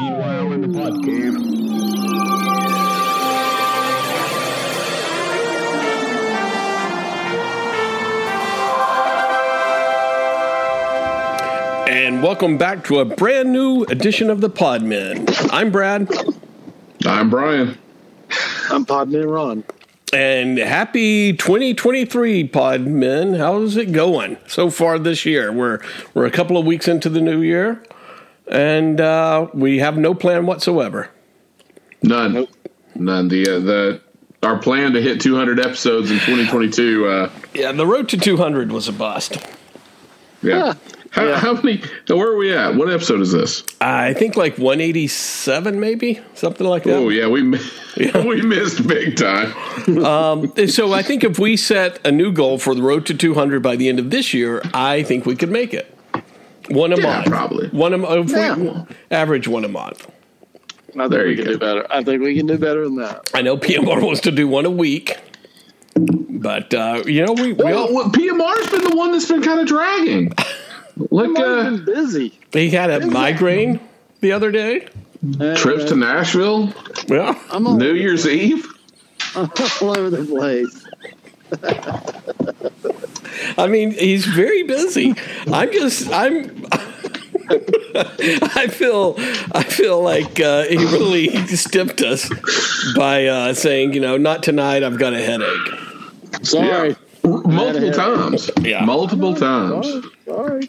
Meanwhile, in the pod cave. And welcome back to a brand new edition of the Podmen. I'm Brad, I'm Brian. I'm Podman Ron. and happy 2023, Podmen. How's it going so far this year? We're we're a couple of weeks into the new year, and uh, we have no plan whatsoever. None. Nope. None. The uh, the our plan to hit 200 episodes in 2022. Uh, Yeah, the road to 200 was a bust. yeah. How, Yeah. how many? Where are we at? What episode is this? I think like 187, maybe something like that. Oh yeah, we mi- we missed big time. um, So I think if we set a new goal for the road to 200 by the end of this year, I think we could make it. One a Yeah, month, probably. One a month. Yeah. average one a month. I think There we you can go. do better. I think we can do better than that. I know PMR wants to do one a week, but uh, you know we, we Well, all, well, PMR's been the one that's been kind of dragging. Like I've uh, been busy. he had a migraine the other day. And, trips to Nashville, Yeah, I'm New Year's Eve. all over the place. I mean he's very busy. I'm just I'm. I feel I feel like uh, he really stiffed us by uh, saying, you know, not tonight. I've got a headache. Sorry. Multiple times. Yeah. Multiple times. Sorry. Sorry.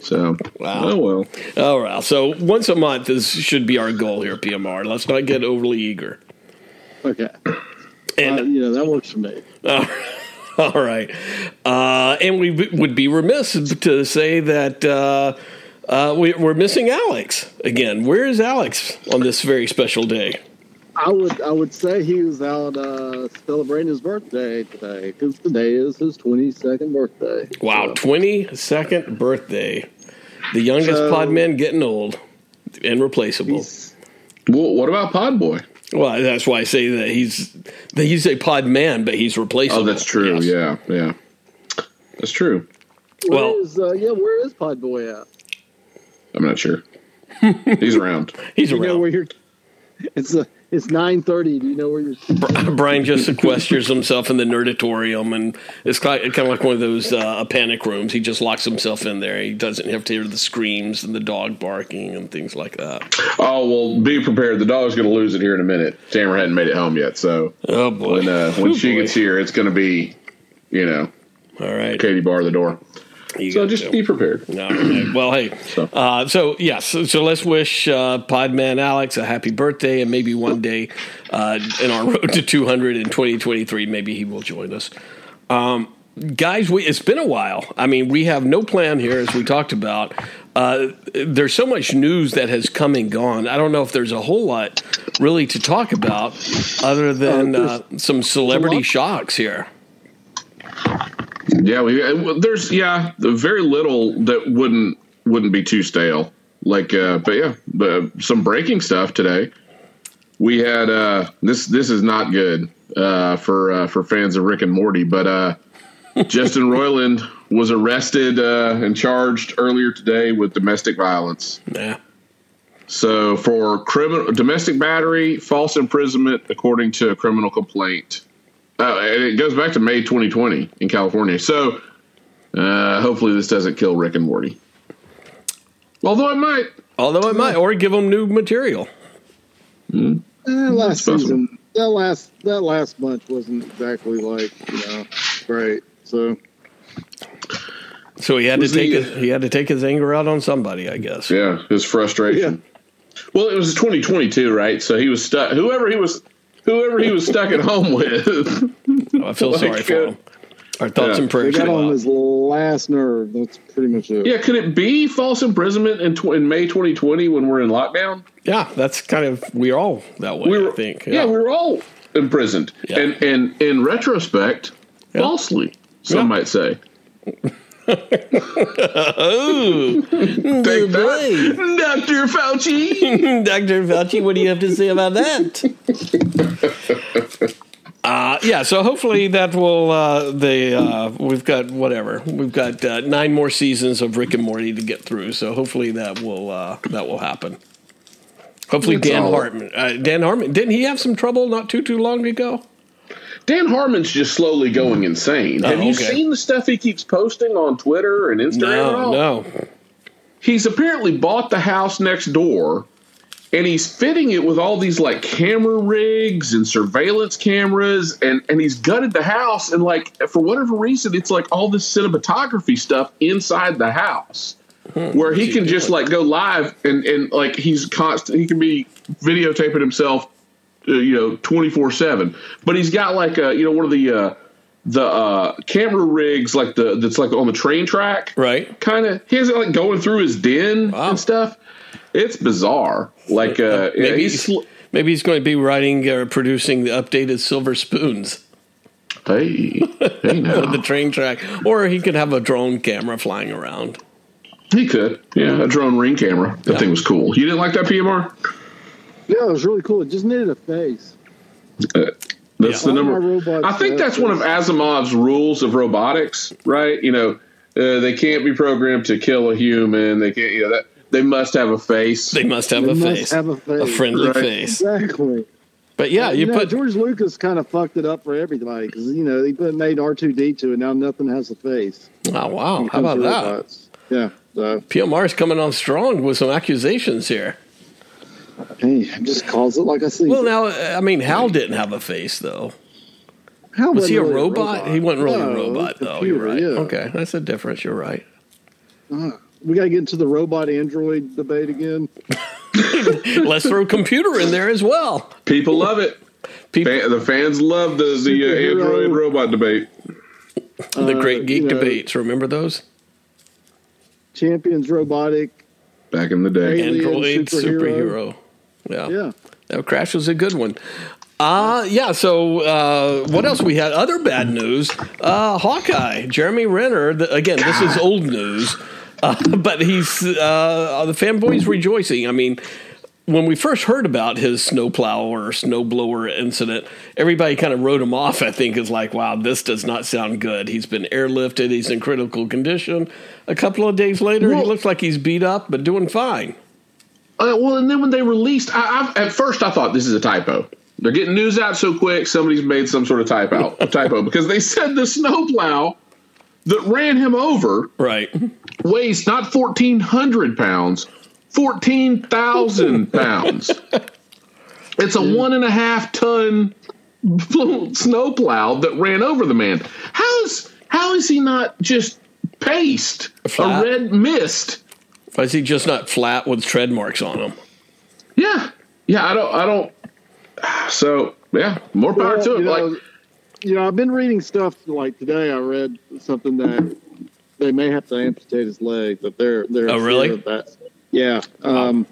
So, Wow. oh well. All right. So once a month is should be our goal here, PMR. Let's not get overly eager. Okay. And Uh, you know, that works for me. All right. Uh, and we w- would be remiss to say that uh, uh, we, we're missing Alex again. Where is Alex on this very special day? I would I would say he was out uh, celebrating his birthday today because today is his 22nd birthday. Wow, So, 22nd birthday. The youngest So- pod man getting old and replaceable. Well, what about Podboy? Well, that's why I say that he's that you say pod man, but he's replaceable. Oh, that's true. Yes. Yeah, yeah. That's true. Well- where is, uh, yeah, where is Podboy at? I'm not sure. He's around. He's You know around. where you're. It's uh, it's 9:30. Do you know where you're? Brian just sequesters himself in the nerdatorium, and it's kind of, kind of like one of those uh, panic rooms. He just locks himself in there. He doesn't have to hear the screams and the dog barking and things like that. Oh well, be prepared. The dog's going to lose it here in a minute. Tamara hadn't made it home yet, so Oh boy! when uh, when Oh, she boy. gets here, it's going to be, you know, all right. Katie bar the door. You So just to. be prepared. Right. Well, hey. So. Uh, so yes. So, so let's wish uh, Podman Alex a happy birthday, and maybe one day uh, in our road to 200 in 2023, maybe he will join us. Um, guys, we, it's been a while. I mean, we have no plan here, as we talked about. Uh, there's so much news that has come and gone. I don't know if there's a whole lot really to talk about, other than uh, some celebrity shocks here. Yeah, we uh, there's yeah, very little that wouldn't wouldn't be too stale. Like, uh, but yeah, but some breaking stuff today. We had uh, this. This is not good uh, for uh, for fans of Rick and Morty, but uh, Justin Roiland was arrested uh, and charged earlier today with domestic violence. Yeah. So for criminal domestic battery, false imprisonment, according to a criminal complaint, uh, and it goes back to May 2020 in California. So uh, hopefully this doesn't kill Rick and Morty. Although it might. Although it might, or give them new material. Eh, last season, that last that last bunch wasn't exactly like you know great. So So he had to take the- his, he had to take his anger out on somebody, I guess. Yeah, his frustration. Well, it was 2022, right? So he was stuck. Whoever he was, whoever he was stuck at home with. I feel Like, sorry for uh, him. Our thoughts yeah. and they prayers got on his last nerve. That's pretty much it. yeah, could it be false imprisonment in, tw- in May 2020 when we're in lockdown? Yeah, that's kind of we're all that way. we were, I think. Yeah. we were all imprisoned, Yeah. and and in retrospect, Yeah. falsely, some Yeah. might say. Oh, Take that, Doctor Fauci. Dr. Fauci, what do you have to say about that? Uh, yeah, so hopefully that will uh, the uh, we've got whatever we've got uh, nine more seasons of Rick and Morty to get through. So hopefully that will uh, that will happen. Hopefully, It's Dan all- Hartman. Uh, Dan Hartman didn't he have some trouble not too too long ago? Dan Harmon's just slowly going insane. Have Oh, you okay. seen the stuff he keeps posting on Twitter and Instagram? at No, all? no. He's apparently bought the house next door and he's fitting it with all these like camera rigs and surveillance cameras and and he's gutted the house and like for whatever reason it's like all this cinematography stuff inside the house where he can just like go live and and like he's constant he can be videotaping himself uh, you know 24/7 but he's got like a you know one of the uh the uh camera rigs like the that's like on the train track Right. kind of he has it like going through his den Wow. and stuff. It's bizarre. Like uh, yeah, Maybe he's he's, maybe he's going to be writing or producing the updated Silver Spoons hey, hey now. the train track, or he could have a drone camera flying around. he could, yeah, a drone ring camera. That Yeah. thing was cool. You didn't like that PMR? Yeah, it was really cool. It just needed a face. Uh, that's Yeah. the number. I think that's one of. Asimov's rules of robotics, right? You know, uh, they can't be programmed to kill a human. They can't. You know that they must have a face. They must have They a must face, have a face. A friendly Right. face. Exactly. But yeah, you know, put George Lucas kind of fucked it up for everybody because you know he put made R two D two and now nothing has a face. oh wow, how about that? robots. Yeah. So PMR's coming on strong with some accusations here. Hey, just calls it like I see. Well, now I mean, Hal didn't have a face though. How Was he a really robot? He wasn't really No, a robot it's a though. You're right. yeah. Okay, that's a difference. You're right. We got to get into the robot android debate again. Let's throw computer in there as well. People love it. People, Fan, the fans love the the uh, android robot debate. the Uh, great geek you know, debates. Remember those? Champions robotic. Back in the day, Alien Android superhero. superhero. Yeah. Yeah. That Crash was a good one. Uh, yeah, so uh, what else we had? Other bad news. Uh, Hawkeye, Jeremy Renner. The, again, this is old news, uh, but he's uh, the fanboys rejoicing. I mean, when we first heard about his snowplow or snowblower incident, everybody kind of wrote him off. I think is like, wow, this does not sound good. He's been airlifted. He's in critical condition. A couple of days later, he looks like he's beat up but doing fine. Uh, well, and then when they released, I, I, at first I thought this is a typo. They're getting news out so quick, somebody's made some sort of typo, typo because they said the snowplow that ran him over Right. weighs not fourteen hundred pounds, fourteen thousand pounds. It's a one and a half ton snowplow that ran over the man. How is how is he not just paced Flat. a red mist? Why is he just not flat with tread marks on him? Yeah, yeah. I don't. I don't. So yeah, more power Well, to it. you know, like you know, I've been reading stuff like today. I read something that they may have to amputate his leg, but they're they're Oh, really? that. Yeah, um,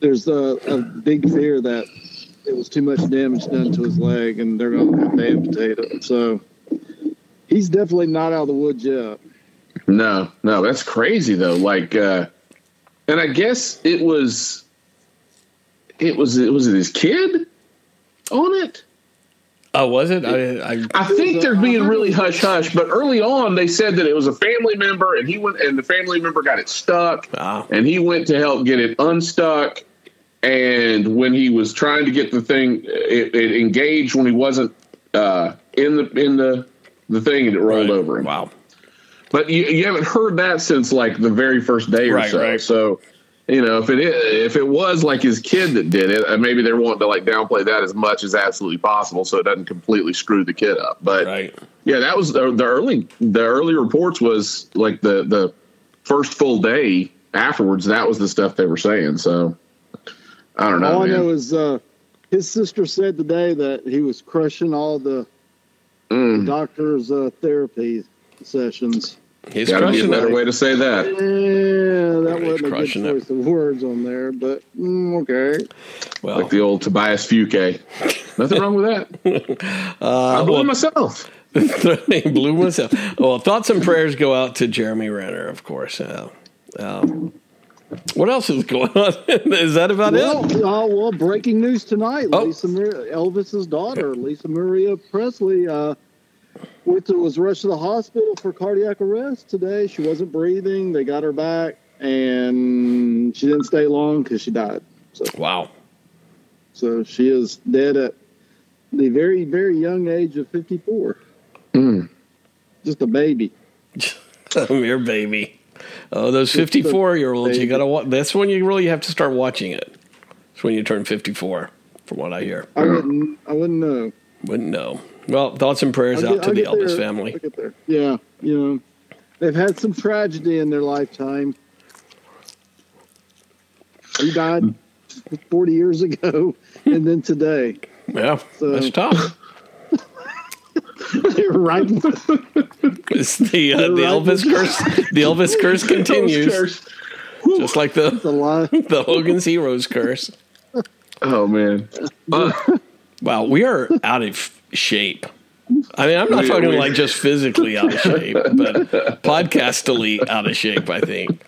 there's a, a big fear that it was too much damage done to his leg, and they're going to have to amputate it. So he's definitely not out of the woods yet. no, no, that's crazy though. Like, uh and I guess it was, it was, it was it his kid on it. Oh, was it? I, I I think they're being really hush hush, but early on they said that it was a family member, and he went, and the family member got it stuck, Ah. and he went to help get it unstuck. And when he was trying to get the thing, it, it engaged when he wasn't uh, in the in the the thing, and it rolled Right. over him. Wow. But you, you haven't heard that since like the very first day or Right, so. right. So, you know, if it if it was like his kid that did it, uh, maybe they're wanting to like downplay that as much as absolutely possible, so it doesn't completely screw the kid up. But Right. yeah, that was the, the early the early reports was like the the first full day afterwards. That was the stuff they were saying. So I don't know. all I know is uh, his sister said today that he was crushing all the Mm, doctor's uh, therapy sessions. He's gotta be a better it. way to say that. Yeah, that He's wasn't a crushing good it. choice of words on there, but mm, okay. Well, Like the old Tobias Funke. Nothing wrong with that. I blew well- myself. he blew myself. Well, thoughts and prayers go out to Jeremy Renner, of course. Uh, um, what else is going on? is that about it? Well, uh, well, breaking news tonight. Oh. Lisa Mar- Elvis's daughter, Lisa Marie Presley, uh, went to, was rushed to the hospital for cardiac arrest today. She wasn't breathing. They got her back, and she didn't stay long because she died. So Wow. So she is dead at the very, very young age of 54. Mm. Just a baby. a mere baby. Oh, those 54 year olds, you got to watch. That's when you really have to start watching it. It's when you turn 54, from what I hear. I wouldn't. I wouldn't know. Wouldn't know. Well, thoughts and prayers I'll out to I'll the Elvis there. family. I'll get there. Yeah, you know, they've had some tragedy in their lifetime. He died 40 years ago, and then today. Yeah, So- that's tough. They were right. It's the uh, the Right. Elvis curse. The Elvis curse continues, just like the the lie. the Hogan's Heroes curse. Oh man. Uh, Wow, we are out of shape. I mean, I'm not We- talking we- like just physically out of shape, but podcastily out of shape. I think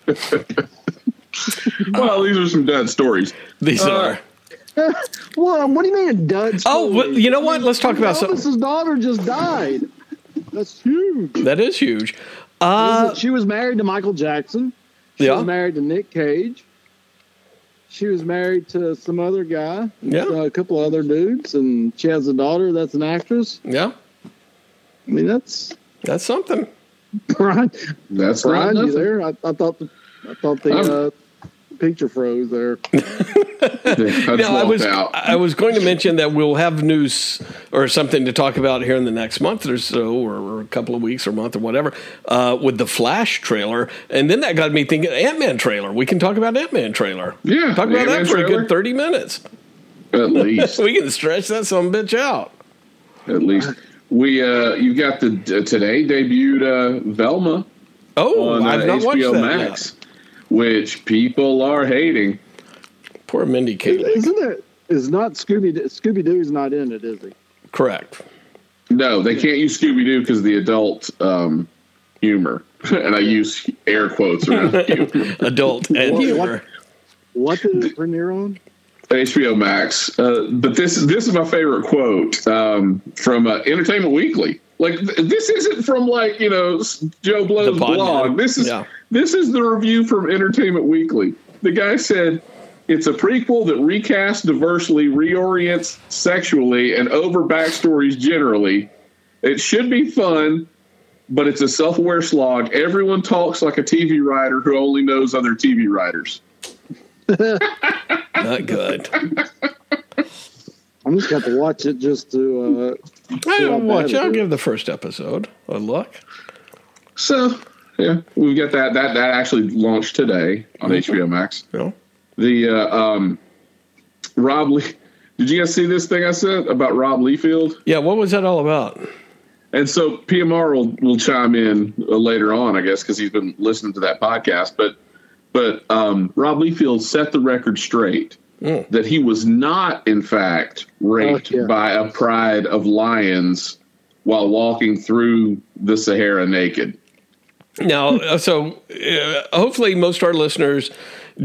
well, these are some dud stories. these Uh, are. Well, what do you mean, Dud? Oh, well, you know what? Let's talk about something. Elvis's daughter just died. That's huge. That is huge. Uh, she was married to Michael Jackson. She Yeah. was married to Nick Cage. She was married to some other guy. Yeah. uh, a couple other dudes, and she has a daughter that's an actress. yeah, I mean, that's that's something. Brian. That's not Brian, you there? I, I thought the I thought the uh, picture froze there. I No, I was out. I was going to mention that we'll have news or something to talk about here in the next month or so, or, or a couple of weeks or month or whatever, uh, with the Flash trailer, and then that got me thinking Ant Man trailer. We can talk about Ant Man trailer. Yeah, talk about Ant-Man that for a good thirty minutes. At least. we can stretch that some bitch out. At least. We uh you got the uh, today debuted uh Velma Oh, on uh, I've not watched that Max, yet. which people are hating. Poor Mindy Kaling. Isn't it? Is not Scooby Scooby Doo's not in it, is he? Correct. No, they can't use Scooby Doo because the adult um, humor, and I use air quotes around humor. Adult and What- humor. What did it premiere on? HBO Max. Uh, but this this is my favorite quote um, from uh, Entertainment Weekly. Like th- this isn't from like you know Joe Blow's blog. man. This is Yeah. this is the review from Entertainment Weekly. The guy said. It's a prequel that recasts diversely, reorients sexually, and over backstories generally. It should be fun, but it's a self aware slog. Everyone talks like a TV writer who only knows other TV writers. Not good. I'm just got to watch it just to. Uh, I'll bad watch. it I'll give the first episode a look. So yeah, we've got that. That that actually launched today on HBO Max. You know? The uh, um, Rob Lee. Did you guys see this thing I said about Rob Liefeld? Yeah. What was that all about? And so PMR will will chime in uh, later on, I guess, because he's been listening to that podcast. But but um, Rob Liefeld set the record straight Mm. that he was not, in fact, raped Oh, yeah. by a pride of lions while walking through the Sahara naked. Now, uh, so uh, hopefully most of our listeners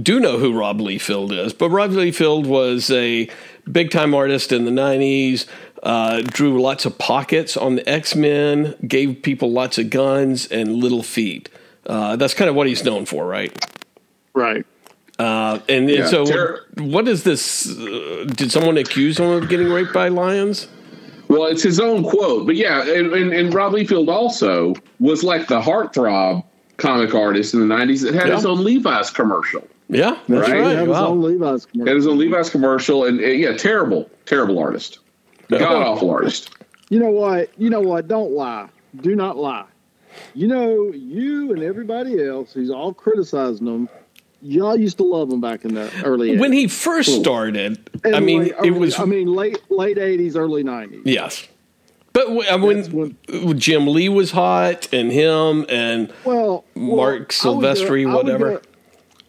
do know who Rob Liefeld is, but Rob Liefeld was a big time artist in the 90s, uh, drew lots of pockets on the X Men, gave people lots of guns and little feet. Uh, that's kind of what he's known for, right? right. Uh, and, and so, ter- what is this? Uh, did someone accuse him of getting raped by lions? Well, it's his own quote, but yeah, and, and, and Rob Liefeld also was like the heartthrob comic artist in the '90s that had Yeah. his own Levi's commercial. Yeah, that's Right. right. He had his Wow. own Levi's Had commercial. his own Levi's commercial, and uh, yeah, terrible, terrible artist, god awful artist. You know what? You know what? Don't lie. Do not lie. You know, you and everybody else who's all criticizing them, y'all used to love him back in the early. When 80s. he first started, And I mean, late- it was I mean, late late eighties, early nineties. Yes. But w- uh, when, Jim Lee was hot and him and Well, well, Marc I would Silvestri, go- I would whatever.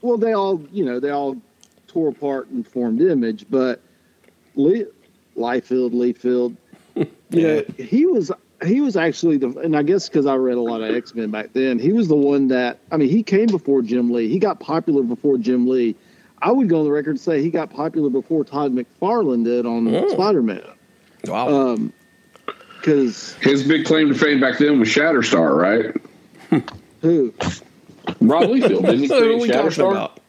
Go- well, they all, you know, they all tore apart and formed image, but Lee, Liefeld, Leafield, you know, he was he was actually the, and I guess because I read a lot of X Men back then, he was the one that I mean, he came before Jim Lee. He got popular before Jim Lee. I would go on the record and say he got popular before Todd McFarlane did on Oh. Spider Man. wow. Um, because His big claim to fame back then was Shatterstar, right? who? Rob Liefeld didn't he so who are create we talking Shatterstar? about?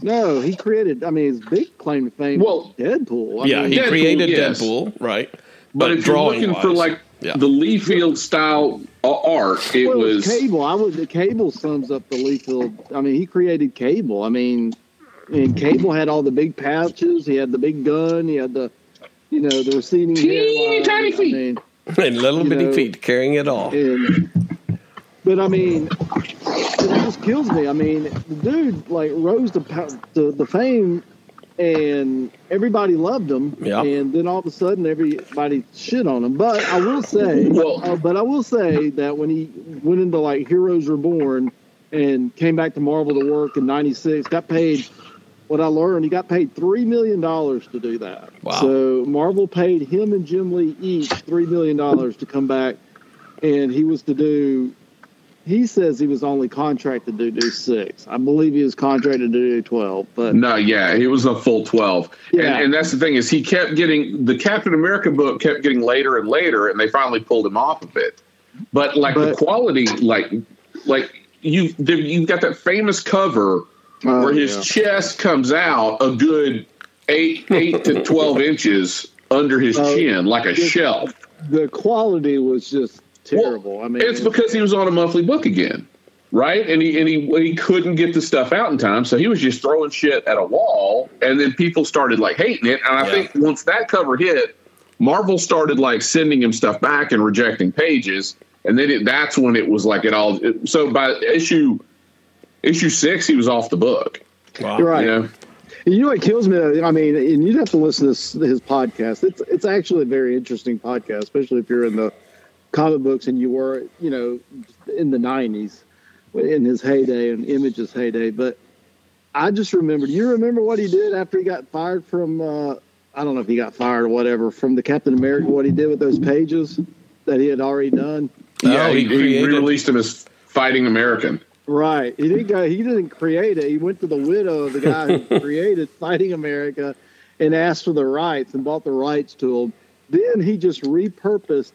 No, he created. I mean, his big claim to fame. Well- was Deadpool. I yeah, mean, he Deadpool, created yes. Deadpool, right? But, if you're looking for like yeah. the Liefeld style uh, art, it well, was Cable. I would. The Cable sums up the Liefeld. I mean, he created Cable. I mean, and Cable had all the big pouches. He had the big gun. He had the, you know, the receding Teeny hairline. tiny I feet. mean, and little bitty know, feet carrying it all. And, but I mean, it just kills me. I mean, the dude like rose to, to the fame, and everybody loved him. Yeah. And then all of a sudden, everybody shit on him. But I will say, Well- uh, but I will say that when he went into like Heroes Reborn and came back to Marvel to work in '96, got paid. What I learned, he got paid three million dollars to do that. Wow. So Marvel paid him and Jim Lee each three million dollars to come back, and he was to do. He says he was only contracted to do six. I believe he was contracted to do twelve, but No, yeah, he was a full twelve, Yeah. and, and that's the thing is he kept getting the Captain America book kept getting later and later, and they finally pulled him off of it. But like the quality, like like you the, you got that famous cover Oh, where his yeah. chest comes out a good eight eight to twelve inches under his Oh, chin, like a it's- shelf. the quality was just terrible. I mean, It's because he was on a monthly book again, right? And he and he he couldn't get the stuff out in time, so he was just throwing shit at a wall, and then people started like hating it. And I Yeah. think once that cover hit, Marvel started like sending him stuff back and rejecting pages, and then it, that's when it was like it all. It, so by issue issue six, he was off the book. Wow. Right. You know? You know what kills me? I mean, and you'd have to listen to his, his podcast. It's it's actually a very interesting podcast, especially if you're in the comic books and you were, you know, in the '90s in his heyday and Image's heyday. But I just remember. Do you remember what he did after he got fired from? Uh, I don't know if he got fired or whatever from the Captain America. What he did with those pages that he had already done. Yeah, Oh, he he, he created- re-released him as Fighting American. Right. He didn't go. He didn't create it. He went to the widow of the guy who created Fighting America and asked for the rights and bought the rights to him. Then he just repurposed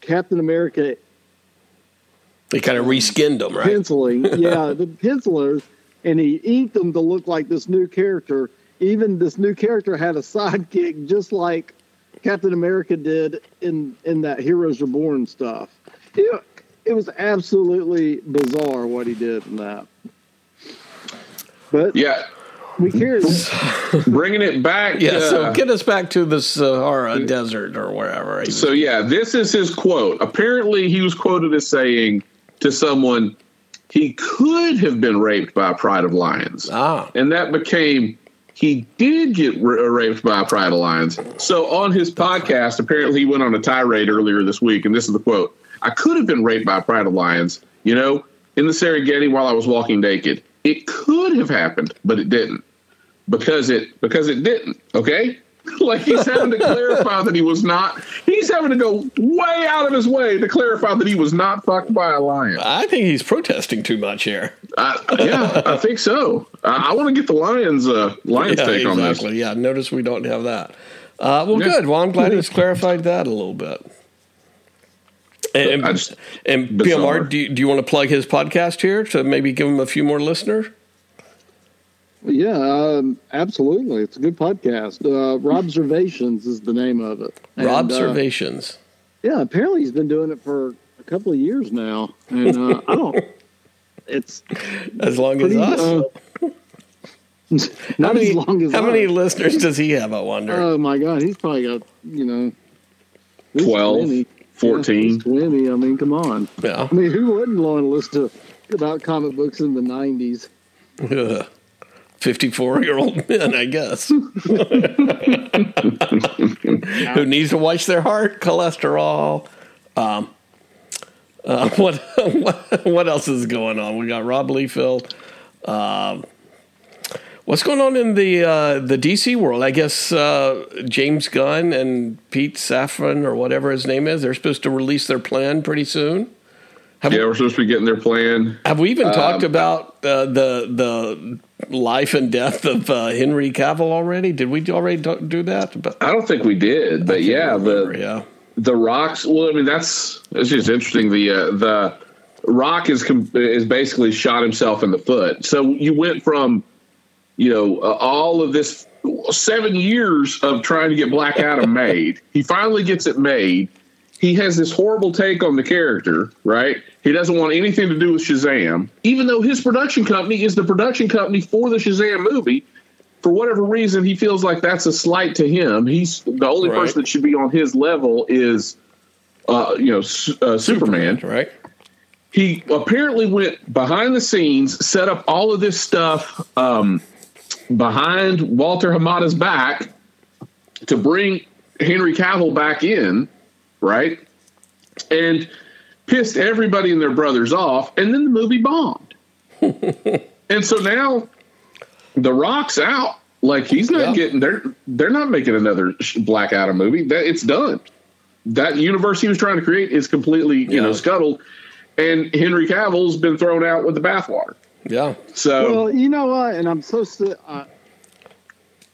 Captain America They kind of reskinned them, right? penciling. yeah, the pencilers, and he inked them to look like this new character. Even this new character had a sidekick, just like Captain America did in in that Heroes Reborn stuff. It, it was absolutely bizarre what he did in that. But Yeah, we cared. bringing it back. Yeah. So uh, get us back to the Sahara Desert or wherever. So yeah, this is his quote. Apparently, he was quoted as saying to someone, "He could have been raped by a pride of lions," ah, and that became he did get ra- raped by a pride of lions. So on his podcast, apparently he went on a tirade earlier this week, and this is the quote: "I could have been raped by a pride of lions, you know, in the Serengeti while I was walking naked. It could have happened, but it didn't." Because it because it didn't. Okay, like he's having to clarify that he was not. He's having to go way out of his way to clarify that he was not fucked by a lion. I think he's protesting too much here. I, yeah, I think so. I, I want to get the lions uh, lions yeah, take on this. Yeah. Notice we don't have that. Uh, well, Yeah. good. Well, I'm glad he's clarified that a little bit. And, just- and. PMR, do you, do you want to plug his podcast here to maybe give him a few more listeners? Yeah, um, absolutely. It's a good podcast. Uh, Robservations is the name of it. And, uh, Observations. yeah, apparently he's been doing it for a couple of years now, and uh, I don't. It's as long as us. Uh, how not many, as long as how us. many listeners does he have, I wonder? Oh my God, he's probably got you know, at 12, 20. 14. Yeah, twenty. I mean, come on. yeah. I mean, who wouldn't want to listen to about comic books in the nineties? 54 year old men, I guess. Who needs to watch their heart, cholesterol. Um, uh, what, what what else is going on? We got Rob Liefeld. Um, what's going on in the uh, the DC world? I guess uh, James Gunn and Pete Safran or whatever his name is. They're supposed to release their plan pretty soon. Have, Yeah, we're supposed to be getting their plan. have we even talked Um, about uh, the the life and death of uh, Henry Cavill already? Did we already do that? But I don't think we did, but yeah, remember, the yeah. the rocks. Well, I mean that's it's just interesting. The uh, the rock is is basically shot himself in the foot. So you went from you know, uh, all of this seven years of trying to get Black Adam made. He finally gets it made. He has this horrible take on the character, right? He doesn't want anything to do with Shazam, even though his production company is the production company for the Shazam movie. For whatever reason, he feels like that's a slight to him. He's the only Right. person that should be on his level is, uh, you know, uh, Superman right? he apparently went behind the scenes, set up all of this stuff um, behind Walter Hamada's back to bring Henry Cavill back in, right? And pissed everybody and their brothers off, and then the movie bombed. and so now The Rock's out. Like he's not Yeah. getting they're they're not making another sh- Black Adam movie. That it's done. That universe he was trying to create is completely you know scuttled, and Henry Cavill's been thrown out with the bathwater. Yeah. So Well, you know what? And I'm so sick. I,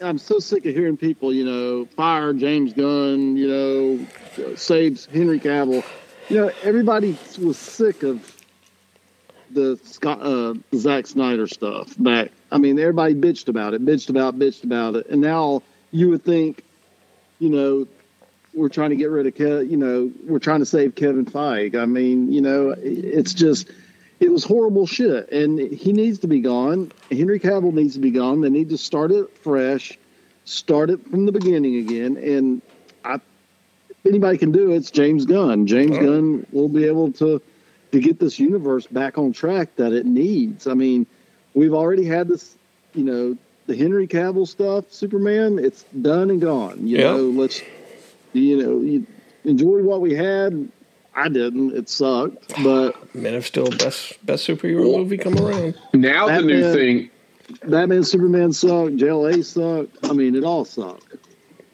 I'm so sick of hearing people, you know, fire James Gunn, you know, saves Henry Cavill. You know, everybody was sick of the Scott, uh, Zack Snyder stuff back. I mean, everybody bitched about it, bitched about, bitched about it, and now you would think, you know, we're trying to get rid of, Ke- you know, we're trying to save Kevin Feige. I mean, you know, it's just it was horrible shit, and he needs to be gone. Henry Cavill needs to be gone. They need to start it fresh, start it from the beginning again. And I, anybody can do it, it's James Gunn. James oh. Gunn will be able to to get this universe back on track that it needs. I mean, we've already had this, you know, the Henry Cavill stuff, Superman. It's done and gone. You Yeah. know, let's, you know, you enjoy what we had. I didn't. It sucked, but Man of Steel, best best superhero movie come around. now the new Batman- thing Batman, Superman sucked. JLA sucked. I mean, it all sucked.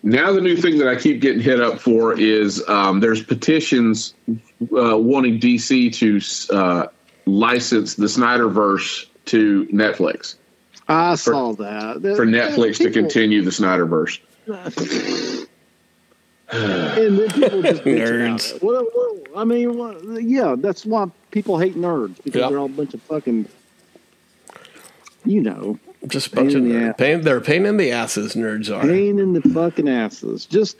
Now the new thing that I keep getting hit up for is um, there's petitions uh, wanting DC to uh, license the Snyderverse to Netflix I saw that for Netflix to continue the Snyderverse. And then people just Nerds. About it. What, what, I mean, what, yeah, that's why people hate nerds because Yeah. they're all a bunch of fucking, you know, Just a bunch Pain in the nerds. ass. Pain, they're pain in the asses. Nerds are. pain in the fucking asses. Just,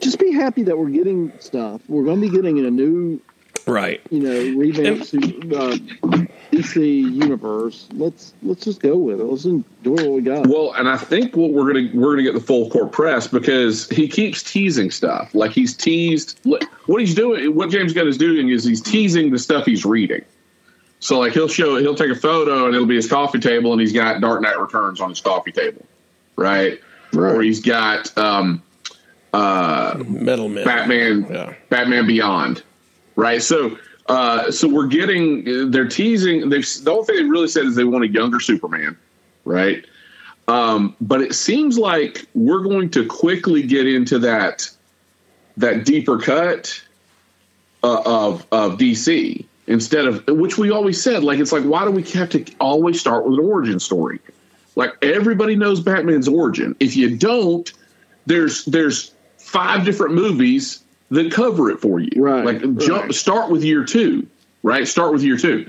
just be happy that we're getting stuff. We're going to be getting a new, Right. you know, revamped uh, DC universe. Let's let's just go with it. Let's enjoy what we got. Well, and I think what we're gonna we're gonna get the full court press because he keeps teasing stuff. Like he's teased what he's doing. What James Gunn is doing is he's teasing the stuff he's reading. So like he'll show he'll take a photo and it'll be his coffee table and he's got Dark Knight Returns on his coffee table, right? Right. Or he's got um, uh, Metal Man. Batman Yeah. Batman Beyond, right? So, uh, so we're getting they're teasing. They've the only thing they really said is they want a younger Superman, right? Um, but it seems like we're going to quickly get into that that deeper cut uh, of of DC instead of which we always said. Like it's like why do we have to always start with an origin story? Like everybody knows Batman's origin. If you don't, there's there's five different movies that cover it for you. Right, Like jump right. start with year two, right? Start with year two.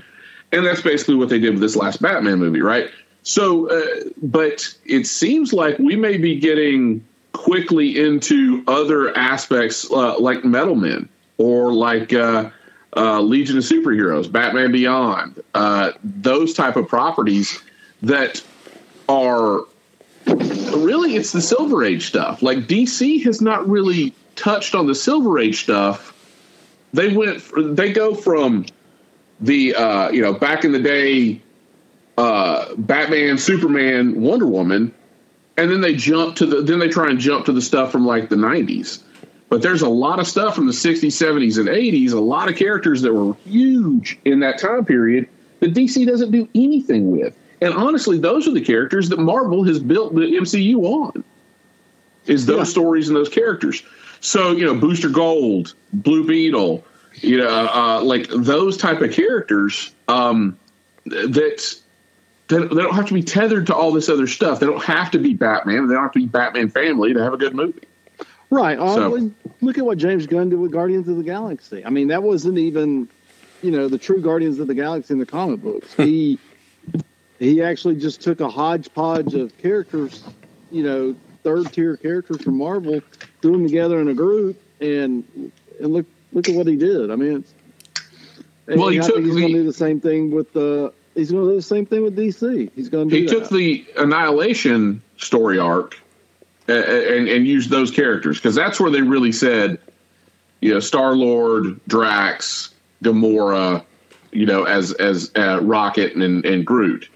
And that's basically what they did with this last Batman movie, right? So, uh, but it seems like we may be getting quickly into other aspects uh, like Metal Men or like uh, uh, Legion of Superheroes, Batman Beyond, uh, those type of properties that are really it's the Silver Age stuff. Like DC has not really touched on the Silver Age stuff. They went they go from the uh, you know back in the day uh, Batman, Superman, Wonder Woman, and then they jump to the then they try and jump to the stuff from like the 90s. But there's a lot of stuff from the 60s, 70s, and 80s, a lot of characters that were huge in that time period that DC doesn't do anything with. And honestly, those are the characters that Marvel has built the MCU on. Is those Yeah. stories and those characters. So, you know, Booster Gold, Blue Beetle, you know, uh, like those type of characters um, that they, they don't have to be tethered to all this other stuff. They don't have to be Batman. They don't have to be Batman family to have a good movie. Right. So- well, look at what James Gunn did with Guardians of the Galaxy. I mean, that wasn't even, you know, the true Guardians of the Galaxy in the comic books. Hmm. He he actually just took a hodgepodge of characters, you know, third tier characters from Marvel, threw them together in a group, and and look look at what he did. I mean, it's, Well, he I took he's going to do the same thing with the. He's going to do the same thing with DC. He's going to He took the Annihilation story arc and and used those characters because that's where they really said, you know, Star Lord, Drax, Gamora, you know, as as uh, Rocket and and Groot.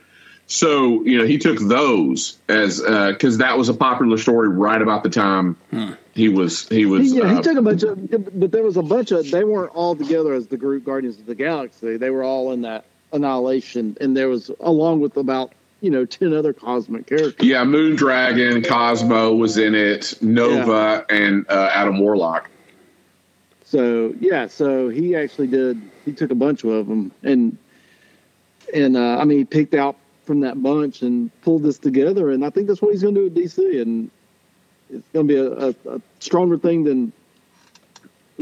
So you know he took those as because that was a popular story right about the time he was he was. He, yeah, uh, he took a bunch of, but there was a bunch of. They weren't all together as the group Guardians of the Galaxy. They were all in that Annihilation, and there was along with about you know ten other cosmic characters. yeah, Moon Dragon, Cosmo was in it, Nova, and uh, Adam Warlock. So yeah, so he actually did. He took a bunch of them, and and uh, I mean, he picked out from that bunch and pulled this together. And I think that's what he's going to do with DC, and it's going to be a, a, a stronger thing than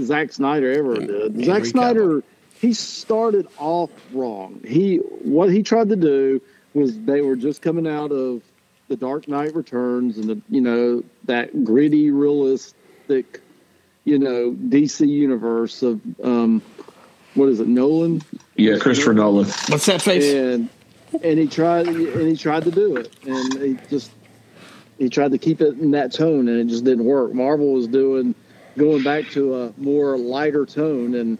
Zack Snyder ever did. Henry Zack Snyder, he started off wrong. He what he tried to do was they were just coming out of the Dark Knight Returns and the you know that gritty, realistic you know DC universe of um, what is it, Nolan, Yeah, Christopher Nolan. What's that face? and and he tried and he tried to do it, and he just he tried to keep it in that tone, and it just didn't work. Marvel was doing going back to a more lighter tone, and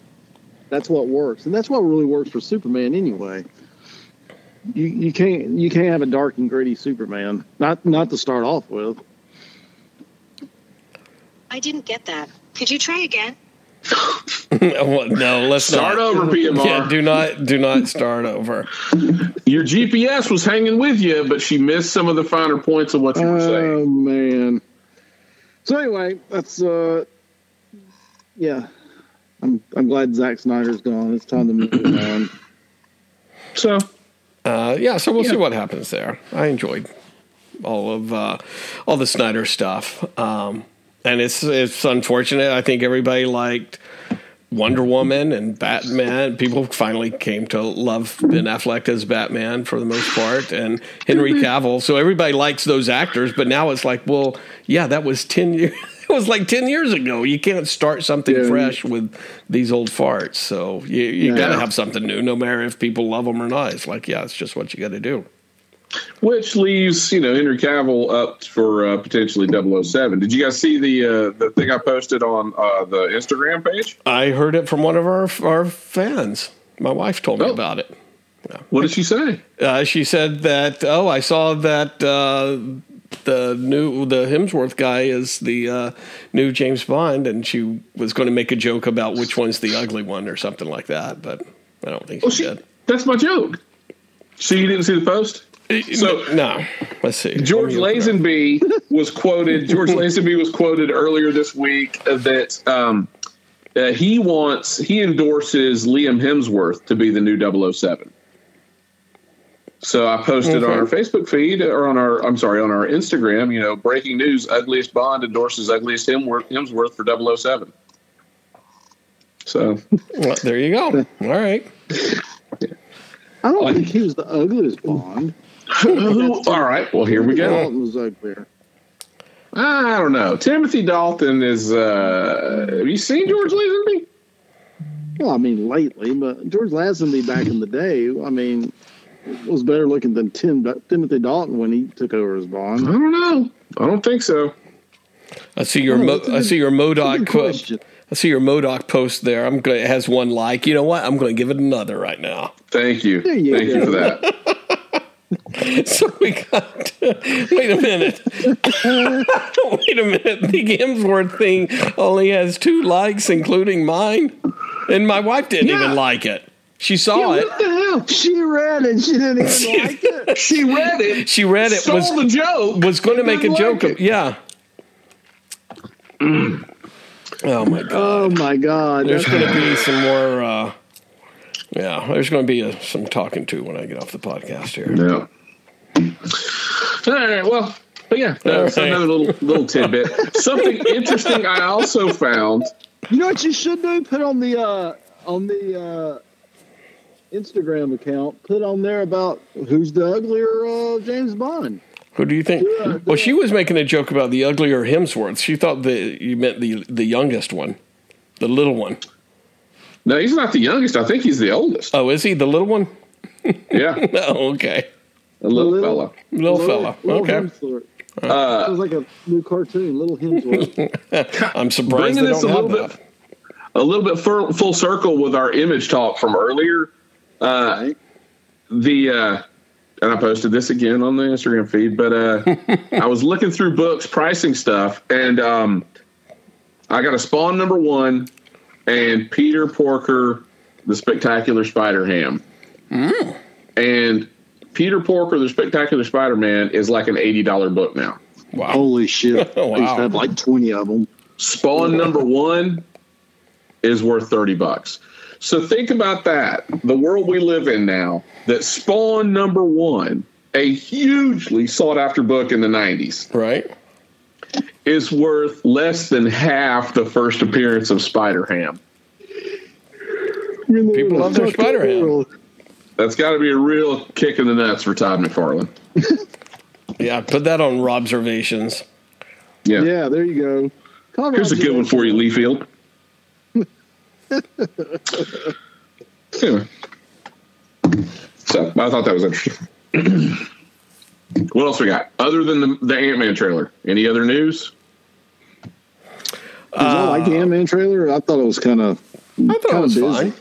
that's what works, and that's what really works for Superman anyway. You you can't you can't have a dark and gritty Superman, not not to start off with. I didn't get that. Could you try again? Well, no, let's Start not. over, PMR. Yeah, do not do not start over. Your GPS was hanging with you, but she missed some of the finer points of what you were saying. Oh man. So anyway, that's uh yeah. I'm I'm glad Zack Snyder's gone. It's time to move on. So, Uh, yeah, so we'll see what happens there. I enjoyed all of uh, all the Snyder stuff, um, and it's it's unfortunate. I think everybody liked Wonder Woman and Batman. People finally came to love Ben Affleck as Batman for the most part, and Henry Cavill. So everybody likes those actors, but now it's like, well, yeah, that was ten years. It was like ten years ago. You can't start something Yeah. fresh with these old farts. So you you got to have something new, no matter if people love them or not. It's like, yeah, it's just what you got to do. which leaves you know Henry Cavill up for uh, potentially 007. Did you guys see the uh, the thing I posted on uh, the Instagram page? I heard it from one of our our fans. My wife told me Oh. about it. What did she say? Uh, she said that oh, I saw that uh, the new the Hemsworth guy is the uh, new James Bond, and she was going to make a joke about which one's the ugly one or something like that, but I don't think she, Well, she, did. that's my joke. So you didn't see the post? So- no, let's see. George Let me open it Lazenby was quoted. George Lazenby was quoted earlier this week that um, uh, he wants he endorses Liam Hemsworth to be the new 007. So I posted on our Facebook feed or on our I'm sorry on our Instagram. You know, breaking news: Ugliest Bond endorses Ugliest Hemsworth, Hemsworth for 007. So Well, there you go. All right. I don't think he was the ugliest Bond. All right. Well, here we go. Dalton was uglier. I don't know. Timothy Dalton is. Uh, have you seen George Lazenby? Well, I mean, lately, but George Lazenby back in the day, I mean, was better looking than Tim Timothy Dalton when he took over as Bond. I don't know. I don't think so. I see your Oh, Mo- that's a I good- see your MODOK quote. I see your MODOK post there. I'm going. It has one like. You know what? I'm going to give it another right now. Thank you. You Thank you for that. So we got. wait a minute. wait a minute. The Hemsworth thing only has two likes, including mine, and my wife didn't Yeah. even like it. She saw it. What the hell? She read it. She didn't even like it. She read it. She read it. Stole Was the joke. was going to make a Didn't joke. of, it. yeah. oh my god. Oh my God! There's going to be some more. Uh, yeah, there's going to be a, some talking to when I get off the podcast here. Yeah. All right. Well, but yeah, that's All right. another little little tidbit. Something interesting I also found. You know what you should do? Put on the uh on the uh Instagram account put on there about who's the uglier uh, James Bond. Who do you think? Yeah, Well, she was making a joke about the uglier Hemsworth. She thought that you meant the the youngest one, the little one. No, he's not the youngest. I think he's the oldest. Oh, is he the little one? Yeah, Oh, okay, a little, Little- fella. little, fella. Little Okay, Hemsworth. Uh, it was like a new cartoon, Little Hemsworth. I'm surprised Bringing they this don't a have little that. bit- a little bit full, full circle with our image talk from earlier. Uh, the uh, and I posted this again on the Instagram feed, but uh, I was looking through books, pricing stuff, and um, I got a Spawn number one and Peter Porker, the Spectacular Spider Ham, and Peter Porker, the Spectacular Spider Man, is like an eighty dollar book now. Wow. Holy shit! Wow. I used have like twenty of them. Spawn number one is worth 30 bucks. So think about that. The world we live in now, that Spawn number one, a hugely sought after book in the 90s, Right. is worth less than half the first appearance of Spider Ham. People love their Spider-Ham. That's got to be a real kick in the nuts for Todd McFarlane. Yeah, put that on Robservations. Yeah. Yeah, there you go. Conrad Here's a good one for you, Liefeld. Anyway. So I thought that was interesting. what else we got? Other than the, the Ant Man trailer, any other news? Did y'all like the uh, Ant Man trailer? I thought it was kind of. I thought it Kinda was busy. fine.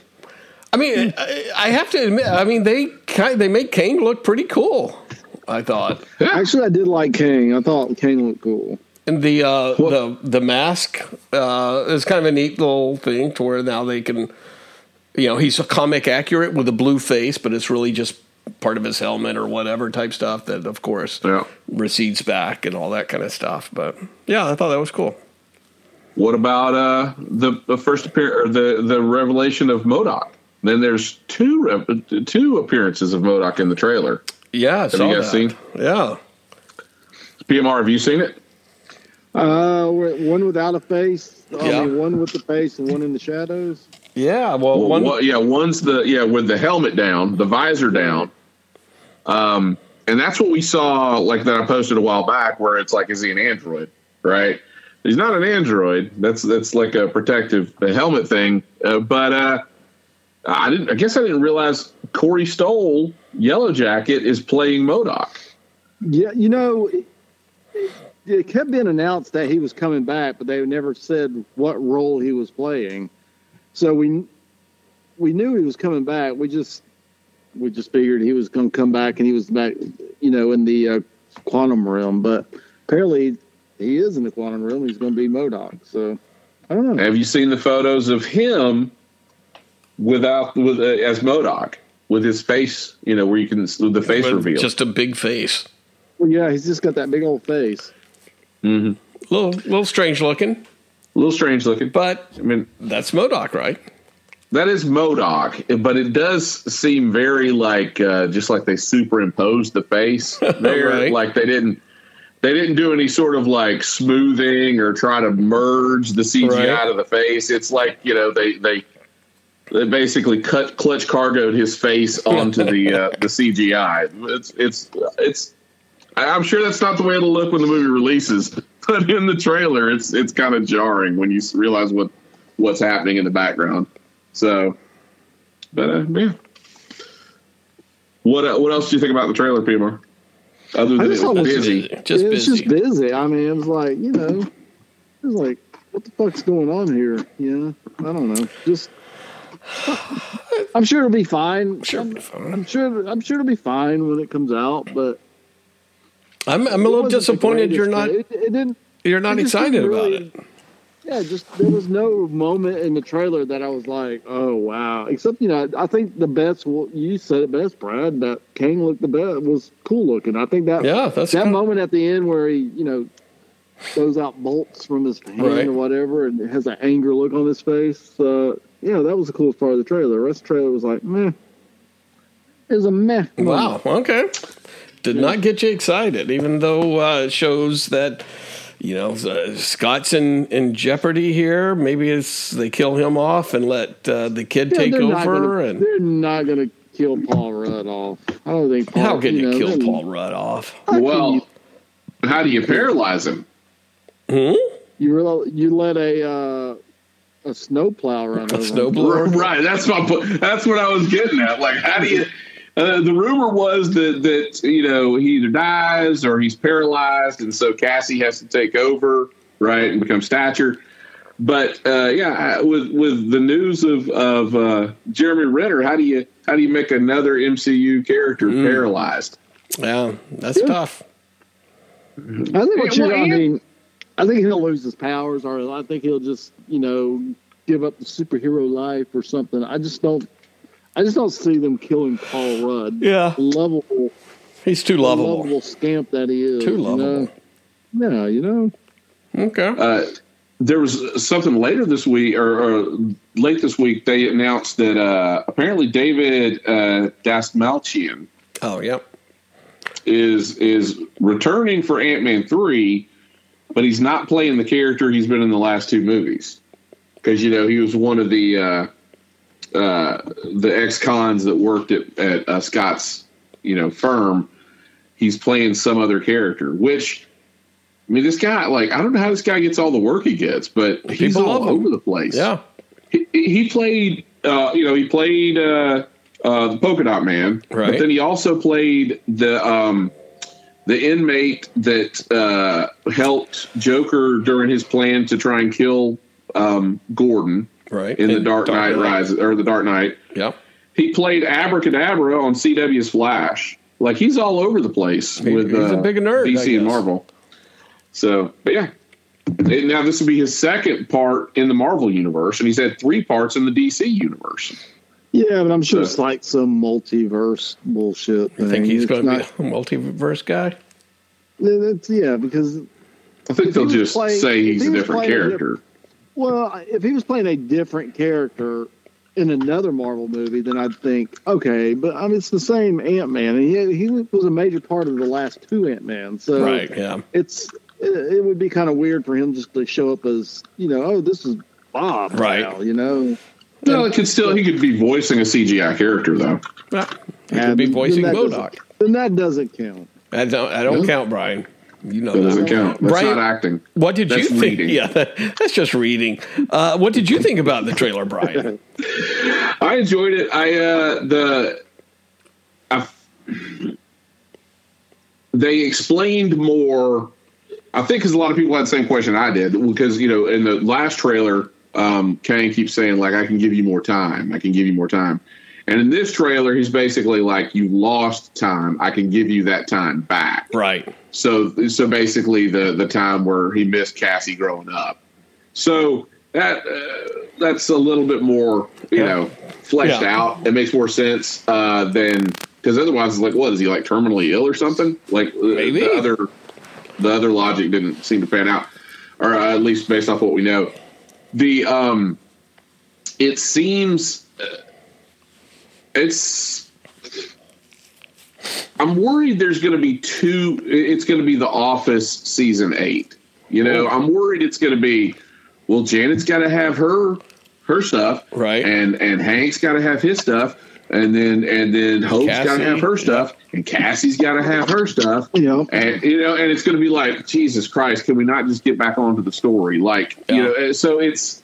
I mean, I, I have to admit, I mean, they kind they make Kang look pretty cool. I thought, Actually, I did like Kang. I thought Kang looked cool. And the uh, the the mask uh, is kind of a neat little thing to where now they can, you know, he's a comic accurate with a blue face, but it's really just part of his helmet or whatever type stuff that, of course, Yeah. recedes back and all that kind of stuff. But yeah, I thought that was cool. What about uh, the, the first appear or the the revelation of MODOK? Then there's two two appearances of MODOK in the trailer. Yeah, I saw you guys that. seen? Yeah. PMR, have you seen it? Uh, one without a face. I Yeah. mean, one with the face and one in the shadows. Yeah, well, Well, one, one- yeah, one's the yeah with the helmet down, the visor down. Um, and that's what we saw, like that I posted a while back, where it's like, is he an android? Right? He's not an android. That's that's like a protective a helmet thing. Uh, but uh, I didn't. I guess I didn't realize Corey Stoll, Yellow Jacket, is playing MODOK. Yeah, you know, it, it, it kept being announced that he was coming back, but they never said what role he was playing. So we we knew he was coming back. We just we just figured he was going to come back, and he was back, you know, in the uh, quantum realm. But apparently, he is in the quantum realm. He's going to be MODOK. So I don't know. Have you seen the photos of him without with uh, as MODOK with his face? You know, where you can the face reveal. just a big face. Well, yeah, he's just got that big old face. Hmm little little strange looking, A little strange looking. but I mean, that's MODOK, right? that is MODOK, but it does seem very like uh, just like they superimposed the face there, Right. like they didn't they didn't do any sort of like smoothing or try to merge the CGI Right. to the face. It's like you know they they they basically cut clutch cargoed his face onto the uh, the CGI. It's it's it's. I'm sure that's not the way it'll look when the movie releases, but in the trailer, it's it's kind of jarring when you realize what what's happening in the background. So, but uh, yeah. What uh, what else do you think about the trailer, PMR? Other I than just it was busy, just it was busy. just busy. I mean, it was like you know, it was like what the fuck's going on here? You know, I don't know. Just I'm sure it'll be fine. Sure, I'm, it'll be fine. I'm sure. I'm sure it'll be fine when it comes out. But I'm I'm a little disappointed you're not It, it didn't. you're not it excited didn't about it. Yeah, just there was no moment in the trailer that I was like, "Oh wow!" Except you know, I think the best. well, You said it best, Brad. That Kang looked the best was cool looking. I think that Yeah, that's that kinda- moment at the end where he, you know, throws out bolts from his hand Right. or whatever, and has an anger look on his face. Uh, yeah, that was the coolest part of the trailer. The rest of the trailer was like, meh. It was a meh. Wow. Okay. Did not get you excited, even though uh, it shows that you know uh, Scott's in, in jeopardy here. Maybe it's they kill him off and let uh, the kid Yeah, take over, gonna- and they're not going to kill Paul Rudd off. I don't think Paul. How can you, know, kill Paul Rudd off? how Well, you- how do you paralyze him? Hmm? you rel- you let a uh, a snowplow run A over. him. Right. That's my. That's what I was getting at. Like, how do you? Uh, the rumor was that that you know he either dies or he's paralyzed, and so Cassie has to take over, right, and become stature. But uh, yeah, with with the news of of uh, Jeremy Renner, how do you how do you make another MCU character paralyzed? Yeah, that's Yeah. tough. I think what Yeah, you, well, I mean, I think he'll lose his powers, or I think he'll just, you know, give up the superhero life or something. I just don't, I just don't see them killing Paul Rudd. Yeah. Lovable, He's too lovable. lovable scamp that he is. Too you know? lovable. Yeah, you know. Okay. Uh, there was something later this week, or, or late this week, they announced that uh, apparently David uh, Dastmalchian Oh, yep. is is returning for Ant Man three, but he's not playing the character he's been in the last two movies because you know he was one of the uh, the ex cons that worked at at uh, Scott's you know firm. He's playing some other character, which I mean, this guy like I don't know how this guy gets all the work he gets, but he's People all over the place Yeah. he, he played uh, you know he played uh, uh, the polka dot man Right. but then he also played the um, the inmate that uh, helped joker during his plan to try and kill um, gordon Right. in the dark knight rises or the dark knight Yep. he played abracadabra on cw's flash like he's all over the place He- with he's a uh, big nerd, dc and marvel so but yeah and now this will be his second part in the Marvel universe, and he's had three parts in the DC universe. Yeah, but I'm sure So- it's like some multiverse bullshit. You think he's going to be a multiverse guy? It's, yeah, because I think they'll just playing- say he's he a different playing a character. Well, if he was playing a different character in another Marvel movie, then I'd think, okay, but I mean, it's the same Ant Man, and he he was a major part of the last two Ant Man, so Right. Yeah. it's it, it would be kind of weird for him just to show up as you know, oh, this is Bob, Right. now, you know, No, it could still he could be voicing a CGI character though. Yeah. He And could be voicing that MODOK. doesn't- Then that doesn't count. I don't. I don't Yeah. count Brian. You know That that. doesn't count. That's Brian- not acting. What did you think? reading. Yeah, that, that's just reading. Uh, what did you think about the trailer, Brian? I enjoyed it. I uh the I, they explained more. I think because a lot of people had the same question I did because you know in the last trailer, um, Kang keeps saying like I can give you more time. I can give you more time. And in this trailer, he's basically like, "You lost time. I can give you that time back." right. So, so basically, the the time where he missed Cassie growing up. So that uh, that's a little bit more, you Yeah. know, fleshed Yeah. out. It makes more sense uh, than because otherwise, it's like, what is he like terminally ill or something? Like uh, Maybe. the other the other logic didn't seem to pan out, or uh, at least based off what we know. The um, it seems uh, it's I'm worried there's going to be two. It's going to be The Office season eight. You know, I'm worried it's going to be. Well, Janet's got to have her her stuff, Right. And and Hank's got to have his stuff, and then and then Hope's got to have her stuff, and Cassie's got to have her stuff. You know, And you know, and it's going to be like Jesus Christ. Can we not just get back onto the story? Like you know, so it's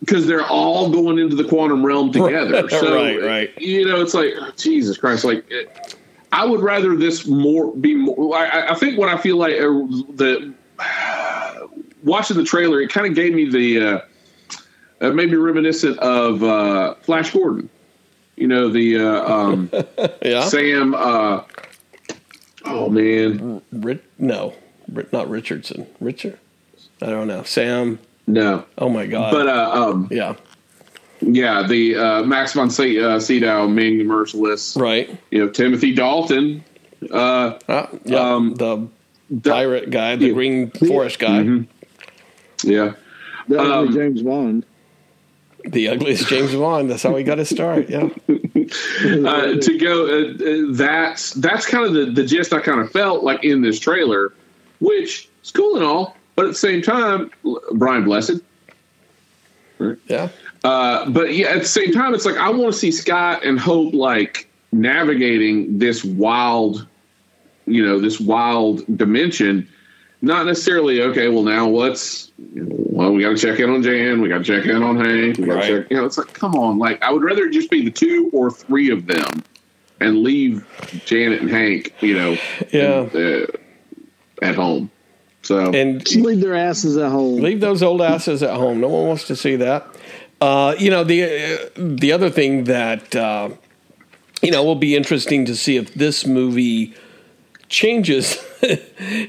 because they're all going into the quantum realm together. So Right, right. You know, it's like oh, Jesus Christ. Like it- I would rather this more be more. I, I think what I feel like uh, the watching the trailer, it kind of gave me the uh, uh, maybe reminiscent of uh, Flash Gordon. You know the uh, um, Yeah. Sam. Uh, oh man, Ri- no, not Richardson. Richard. I don't know. Sam. No. Oh my God. But uh, um, yeah. yeah, the uh, Max von Se- uh, Sydow, Ming the Merciless. Right. You know Timothy Dalton. Uh, Uh, yeah. Um, the pirate guy, the yeah. Green Forest guy, Mhm. yeah. that was Um, James Bond. the ugliest James Bond. That's how he got his start. Yeah. uh, to go uh, uh, that's that's kind of the, the gist I kind of felt like in this trailer, which is cool and all, but at the same time, Brian Blessed, Right? Yeah. Uh, but yeah, at the same time, it's like I want to see Scott and Hope like navigating this wild, you know, this wild dimension. Not necessarily okay. Well, now what's well, we got to check in on Jan. We got to check in on Hank. We Right. check. You know, it's like come on. Like I would rather it just be the two or three of them, and leave Janet and Hank. You know, Yeah. uh, at home. So And Just leave their asses at home. Leave those old asses at home. No one wants to see that. Uh, you know the uh, the other thing that uh, you know will be interesting to see if this movie changes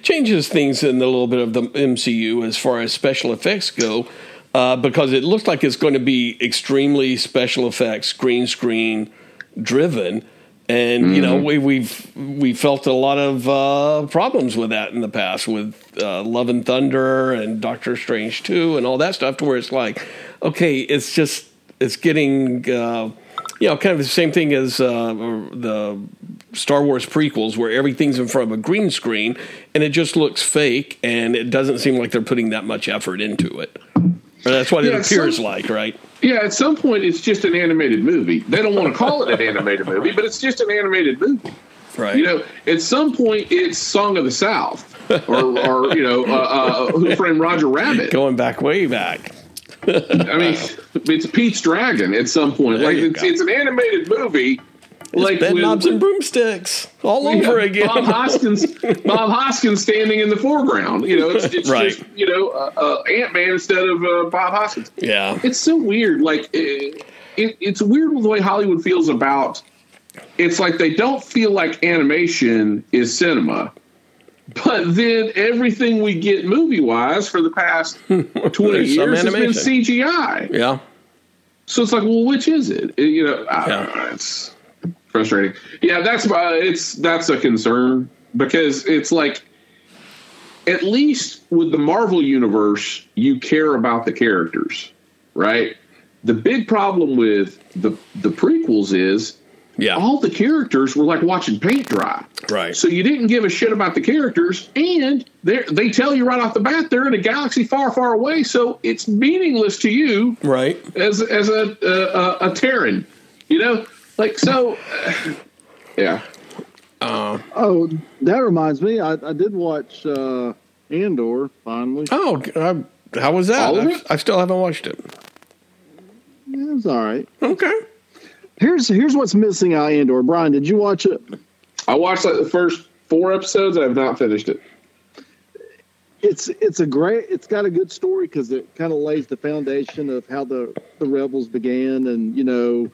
changes things in a little bit of the MCU as far as special effects go, uh, because it looks like it's going to be extremely special effects, green screen driven. And you know we, we've we felt a lot of uh, problems with that in the past with uh, Love and Thunder and Doctor Strange two and all that stuff. To where it's like, okay, it's just it's getting uh, you know kind of the same thing as uh, the Star Wars prequels, where everything's in front of a green screen and it just looks fake, and it doesn't seem like they're putting that much effort into it. Or that's what Yeah, it appears some- like, right? Yeah, at some point it's just an animated movie. They don't want to call it an animated movie, but it's just an animated movie. Right. You know, at some point it's Song of the South, or, or you know, uh, uh, Who Framed Roger Rabbit. Going back way back. I mean, it's Pete's Dragon. At some point, There like it's, it's an animated movie. Like Bed with- knobs and broomsticks all over again. Bob Hoskins, Bob Hoskins standing in the foreground. You know, it's, it's Right. just you know uh, uh, Ant Man instead of uh, Bob Hoskins. yeah. It's so weird. Like it, it, it's weird with the way Hollywood feels about. It's like they don't feel like animation is cinema, but then everything we get movie wise for the past twenty years has been. CGI. Yeah. So it's like, well, which is it? It- you know, Yeah. know, it's frustrating. Yeah, that's uh, it's that's a concern because it's like, at least with the Marvel universe, you care about the characters, right? The big problem with the the prequels is Yeah. all the characters were like watching paint dry. right. So you didn't give a shit about the characters, and they they tell you right off the bat they're in a galaxy far, far away. So it's meaningless to you right. as as a a, a, a Terran, you know, like so. uh, yeah, Oh, that reminds me. I, I did watch uh, Andor finally. Oh, uh, how was that? All of I, it? I still haven't watched it. Yeah, it was all right. Okay. Here's here's what's missing out Andor. Brian, did you watch it? I watched like the first four episodes. I have not finished it. It's it's a great. It's got a good story because it kind of lays the foundation of how the the rebels began and you know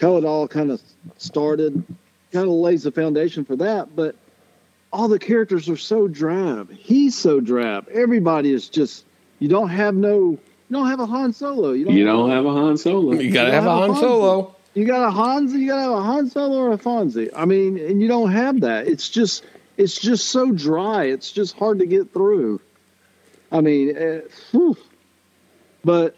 how it all kind of started. Kind of lays the foundation for that, but all the characters are so drab. He's so drab. Everybody is just. You don't have no. You don't have a Han Solo. You don't. You don't have a Han Solo. You got to You have a have a Han Fonzie. Solo. You got a Hans, you got to have a Han Solo or a Fonzie. I mean, and you don't have that. It's just, it's just so dry. It's just hard to get through. I mean, uh, but,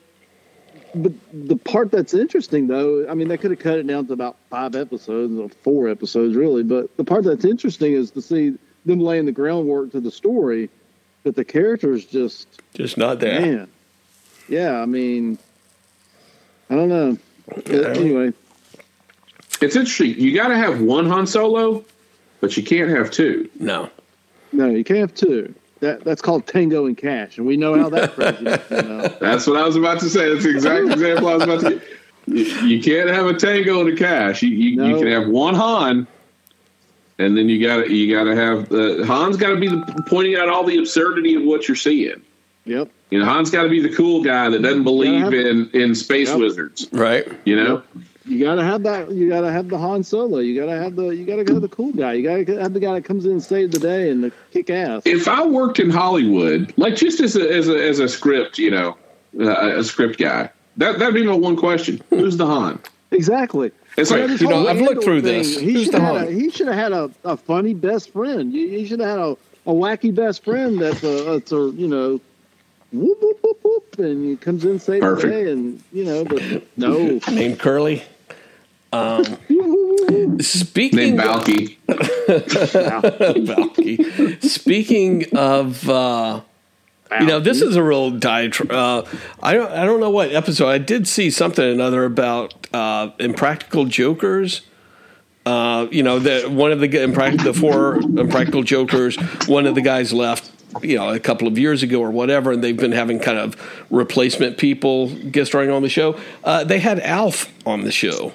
but the part that's interesting though, I mean, they could have cut it down to about five episodes or four episodes really. But the part that's interesting is to see them laying the groundwork to the story, that the characters just Just not there. Man, yeah. I mean, I don't know. Uh, Anyway, It's interesting. You got to have one Han Solo, but you can't have two. No. no, you can't have two. That that's called Tango and Cash, and we know how that prejudice. You know. That's what I was about to say. That's the exact example I was about to get. You, you can't have a Tango and a Cash. You, you, you can have one Han, and then you got to you got to have the Han's got to be the, pointing out all the absurdity of what you're seeing. Yep. You know, Han's got to be the cool guy that doesn't believe in in space Yep. wizards. Right. You know, You gotta have that. You gotta have the Han Solo. You gotta have the. You gotta have the cool guy. You gotta have the guy that comes in and saves the day and the kick ass. if I worked in Hollywood, like just as a as a, as a script, you know, uh, a script guy, that that'd be my one question: Who's the Han? Exactly. It's like you know, whole I've looked through thing, this. He Who's should the have had Han? a, he should have had a, a funny best friend. He, he should have had a, a wacky best friend that's a, that's a you know, whoop whoop whoop whoop, and he comes in saves the day, and you know, but no. Named Curly. Um, speaking Balki. Valky. Speaking of uh, You know, this is a real diatribe. Uh, I don't, I don't know what episode. I did see something or another about uh, impractical jokers. Uh, you know, the one of the impractical, the four impractical jokers. One of the guys left. You know, a couple of years ago or whatever, and they've been having kind of replacement people guest starring on the show. Uh, they had Alf on the show.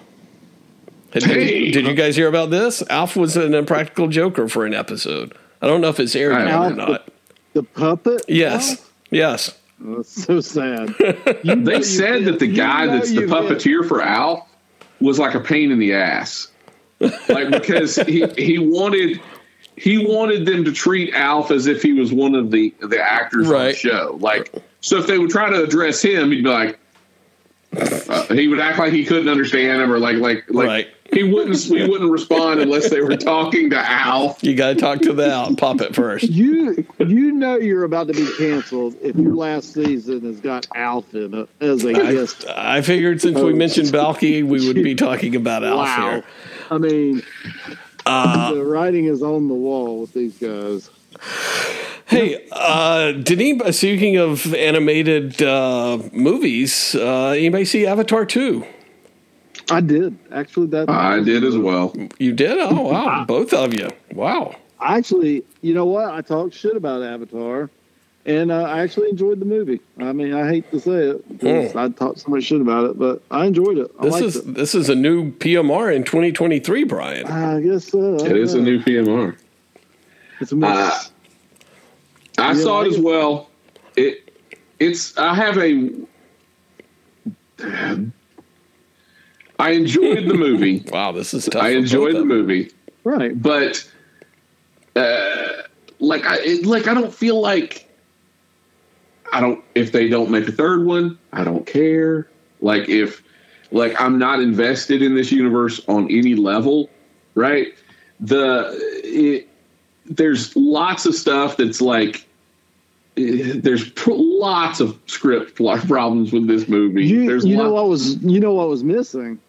Did, Hey. did you guys hear about this? Alf was an impractical joker for an episode. I don't know if it's aired I or not. the puppet. Yes, yes. Oh, that's so sad. They said that the you guy know that's the you puppeteer for Alf was like a pain in the ass, like because he he wanted he wanted them to treat Alf as if he was one of the the actors on the show. Like, so if they would try to address him, he'd be like, uh, he would act like he couldn't understand him, or like like like Right. He wouldn't he wouldn't respond unless they were talking to Alf. You got to talk to the Alf puppet first. You you know you're about to be canceled if your last season has got Alf in it as a guest. I figured since we mentioned Balki, we would be talking about Alf Wow. here. I mean, Uh, the writing is on the wall with these guys. Hey, uh, did anybody, speaking of animated uh, movies, uh, anybody see Avatar 2? I did actually. That I did as well. You did? Oh, wow. Both of you. Wow. actually, you know what? I talked shit about Avatar, and uh, I actually enjoyed the movie. I mean, I hate to say it, 'cause I talked so much shit about it, but I enjoyed it. I This liked is it. this is a new PMR in 2023, Brian. I guess so. I It is a new PMR. It's a mix. Uh, I You saw like it as it? well. It it's I have a I enjoyed the movie. Wow, this is tough. I enjoyed the movie, right. but uh, like I it, like I don't feel like I don't if they don't make a third one, I don't care. Like if like I'm not invested in this universe on any level, right? The it, there's lots of stuff that's like there's pr- lots of script pl- problems with this movie. You, there's you know what was you know what was missing?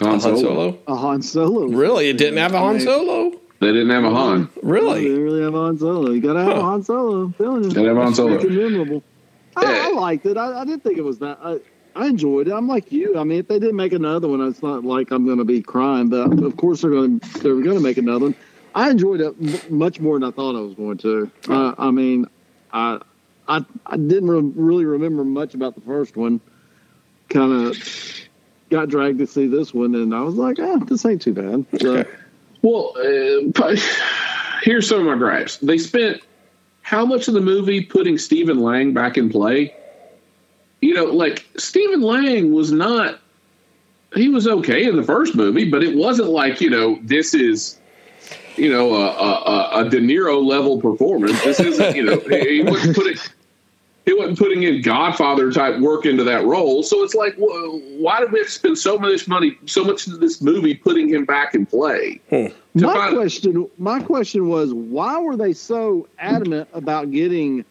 Han Han Solo. Solo? A Han Solo. Really? It didn't have a Han Solo? They didn't have a Han. Really? didn't really have Han Solo. You gotta have Huh. a Han Solo. I'm telling you. Gotta have Han Solo. It's memorable. I, I liked it. I, I didn't think it was that. I, I enjoyed it. I'm like you. I mean, if they didn't make another one, it's not like I'm going to be crying. But of course, they're going to they're going to make another one. I enjoyed it m- much more than I thought I was going to. Uh, I mean, I I I didn't re- really remember much about the first one. Kind of got dragged to see this one, and I was like, ah, this ain't too bad. So, Well, uh, here's some of my gripes. They spent how much of the movie putting Stephen Lang back in play? You know, like Stephen Lang was not. He was okay in the first movie, but it wasn't like you know this is, you know, a, a, a De Niro level performance. This isn't you know he, he wasn't putting he wasn't putting in Godfather type work into that role. So it's like, wh- why did we have to spend so much money, so much of this movie putting him back in play? To my find- question, my question was, why were they so adamant about getting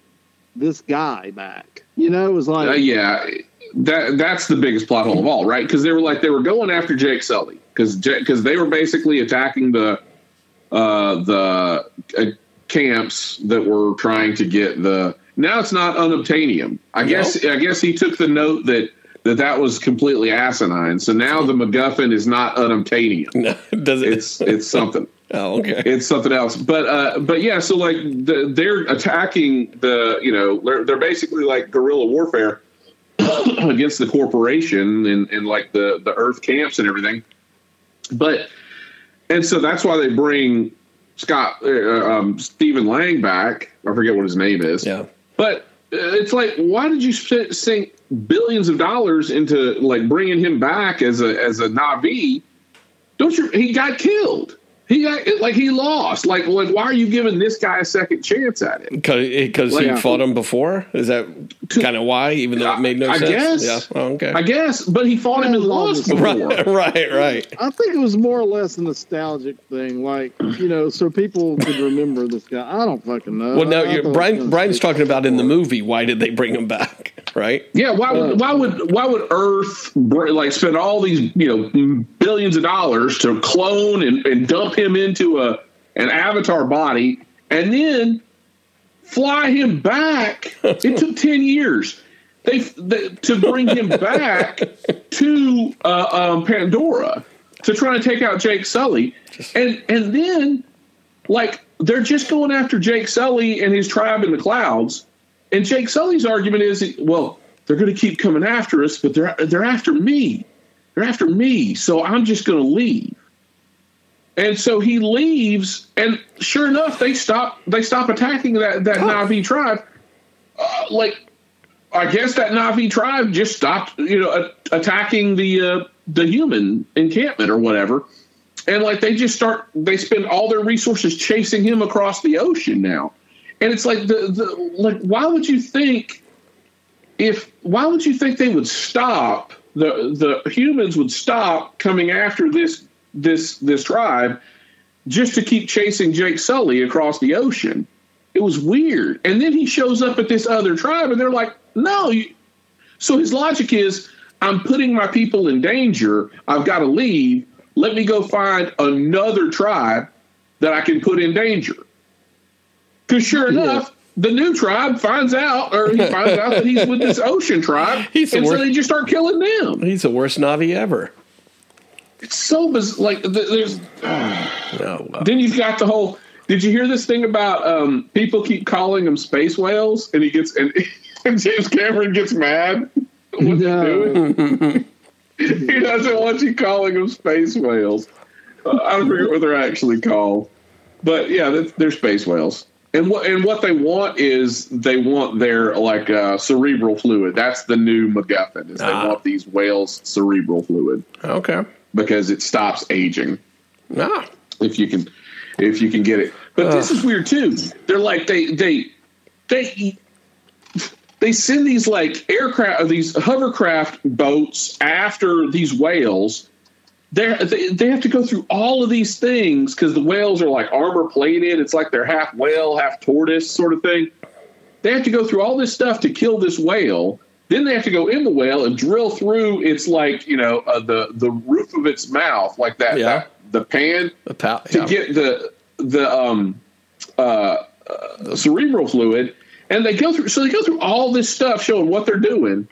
this guy back? You know, it was like, Uh, yeah, that that's the biggest plot hole of all, right? Because they were like they were going after Jake Sully because because they were basically attacking the uh, the uh, camps that were trying to get the. Now it's not unobtainium. I guess I guess he took the note that that that was completely asinine. So now the MacGuffin is not unobtainium. No, does it? It's it's something. oh, okay. it's something else. But uh, but yeah, so like the, they're attacking the you know they're, they're basically like guerrilla warfare against the corporation and, and like the the Earth camps and everything. But and so that's why they bring Scott uh, um, Stephen Lang back. I forget what his name is. Yeah. But uh, it's like, why did you sink billions of dollars into like bringing him back as a as a Na'vi? Don't you? He got killed. He got like he lost. Like like why are you giving this guy a second chance at it? Because eh, he Like- fought him before? Is that kind of why, even though it made no I sense? guess. Yeah. Oh, okay. I guess, but he fought him and lost before. right, right, right. I think it was more or less a nostalgic thing, like you know, so people could remember this guy. I don't fucking know. Well, now I you're, thought it Brian, Brian's talking about in the movie. Why did they bring him back? Right? Yeah, why would why would why would Earth like spend all these you know billions of dollars to clone and, and dump him into a an avatar body and then fly him back. It took ten years. They, they to bring him back to uh, um, Pandora to try and take out Jake Sully, and and then like they're just going after Jake Sully and his tribe in the clouds. And Jake Sully's argument is, well, they're going to keep coming after us, but they're they're after me. They're after me, so I'm just going to leave. And so he leaves, and sure enough, they stop. They stop attacking that that Na'vi tribe. Uh, like, I guess that Na'vi tribe just stopped, you know, attacking the uh, the human encampment or whatever. And like they just start, they spend all their resources chasing him across the ocean now. And it's like the, the like, why would you think if why would you think they would stop the the humans would stop coming after this this this tribe just to keep chasing Jake Sully across the ocean? It was weird. And then he shows up at this other tribe, and they're like, "No." You, so his logic is, I'm putting my people in danger. I've got to leave. Let me go find another tribe that I can put in danger. Because sure enough, the new tribe finds out, or he finds out that he's with this ocean tribe, He's and so worst- they just start killing them. He's the worst Na'vi ever. It's so biz- like th- there's. Oh, wow. Then you've got the whole. Did you hear this thing about um, people keep calling them space whales, and he gets and, and James Cameron gets mad. What's he doing? he doesn't want you calling them space whales. Uh, I don't forget what they're actually called, but yeah, they're, they're space whales. And what and what they want is they want their like uh, cerebral fluid. That's the new MacGuffin. Is they Ah. want these whales' cerebral fluid Okay. because it stops aging Ah. if you can if you can get it. But this is weird too. They're like they they they they send these like aircraft or these hovercraft boats after these whales. They're, they they have to go through all of these things because the whales are like armor plated. It's like they're half whale, half tortoise sort of thing. They have to go through all this stuff to kill this whale. Then they have to go in the whale and drill through its like you know uh, the the roof of its mouth like that, Yeah. that the pan The pal- to get the the um uh, uh cerebral fluid and they go through so they go through all this stuff showing what they're doing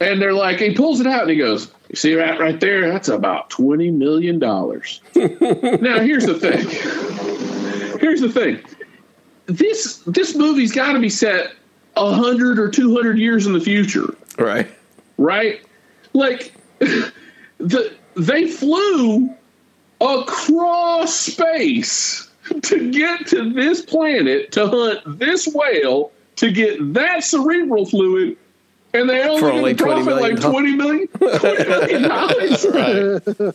and they're like he pulls it out and he goes you see that right there that's about 20 million dollars now here's the thing here's the thing this this movie's got to be set 100 or 200 years in the future right. right? Like the they flew across space to get to this planet to hunt this whale to get that cerebral fluid. And they only, For only gonna $20 profit like twenty million, $20 million.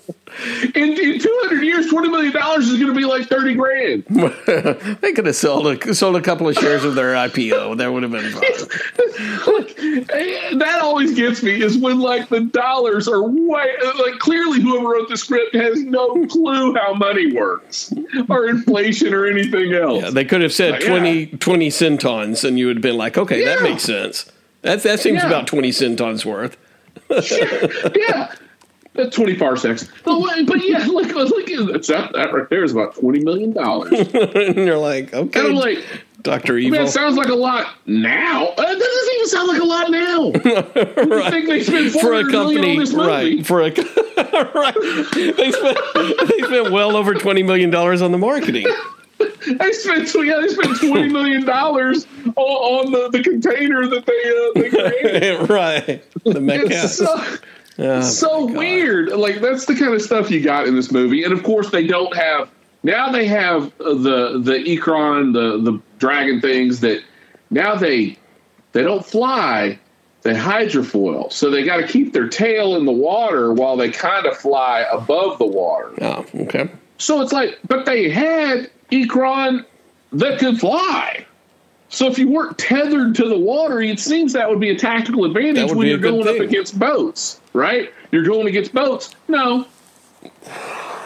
In, in two hundred years, twenty million dollars is going to be like thirty grand. They could have sold a, sold a couple of shares of their IPO. That would have been fine. Eh, that always gets me is when like the dollars are way like clearly whoever wrote the script has no clue how money works or inflation or anything else. Yeah, they could have said Yeah. 20, 20 centons, and you would have been like, okay, that makes sense. That that seems Yeah. about twenty centons worth. yeah. At 20 parsecs. But, but yeah, like, like that, that right there is about $20 million. And and you're like, okay, And I'm like, Doctor man, Evil. it sounds like a lot now. Uh, That doesn't even sound like a lot now. You think they spent for a company, on this movie? right? For a right, they spent they spent well over twenty million dollars on the marketing. They spent tw- yeah, they spent twenty million dollars on, on the, the container that they uh, they created. right, the Metcalf. So, Oh, so weird. Like that's the kind of stuff you got in this movie, and of course they don't have. Now they have the the ikran, the the dragon things that now they they don't fly. They hydrofoil, so they got to keep their tail in the water while they kind of fly above the water. Oh, okay. So it's like, but they had ikran that could fly. So if you weren't tethered to the water, it seems that would be a tactical advantage when you're good going up against boats, right? You're going against boats. No,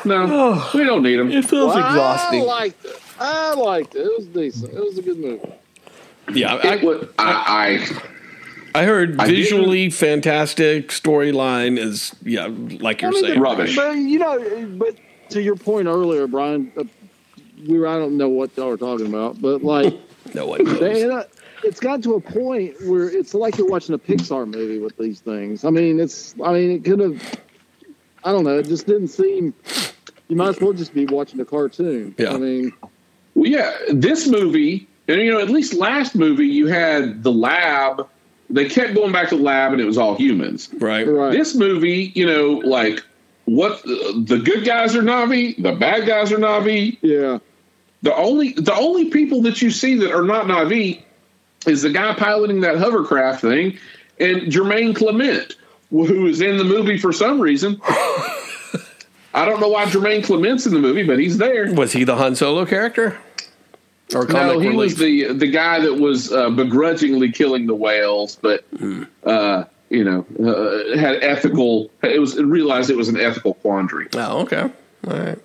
no, we don't need them. It feels Well, exhausting. I liked it. I liked it. It was decent. It was a good movie. yeah, It I, would, I, I heard I visually fantastic storyline is yeah, like you're I mean, saying. Rubbish. But you know, but to your point earlier, Brian, uh, we were, I don't know what y'all were talking about, but like No one knows. They, and, uh, it's got to a point where it's like you're watching a Pixar movie with these things. I mean, it's. I mean, it could have. I don't know. It just didn't seem. You might as well just be watching a cartoon. Yeah. I mean, Well, yeah, this movie, and you know, at least last movie, you had the lab. They kept going back to the lab, and it was all humans. right? right. This movie, you know, like what the good guys are Na'vi, the bad guys are Na'vi. yeah. The only the only people that you see that are not Na'vi is the guy piloting that hovercraft thing, and Jermaine Clement, who is in the movie for some reason. I don't know why Jermaine Clement's in the movie, but he's there. Was he the Han Solo character? Or No, he relief? was the the guy that was uh, begrudgingly killing the whales, but uh, you know uh, had ethical. It was realized it was an ethical quandary. Oh, okay. All right.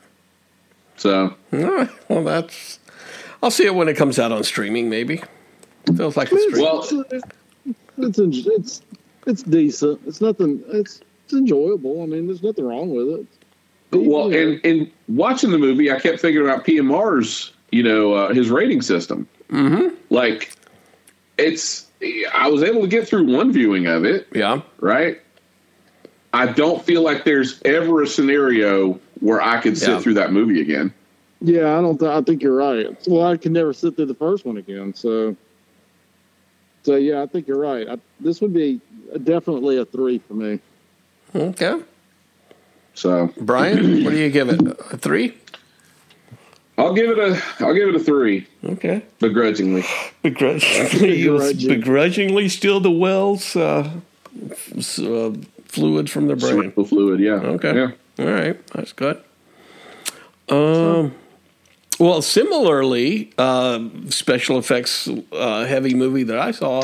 So All right. Well, that's. I'll see it when it comes out on streaming. Maybe feels like a stream. Well- it's, it's it's it's it's decent. It's nothing. It's it's enjoyable. I mean, there's nothing wrong with it. well, and and watching the movie, I kept thinking about PMR's, you know, uh, his rating system. Mm-hmm. Like, it's. I was able to get through one viewing of it, yeah. right? I don't feel like there's ever a scenario where I could sit Yeah. through that movie again. Yeah, I don't. Th- I think you're right. Well, I can never sit through the first one again. So, so yeah, I think you're right. I, this would be definitely a three for me. Okay. So Brian, what do you give it? A three? I'll give it a I'll give it a three, Okay. begrudgingly. Begrudgingly, you Begrudging. begrudgingly steal the Wells uh, uh, fluid from the brain. Cerebral fluid, yeah. Okay. Yeah. All right. That's good. Um, well, similarly, uh, special effects uh, heavy movie that I saw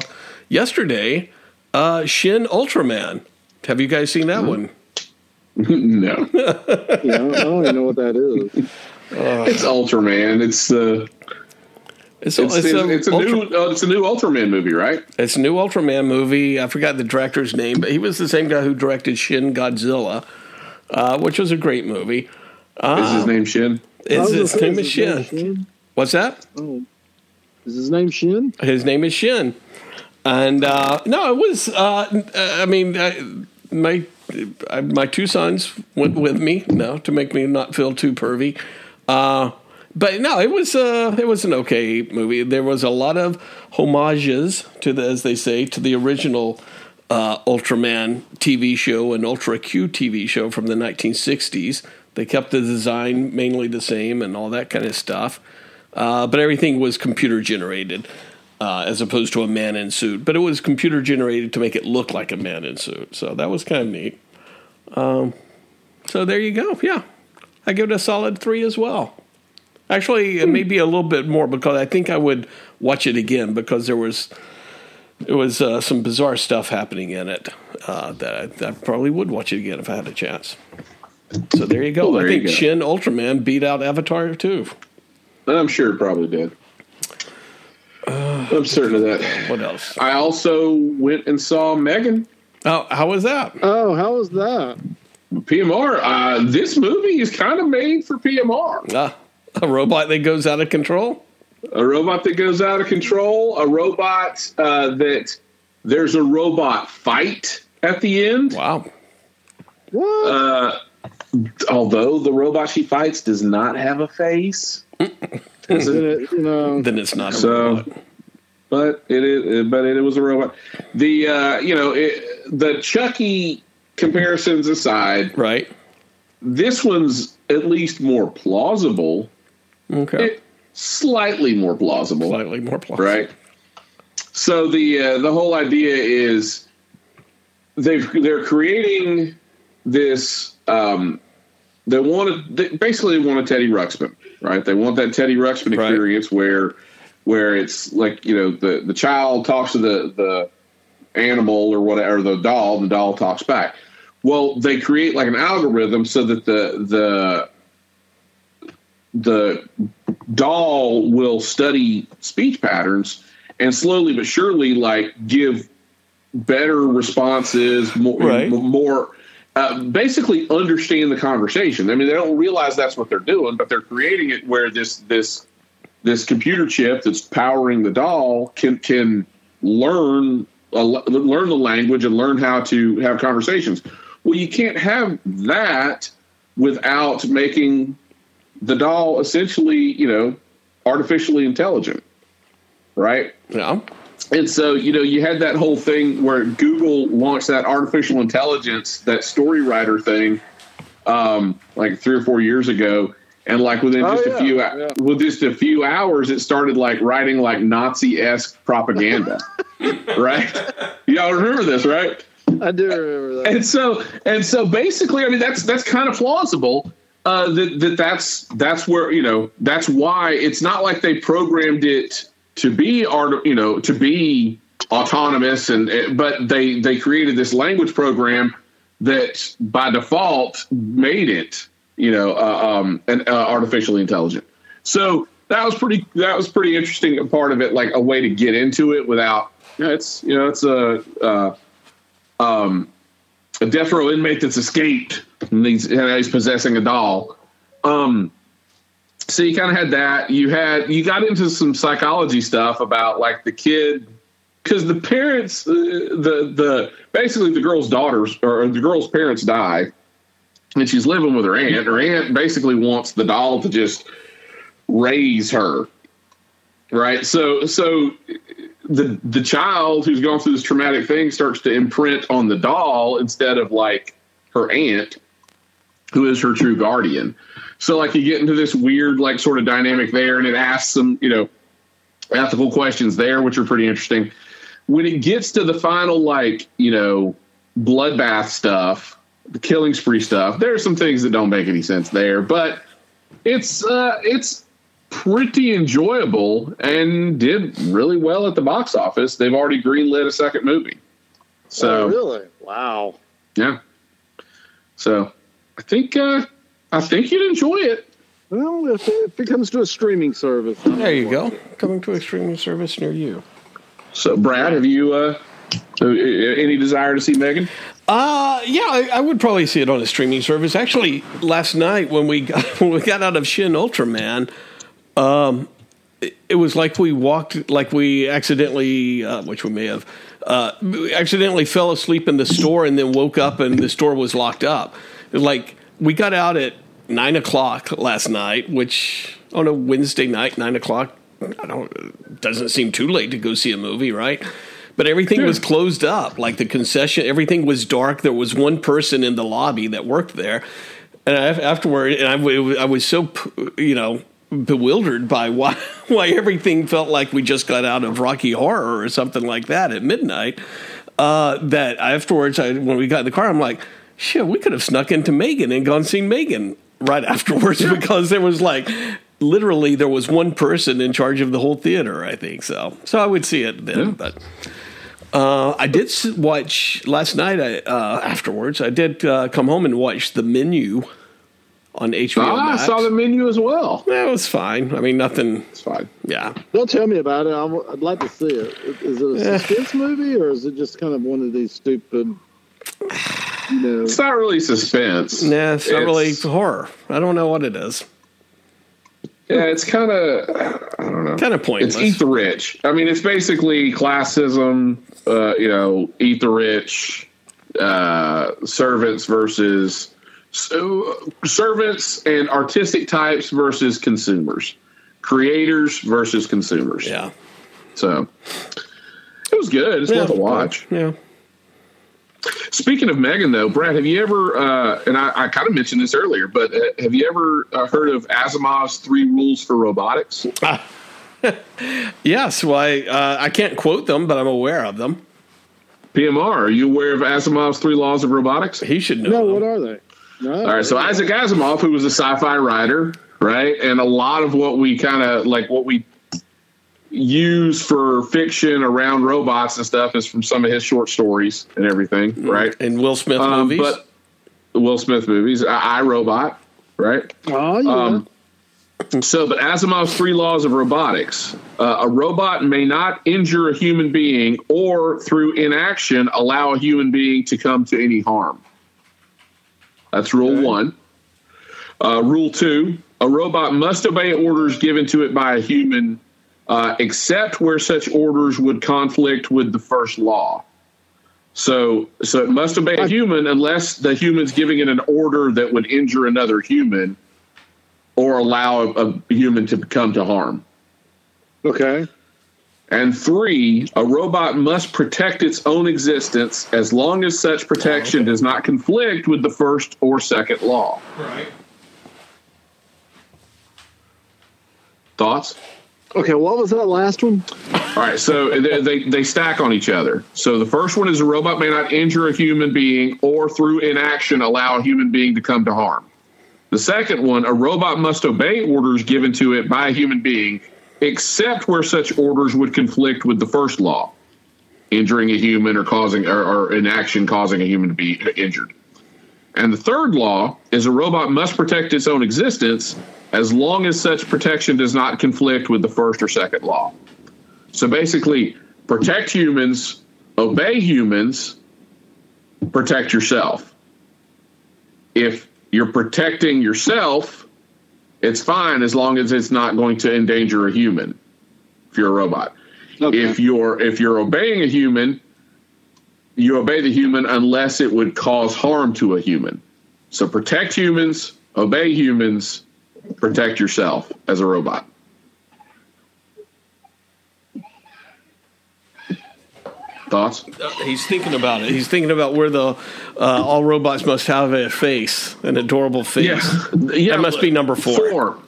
yesterday, uh, Shin Ultraman. Have you guys seen that one? no. You I don't even know what that is. It's Ultraman. It's uh It's, it's, it's, a, it's a Ultra- new uh, it's a new Ultraman movie, right? It's a new Ultraman movie. I forgot the director's name, but he was the same guy who directed Shin Godzilla, uh, which was a great movie. Is his name Shin? It's, I was his say, name is Shin. Shin? What's that? Oh, is his name Shin? His name is Shin. And uh, no, it was. Uh, I mean, I, my I, my two sons went with me, no, to make me not feel too pervy. Uh, but no, it was uh, it was an okay movie. There was a lot of homages to the, as they say, to the original uh, Ultraman TV show and Ultra Q TV show from the 1960s. They kept the design mainly the same and all that kind of stuff, uh, but everything was computer generated uh, as opposed to a man in suit. But it was computer generated to make it look like a man in suit. So that was kind of neat. Um, so there you go. Yeah, I give it a solid three as well. Actually, it may be a little bit more because I think I would watch it again because there was there was uh, some bizarre stuff happening in it uh, that I, I probably would watch it again if I had a chance. So there you go. Well, there I think go. Shin Ultraman beat out Avatar too. I'm sure it probably did. I'm certain of that. What else? I also went and saw Megan. Oh, how was that? Oh, how was that? PMR. Uh, this movie is kind of made for PMR. Ah, a robot that goes out of control. A robot that goes out of control. A robot uh, that there's a robot fight at the end. Wow. What? Uh, although the robot she fights does not have a face. Is it, you know, Then it's not a So- robot. but it is but it was a robot the uh you know it, the chucky comparisons aside Right. this one's at least more plausible Okay. it, slightly more plausible Slightly more plausible. right so the uh, the whole idea is they've they're creating this um they want to they basically want a Teddy Ruxpin, right? They want that Teddy Ruxpin Right. experience where where it's like you know the the child talks to the the animal or whatever the doll, the doll talks back. Well, they create like an algorithm so that the the the doll will study speech patterns and slowly but surely like give better responses more Right. more uh, basically understand the conversation i mean they don't realize that's what they're doing but they're creating it where this this this computer chip that's powering the doll can can learn uh, learn the language and learn how to have conversations. Well, you can't have that without making the doll essentially, you know, artificially intelligent, right? Yeah. And so, you know, you had that whole thing where Google launched that artificial intelligence, that story writer thing, um, like three or four years ago. And like within Oh, just yeah, a few, yeah. with just a few hours, it started like writing like Nazi esque propaganda, right? Y'all remember this, right? I do remember that. and so and so basically i mean that's that's kind of plausible uh that, that that's that's where you know that's why it's not like they programmed it to be art you know to be autonomous and eh, but they they created this language program that by default made it you know uh, um an uh, artificially intelligent. So that was pretty that was pretty interesting part of it like a way to get into it without you know, it's you know it's a uh um, a death row inmate that's escaped and he's, and he's possessing a doll. Um, so you kind of had that. You had you got into some psychology stuff about like the kid because the parents, uh, the the basically the girl's daughters or the girl's parents die, and she's living with her aunt. Her aunt basically wants the doll to just raise her, right? So so the the child who's gone through this traumatic thing starts to imprint on the doll instead of like her aunt who is her true guardian. So like you get into this weird like sort of dynamic there and it asks some you know ethical questions there which are pretty interesting. When it gets to the final like you know bloodbath stuff the killing spree stuff there are some things that don't make any sense there but it's uh it's pretty enjoyable and did really well at the box office. They've already greenlit a second movie. So oh, really? Wow. yeah. So I think uh I think you'd enjoy it. Well, if it, if it comes to a streaming service, I'm There you gonna go. Coming to a streaming service near you. So Brad, have you uh uh, any desire to see Megan? Uh yeah, I, I would probably see it on a streaming service. Actually, last night when we got, when we got out of Shin Ultraman, um, it, it was like we walked, like we accidentally, uh, which we may have, uh, accidentally fell asleep in the store and then woke up and the store was locked up. Like we got out at nine o'clock last night, which on a Wednesday night, nine o'clock, I don't doesn't seem too late to go see a movie, right? But everything was closed up. Like the concession, everything was dark. There was one person in the lobby that worked there, and I, afterward, and I, I was so you know bewildered by why why everything felt like we just got out of Rocky Horror or something like that at midnight. Uh, that afterwards, I, when we got in the car, I'm like, shit, we could have snuck into Megan and gone seen Megan right afterwards because there was like literally there was one person in charge of the whole theater. I think so. So I would see it then, but. Uh, I did watch last night. I, uh, afterwards, I did uh, come home and watch the menu on HBO Ah, I saw the menu as well. Yeah, it was fine. I mean, nothing. It's fine. Yeah, Don't tell me about it. i would like to see it. Is it a suspense movie or is it just kind of one of these stupid, you know? It's not really suspense. nah, it's not really horror. I don't know what it is. Yeah, it's kind of I don't know. Kind of pointless. It's eat the rich. I mean, it's basically classism. Uh, you know, eat the rich. Uh, servants versus so, servants and artistic types versus consumers. Creators versus consumers. Yeah, So it was good. It's yeah, worth a watch. Yeah. Speaking of Megan, though, Brad, have you ever? Uh, and I, I kind of mentioned this earlier, but uh, have you ever uh, heard of Asimov's Three Rules for Robotics? Yes. Well, I uh, I can't quote them, but I'm aware of them. PMR, are you aware of Asimov's Three Laws of Robotics? He should know. No, them. what are they? No. All right, so Isaac Asimov, who was a sci-fi writer, right, and a lot of what we kind of like what we use for fiction around robots and stuff is from some of his short stories and everything, right? And Will Smith Um, movies. but the Will Smith movies, I, I Robot, right? Oh, yeah. Um, so, but Asimov's three laws of robotics: uh, a robot may not injure a human being, or through inaction allow a human being to come to any harm. That's rule Okay. one. Uh, rule two: a robot must obey orders given to it by a human, uh, except where such orders would conflict with the first law. So, so it must obey a human unless the human's giving it an order that would injure another human or allow a, a human to come to harm. Okay. And three, a robot must protect its own existence as long as such protection does not conflict with the first or second law. Right. Thoughts? Okay. What was that last one? All right, so they, they, they stack on each other. So the first one is a robot may not injure a human being or through inaction allow a human being to come to harm. The second one, a robot must obey orders given to it by a human being, except where such orders would conflict with the first law, injuring a human or causing or, or inaction causing a human to be injured. And the third law is a robot must protect its own existence as long as such protection does not conflict with the first or second law. So basically, protect humans, obey humans, protect yourself. If you're protecting yourself, it's fine as long as it's not going to endanger a human. If you're a robot, Okay. if you're if you're obeying a human, you obey the human unless it would cause harm to a human. So protect humans, obey humans, protect yourself as a robot. Thoughts? Uh, he's thinking about it. He's thinking about where the uh, all robots must have a face, an adorable face. Yeah, yeah. That must be number four. Four.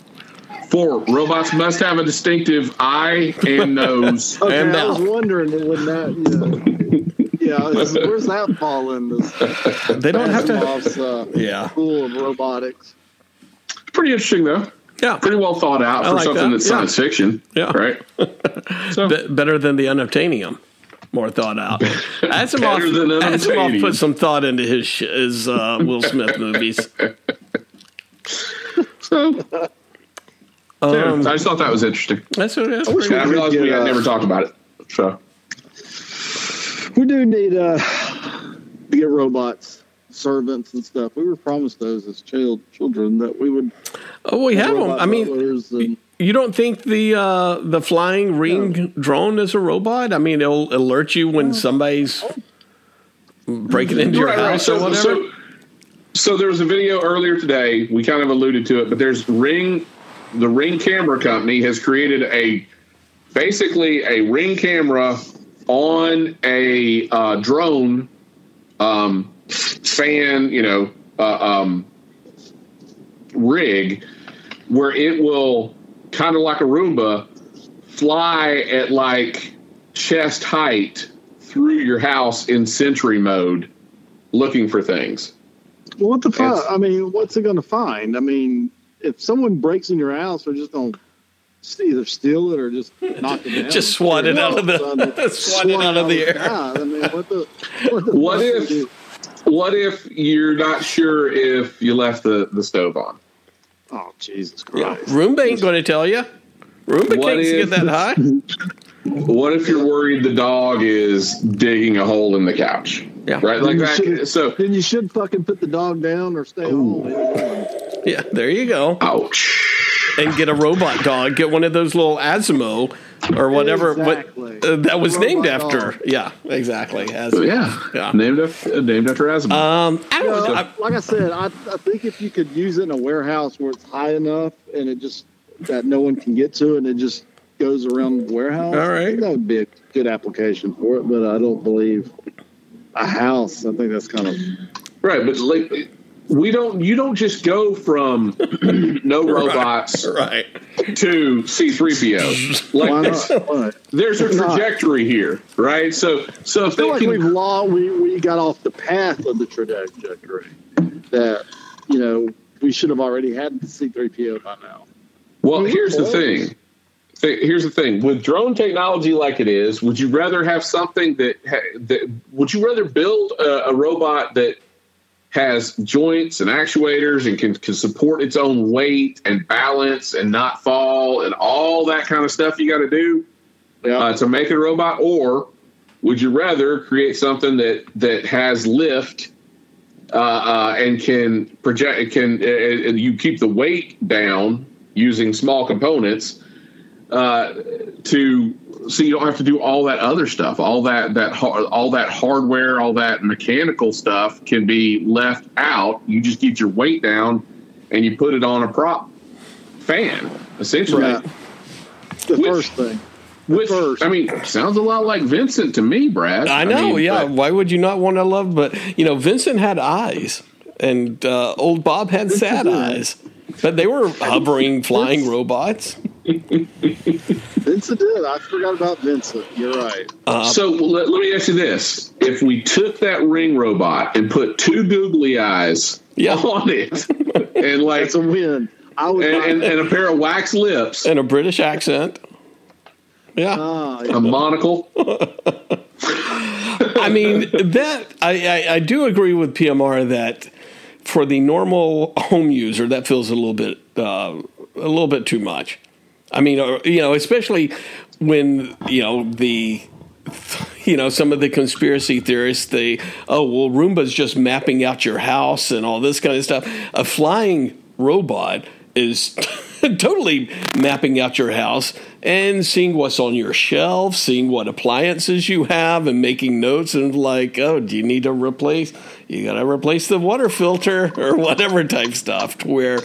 Four. Robots must have a distinctive eye and nose. Okay. And I was wondering when that. You know, yeah. is- Where's that fall in this? They don't have to. Asimov's, uh, Yeah. School of robotics. Pretty interesting though. Yeah. Pretty well thought out I for like something that. that's Yeah. science fiction. Yeah. Right. So Be- better than the unobtainium. More thought out. Asimov, than Asimov put some thought into his sh- his uh, Will Smith movies. so yeah, Um, I just thought that was interesting. that's what that's wish pretty I realized could we had uh, never talked about it. So We do need uh, to get robots, servants, and stuff. We were promised those as child children that we would. Oh, we have them. I mean, and, you don't think the uh, the flying ring drone is a robot? I mean, it'll alert you when somebody's breaking into your Right, right. house or So, whatever. so, so there was a video earlier today. We kind of alluded to it, but there's Ring, the Ring Camera Company has created a basically a Ring camera on a uh, drone um, fan, you know, uh, um, rig where it will kind of like a Roomba fly at like chest height through your house in sentry mode looking for things. well, what the fuck? I mean, what's it going to find? I mean, if someone breaks in your house, they're just going to either steal it or just knock it down. Just swat it out of the- swat it out of the air. God, I mean, what the? What, the What if- you- What if you're not sure if you left the, the stove on? Oh Jesus Yeah. Christ! Roomba ain't going to tell you. Roomba What can't if- get that high. What if you're worried the dog is digging a hole in the couch? Yeah. Right? Like Then you that. should- So, Then you should fucking put the dog down or stay home. Yeah, there you go. ouch. And get a robot dog. Get one of those little Asimo or whatever Exactly. what, uh, that was Robot named after. dog. Yeah, exactly. Asimo. Yeah. Yeah. Named after, named after Asimov. Um, I don't Well, know. I- like I said, I, I think if you could use it in a warehouse where it's high enough and it just that no one can get to it and it just goes around the warehouse, All right. I think that would be a good application for it. But I don't believe a house. I think that's kind of right. But like, we don't, you don't just go from no robots Right. to C3PO. Like, why there's, not? There's a trajectory here, right? So, so if I feel they like can we've lost. We we got off the path of the trajectory that you know we should have already had the C-3PO by now. Well, here's the thing. Here's the thing. With drone technology like it is, would you rather have something that, that would you rather build a, a robot that has joints and actuators and can, can support its own weight and balance and not fall and all that kind of stuff you got to do Yeah. uh, to make it a robot, or would you rather create something that that has lift uh, uh, and can project? Can you keep the weight down using small components uh, to so you don't have to do all that other stuff all that that har- all that hardware all that mechanical stuff can be left out you just get your weight down and you put it on a prop fan essentially Right. The Which- first thing. which first. i mean sounds a lot like vincent to me brad I know, mean, yeah. but- Why would you not want to love? But you know, Vincent had eyes, and uh, old Bob had sad eyes, but they were hovering, flying robots. Vincent did. I forgot about Vincent. You're right. so let, let me ask you this: If we took that ring robot and put two googly eyes Yeah. on it, and like It's a win. I would. and, and, and a pair of wax lips, and a British accent. Yeah, Ah, a monocle, I mean that I, I I do agree with PMR that for the normal home user that feels a little bit uh, a little bit too much. I mean, or, you know, especially when you know the you know some of the conspiracy theorists they oh well Roomba's just mapping out your house and all this kind of stuff. A flying robot is totally mapping out your house and seeing what's on your shelf, seeing what appliances you have, and making notes and like, oh, do you need to replace? You got to replace the water filter or whatever type stuff. Where,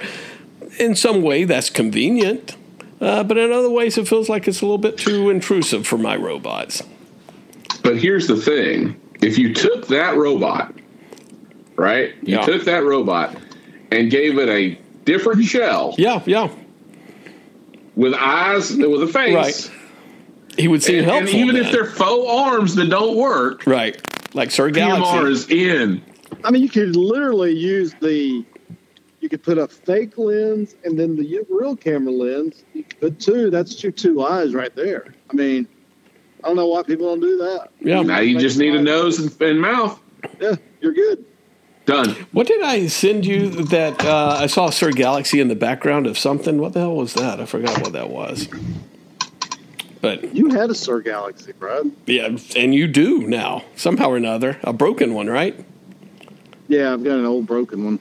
in some way, that's convenient, uh, but in other ways, it feels like it's a little bit too intrusive for my robots. But here's the thing: if you took that robot, right? You Yeah. took that robot and gave it a different shell Yeah, yeah, with eyes with a face, Right. he would seem And, and helpful. even if they're faux arms that don't work, right, like Sir PMR Galaxy. is in. I mean, you could literally use the. You could put a fake lens and then the real camera lens. You could put two. That's your two eyes right there. I mean, I don't know why people don't do that. Yeah. Now you just need a nose and, and mouth. Yeah, you're good. Done. What did I send you that uh, I saw a Sir Galaxy in the background of something? What the hell was that? I forgot what that was. But You had a Sir Galaxy, Brad. yeah, and you do now somehow or another a broken one, right? Yeah, I've got an old broken one.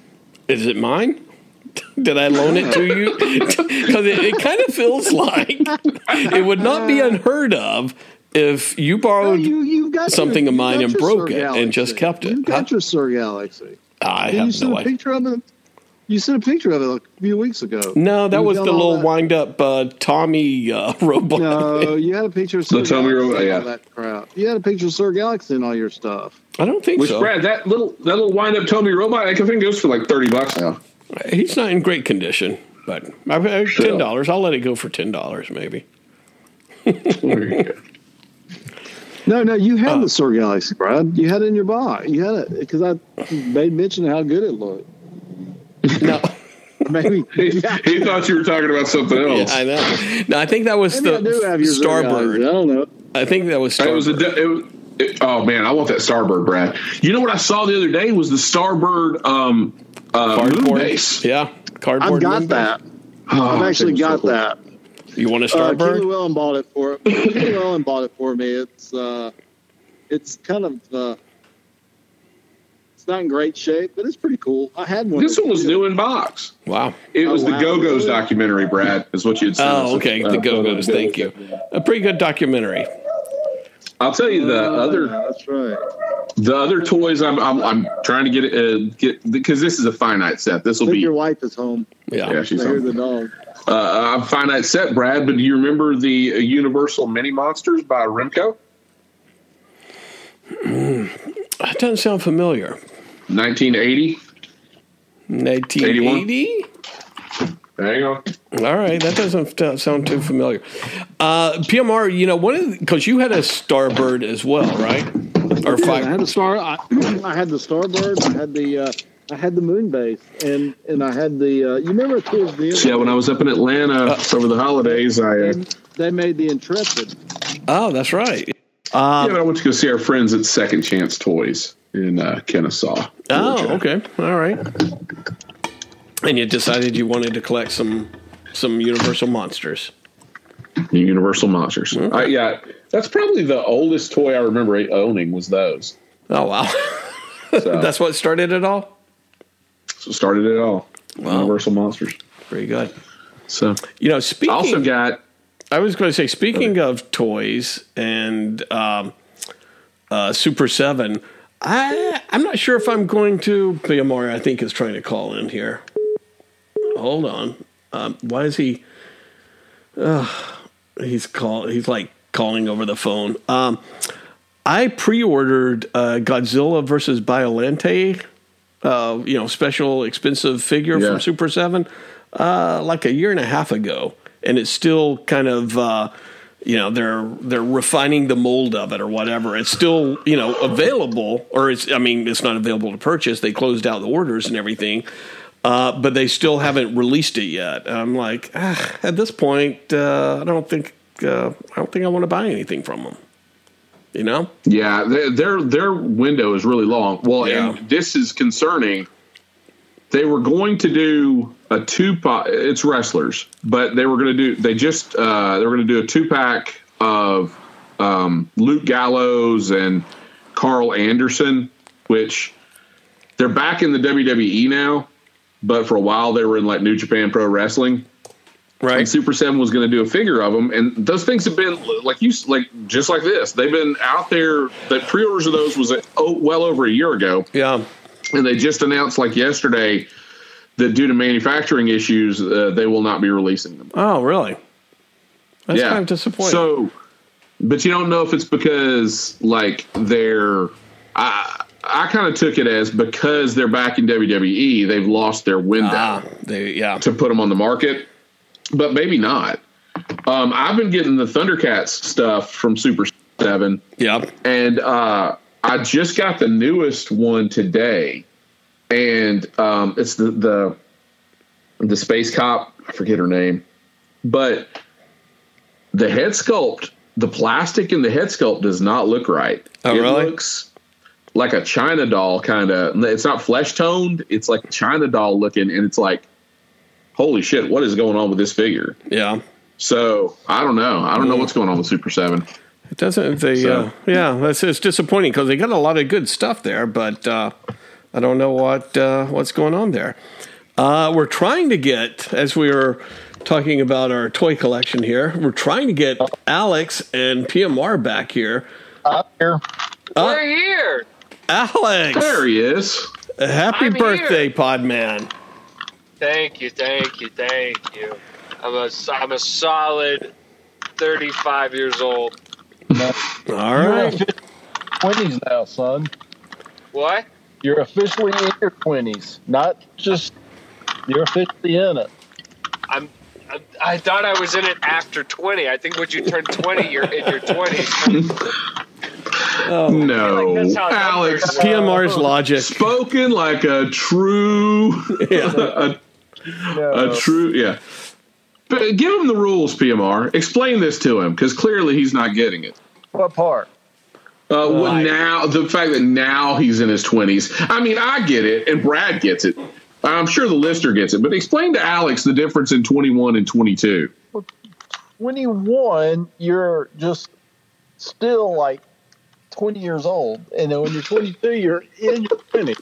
Is it mine? Did I loan it to you? Because it, it kind of feels like it would not be unheard of if you borrowed. you, you've got something your, of mine got and broke Sir it and just kept it. You've got Huh? your Sir Galaxy. I Did you have send no a idea. picture of it? You sent a picture of it a few weeks ago. No, that You was the little wind up uh, Tomy uh, robot. No, you had a picture of Sir The Tomy Galaxy Robot, and yeah. All that crap. You had a picture of Sir Galaxy and all your stuff. I don't think Which so. Brad, that little that little wind up Tomy robot, I think it goes for like thirty bucks now. He's not in great condition, but I've uh, ten dollars. I'll let it go for ten dollars, maybe. No, no, you Uh. had the Sir Galaxy, Brad. You had it in your box. You had it because I made mention of how good it looked. No, Maybe. he, he thought you were talking about something else. I know. No, I think that was Maybe I do the have your Sir Galaxy. Starbird. I don't know. I think that was It was a. Starbird. It was, it, oh man, I want that Starbird, Brad. You know what I saw the other day was the Starbird um, uh, moon Cardboard. base. Yeah, cardboard. I've got moon that. Oh, I've actually it was so got cool. that. You want a Uh, Starbird? Keely Wellen bought it for Keely Wellen bought it for me. It's uh, it's kind of uh, it's not in great shape, but it's pretty cool. I had one. This one was new in box. wow. It Oh, was the. Go Go's documentary, Brad. Is what you had said. Oh, okay. The Go Go's. Thank you. A pretty good documentary. I'll tell you the Oh, other that's right. the other toys. I'm I'm, I'm trying to get uh, get because this is a finite set. This will be your wife is home. Yeah. yeah. I She's hear the dog. uh, a finite set, Brad. But do you remember the uh, Universal Mini Monsters by Remco? That doesn't sound familiar. 1980. 1980. There you go. All right, that doesn't sound too familiar. Uh, PMR, you know, one of because you had a Starbird as well, right? Or Yeah, I had a star. I, I had the Starbird. I had the. Uh, I had the moon base, and and I had the. Uh, you remember towards the end? Yeah, when I was up in Atlanta over the holidays, I uh, they, they made the Intrepid. Oh, that's right. yeah, I went to go see our friends at Second Chance Toys in uh, Kennesaw. Oh, okay, all right. And you decided you wanted to collect some some Universal monsters. Universal Monsters. I, yeah, that's probably the oldest toy I remember owning was those. Oh wow, So that's what started it all. so started it all. Wow. Universal Monsters. Very good. So You know, speaking. also got I was going to say, speaking of toys and um, uh, Super Seven, I I'm not sure if I'm going to. PMR, I think, is trying to call in here. Hold on. Um, why is he? Uh, he's call. He's like calling over the phone. Um, I pre-ordered uh, Godzilla versus Biollante. Uh, you know, special expensive figure Yeah. from Super Seven, uh, like a year and a half ago, and it's still kind of. You know they're they're refining the mold of it or whatever. It's still you know available, or it's I mean it's not available to purchase. They closed out the orders and everything, uh, but they still haven't released it yet. And I'm like, ah, at this point, uh, I don't think uh, I don't think I want to buy anything from them. You know? Yeah, their their, their window is really long. Well, Yeah. and this is concerning. They were going to do a two pack. It's wrestlers, but they were going to do. They just uh, they were going to do a two pack of um, Luke Gallows and Karl Anderson, which they're back in the WWE now. But for a while, they were in like New Japan Pro Wrestling Right. and Super Seven was going to do a figure of them, and those things have been like you like just like this. They've been out there. The pre-orders of those was oh, well over a year ago, Yeah. and they just announced like yesterday that due to manufacturing issues, uh, they will not be releasing them. Oh, really? That's kind of disappointing. So, but you don't know if it's because like they're. I I kind of took it as because they're back in WWE, they've lost their window ah, they, yeah. to put them on the market, but maybe not. Um, I've been getting the Thundercats stuff from Super Seven, Yeah. and uh, I just got the newest one today, and um, it's the the the space cop. I forget her name, but the head sculpt, the plastic in the head sculpt does not look right. Oh, it really? looks like a China doll kind of. It's not flesh toned. It's like a China doll looking, and it's like, holy shit, what is going on with this figure? Yeah. So I don't know. I don't know what's going on with Super Seven. It doesn't. They, So- uh, yeah, that's it's disappointing because they got a lot of good stuff there, but uh, I don't know what uh, what's going on there. Uh, we're trying to get, as we were talking about our toy collection here, we're trying to get Alex and PMR back here. I'm here. We're here. Alex, There he is. happy I'm birthday, here. Podman! Thank you, thank you, thank you. I'm a, I'm a solid 35 years old. All You're right, in twenties now, son. What? You're officially in your twenties, not just you're officially in it. I'm. I, I thought I was in it after 20. I think when you turn 20, you're in your 20s. oh, No, that's how Alex. work. PMR's oh. logic. Spoken like a true, a, No, a true, yeah. But give him the rules, PMR. Explain this to him because clearly he's not getting it. what part? Uh, well, Right. now the fact that now he's in his twenties. I mean, I get it, and Brad gets it. I'm sure the listener gets it. But explain to Alex the difference in 21 and 22. Twenty-one, you're just still like twenty years old, and then when you're twenty-two, you're in your twenties.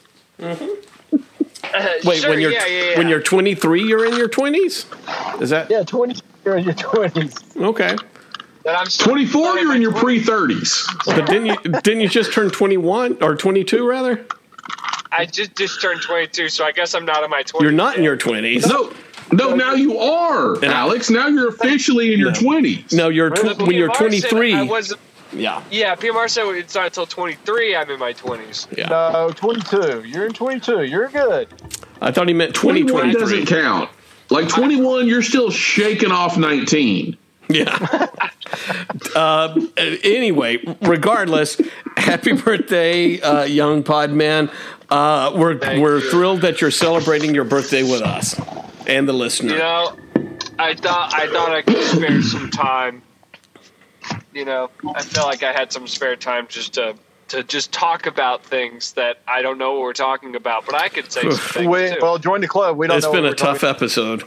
Wait, Sure, when you're yeah, yeah, yeah. when you're 23, you're in your 20s. Is that Yeah, twenty. You're in your twenties. okay? That I'm still 24, you're in your pre 30s. But didn't you didn't you just turn 21 or 22 rather? I just just turned 22, so I guess I'm not in my 20s. You're not in your 20s. No, no, now you are, And I- Alex. Now you're officially in your 20s. No, you're tw- when you're 23. I was. yeah, Yeah, PMR said it's not until 23 I'm in my 20s. yeah. No, twenty-two. You're in twenty-two. You're good. I thought he meant 21 2023. doesn't count. Like 21, you're still shaking off 19. Yeah. uh, anyway, regardless, happy birthday, uh, young Podman. Uh, we're Thank we're you. thrilled that you're celebrating your birthday with us and the listener. You know, I thought I thought I could spare some time. You know, I felt like I had some spare time just to to just talk about things that I don't know what we're talking about, but I could say some We, too. well, join the club. We don't it's know been what a we're tough talking- episode.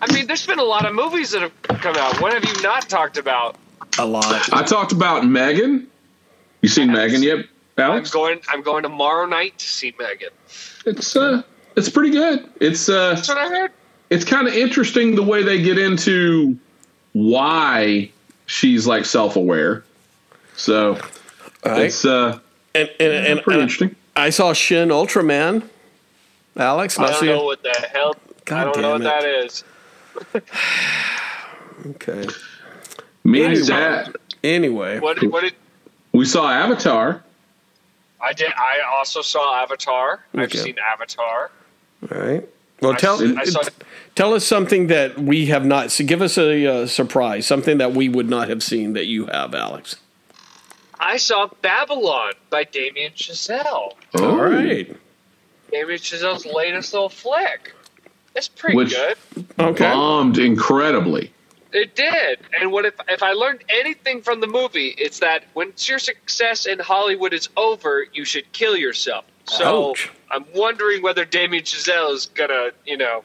I mean, there's been a lot of movies that have come out. What have you not talked about? A lot. I talked about Megan. You seen Megan yet, I'm Alex? going. I'm going tomorrow night to see Megan. It's uh, it's pretty good. It's uh, That's what I heard. it's kind of interesting the way they get into why she's like self aware. So All right. it's uh, and, and, and, pretty and interesting. I saw Shin Ultraman. Alex, I don't see know what the hell. God I don't know damn what it. that is. Okay. Me and Anyway. Dad, Anyway, What? What did? we saw Avatar. I did. I also saw Avatar. I've seen Avatar. all right. Well, I tell s- I saw- tell us something that we have not. So give us a uh, surprise, something that we would not have seen that you have, Alex. I saw Babylon by Damien Chazelle. Oh. All right. Damien Chazelle's latest little flick. It's pretty Which- good. Okay. bombed incredibly. It did. And what if if I learned anything from the movie, it's that once your success in Hollywood is over, you should kill yourself. So Ouch. I'm wondering whether Damien Chazelle is gonna, you know,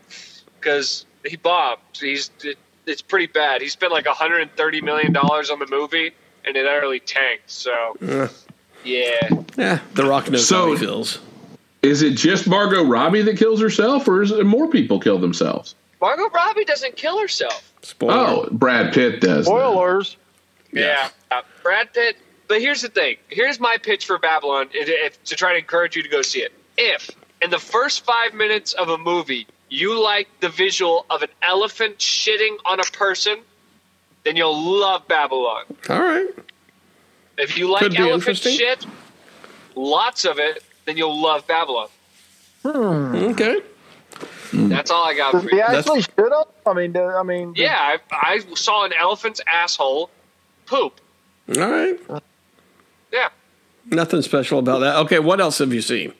because he bombed. He's it, it's pretty bad. He spent like 130 million dollars on the movie, and it utterly tanked. So Uh, yeah, yeah, The Rock knows So- how he feels. Is it just Margot Robbie that kills herself, or is it more people kill themselves? Margot Robbie doesn't kill herself. Spoiler. Oh, Brad Pitt does. Spoilers. Yeah. Uh, Brad Pitt. But here's the thing. Here's my pitch for Babylon if, if, to try to encourage you to go see it. If in the first five minutes of a movie you like the visual of an elephant shitting on a person, then you'll love Babylon. All right. If you like elephant shit, lots of it, then you'll love Babylon. Okay. That's all I got Does for he you. actually shit up? I mean, do- I mean, Yeah, I, I saw an elephant's asshole poop. All right. Yeah. Nothing special about that. Okay. What else have you seen?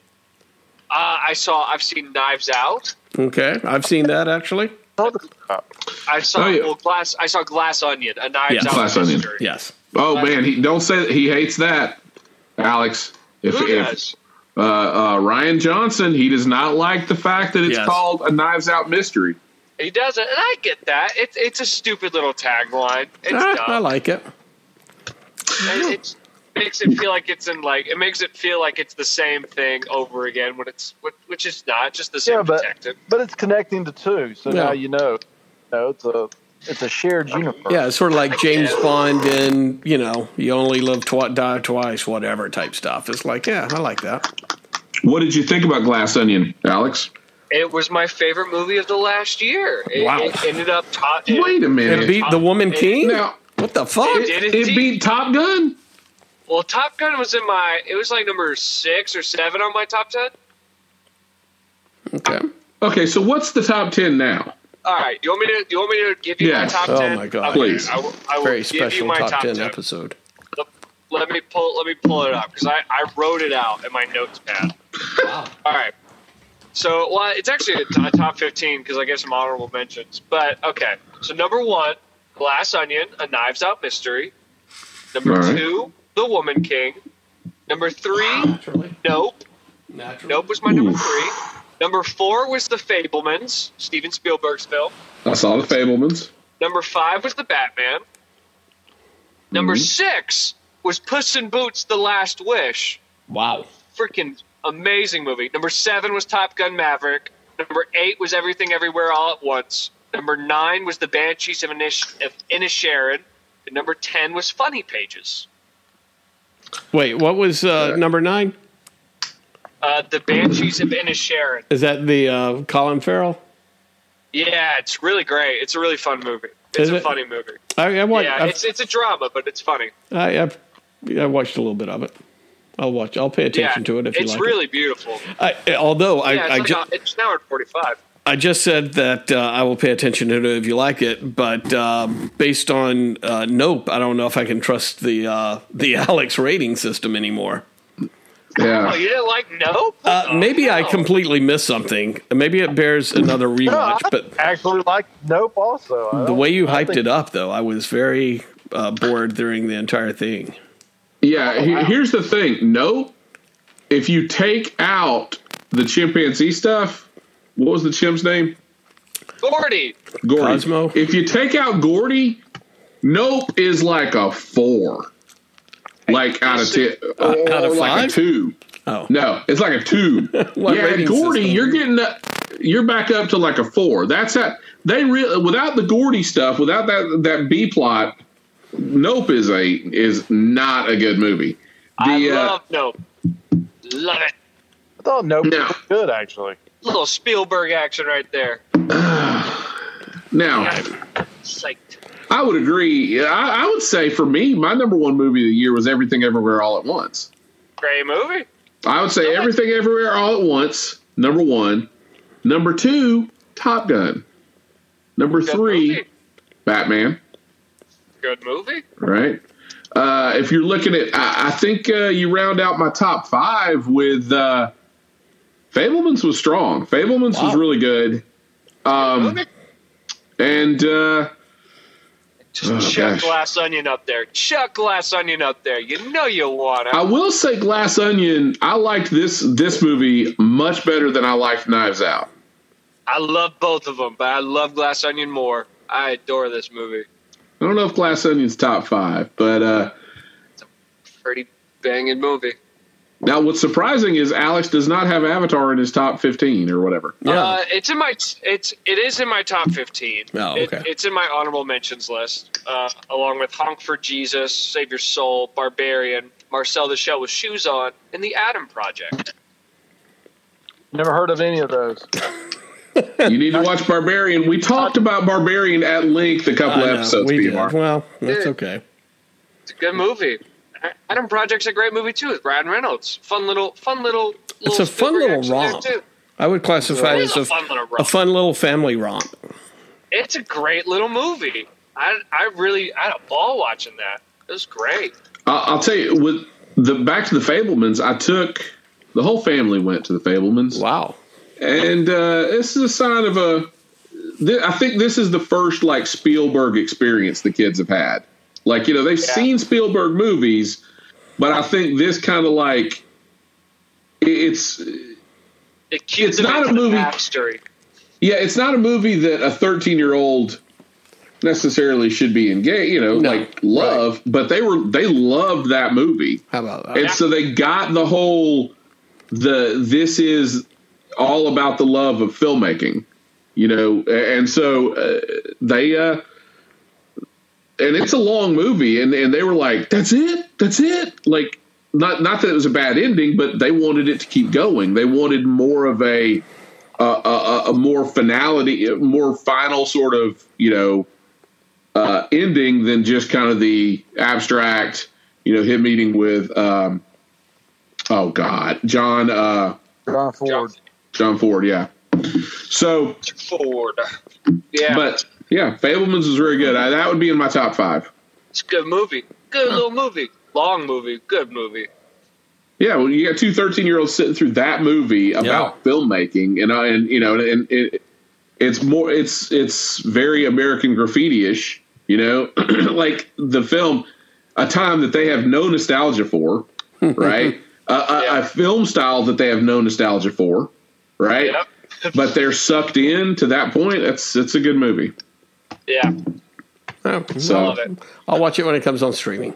Uh, I saw. I've seen Knives Out. Okay. I've seen that actually. I saw Oh, yeah. well, glass. I saw Glass Onion, a Knives Yes. Out Glass Onion. Yes. Oh man, he don't say he hates that, Alex. If, Who if does? Uh, uh, Rian Johnson, he does not like the fact that it's Yes. called a Knives Out mystery. He doesn't, and I get that. It's it's a stupid little tagline. It's Ah, dumb. I like it. And it makes it feel like it's in like it makes it feel like it's the same thing over again when it's which- which is not just the same Yeah, but- detective. but it's connecting the two, so Yeah. now you know. You know, it's a it's a shared universe. Yeah, it's sort of like James Bond and you know you only live twi- die twice, whatever type stuff. It's like yeah, I like that. What did you think about Glass Onion, Alex? It was my favorite movie of the last year. It, Wow. it ended up top. Wait a minute. It minute. beat The Woman King. now What the fuck? It did it beat Top Gun. Well, Top Gun was in my. It was like number six or seven on my top ten. Okay. Okay, so what's the top ten now? All right, you want me to? You want me to give you Yes. my top oh ten? Oh my God. Okay, Please. I will, I will Very give you special my top, ten 10. episode. Let me pull. Let me pull it up because I, I wrote it out in my notes pad. Wow. All right. So, well, it's actually a, top 15 because I get some honorable mentions. But, okay. So, number one, Glass Onion, a Knives Out mystery. Number All right. two, The Woman King. Number three, Naturally. Nope. Naturally. Nope was my number Oof. three. Number four was The Fabelmans, Steven Spielberg's film. I saw the Fabelmans. Number five was The Batman. Number Mhm. six was Puss in Boots: The Last Wish. Wow. Freaking amazing movie. Number seven was Top Gun Maverick. Number eight was Everything Everywhere All at Once. Number nine was The Banshees of Inish- of Inisherin. And number ten was Funny Pages. Wait, what was uh, number nine? Uh, the Banshees of Inisherin. Is that the uh, Colin Farrell? Yeah, it's really great. It's a really fun movie. It's Is a it? funny movie. I, I, watched, Yeah, I've- it's it's a drama, but it's funny. I, I've, I watched a little bit of it. I'll watch. I'll pay attention yeah, to it if you like. It. It's really beautiful. I, although Yeah, I, it's, I, like ju- it's an hour and forty-five. I just said that uh, I will pay attention to it if you like it, but um, based on uh, Nope, I don't know if I can trust the uh, the Alex rating system anymore. Yeah. Oh, you didn't like Nope? Uh, Oh, maybe I completely missed something. Maybe it bears another No, rewatch. I But actually like Nope. Also, I the way you hyped think- it up, though, I was very uh, bored during the entire thing. Yeah, he- here's the thing. Nope. if you take out the chimpanzee stuff, what was the chimp's name? Gordy. Gordy. Cosmo? If you take out Gordy, Nope is like a four. Like out of ten, Uh, or out of like five? a two. Oh, No, it's like a two. Yeah, Gordy, system? you're getting. A, you're back up to like a four. That's that they really without the Gordy stuff, without that that B plot. Nope is a is not a good movie. I The, uh, love Nope. Love it. I thought Nope No. was good actually. Little Spielberg action right there. now Psyched. I would agree. I, I would say for me, my number one movie of the year was Everything Everywhere All at Once. Great movie. I would say? Everything Everywhere All at Once. Number one. Number two, Top Gun. Number Good three, movie. Batman. Good movie. Right. Uh, if you're looking at, I, I think uh, you round out my top five with uh, Fabelmans was strong. Fabelmans was really good. Um, and uh, Just Oh, chuck gosh. glass onion up there. Chuck glass onion up there. You know you want it. I will say Glass Onion. I liked this this movie much better than I liked Knives Out. I love both of them, but I love glass onion more. I adore this movie. I don't know if Glass Onion's top five, but uh, it's a Pretty banging movie. Now what's surprising is Alex does not have Avatar in his top fifteen or whatever. Yeah. Uh, it's in my it's it is in my top fifteen. Oh, It- okay. it's in my honorable mentions list, uh, along with Honk for Jesus, Save Your Soul, Barbarian, Marcel the Shell with Shoes On, and The Adam Project. Never heard of any of those. You need to watch Barbarian. We talked about Barbarian at length a couple I episodes. we did. Well, that's okay. It's a good movie. Adam Project's a great movie too with Ryan Reynolds. Fun little, fun little. It's a fun little romp. I would classify It it is as a a, fun little a romp. fun little family romp. It's a great little movie. I I really I had a ball watching that. It was great. I'll, I'll tell you with the back to the Fabelmans. I took the whole family went to the Fabelmans. Wow. and uh, this is a sign of a. Th- I think this is the first like Spielberg experience the kids have had. Like you know they've Yeah. seen Spielberg movies, but I think this kind of like it's It It's not a movie- backstory. yeah it's not a movie that a 13 year old necessarily should be engaged you know No. like love but they were they loved that movie How about that? and so they got the whole the this is all about the love of filmmaking you know and so uh, they uh and it's a long movie and and they were like that's it? That's it? Like not not that it was a bad ending but they wanted it to keep going. They wanted more of a a, a, a more finality a more final sort of you know uh ending than just kind of the abstract you know him meeting with um oh god john uh John Ford. john ford yeah. So Ford. Yeah, but yeah fabelmans is very good I, that would be in my top five it's a good movie. Good little movie. Long movie. Good movie. yeah well you got two 13 year olds sitting through that movie about filmmaking and uh, and you know and it, it's more it's it's very american graffiti-ish you know like the film a time that they have no nostalgia for right a, a, Yeah. a film style that they have no nostalgia for right Yep. but they're sucked in to that point it's it's a good movie Yeah. Oh, so Love it. I'll watch it when it comes on streaming.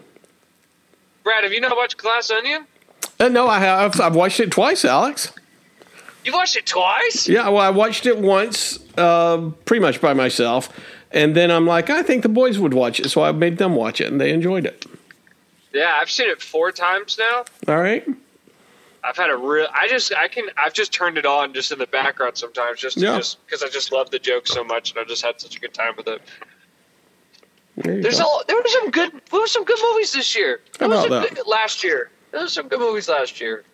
Brad, have you not watched Glass Onion? Uh, no, I have. I've watched it twice, Alex. You watched it twice? Yeah, well, I watched it once, uh, pretty much by myself, and then I'm like, I think the boys would watch it, so I made them watch it, and they enjoyed it. Yeah, I've seen it four times now. All right. I've had a real. I just I can. I've just turned it on just in the background sometimes, just Yeah. just because I just love the joke so much, and I just had such a good time with it. There you There's go. a there were some good there were some good movies this year. How was about some that? good, last year. There was some good movies last year.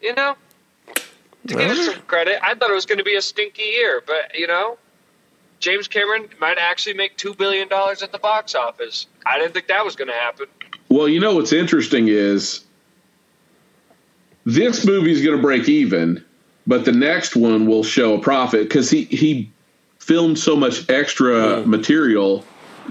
You know, to give it some credit, I thought it was going to be a stinky year, but you know, James Cameron might actually make two billion dollars at the box office. I didn't think that was going to happen. Well, you know what's interesting is this movie's going to break even, but the next one will show a profit because he he filmed so much extra material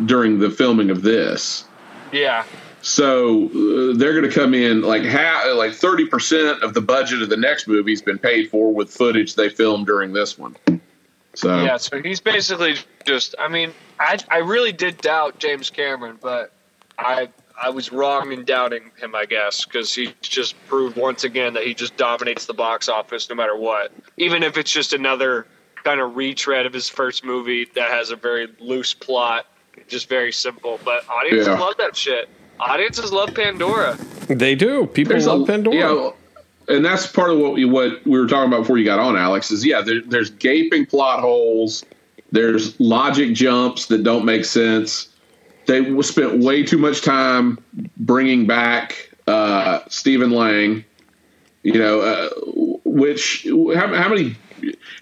during the filming of this. Yeah, So uh, they're going to come in like ha- like thirty percent of the budget of the next movie's been paid for with footage they filmed during this one. So yeah. So he's basically just. I mean, I I really did doubt James Cameron, but I I was wrong in doubting him, I guess, because he just proved once again that he just dominates the box office no matter what. Even if it's just another kind of retread of his first movie that has a very loose plot, just very simple. But audiences Yeah. love that shit. Audiences love Pandora. They do. People There's love a, Pandora. Yeah, and that's part of what we, what we were talking about before you got on, Alex. Is yeah, there, there's gaping plot holes. There's logic jumps that don't make sense. They spent way too much time bringing back uh, Stephen Lang. You know, uh, which how, how many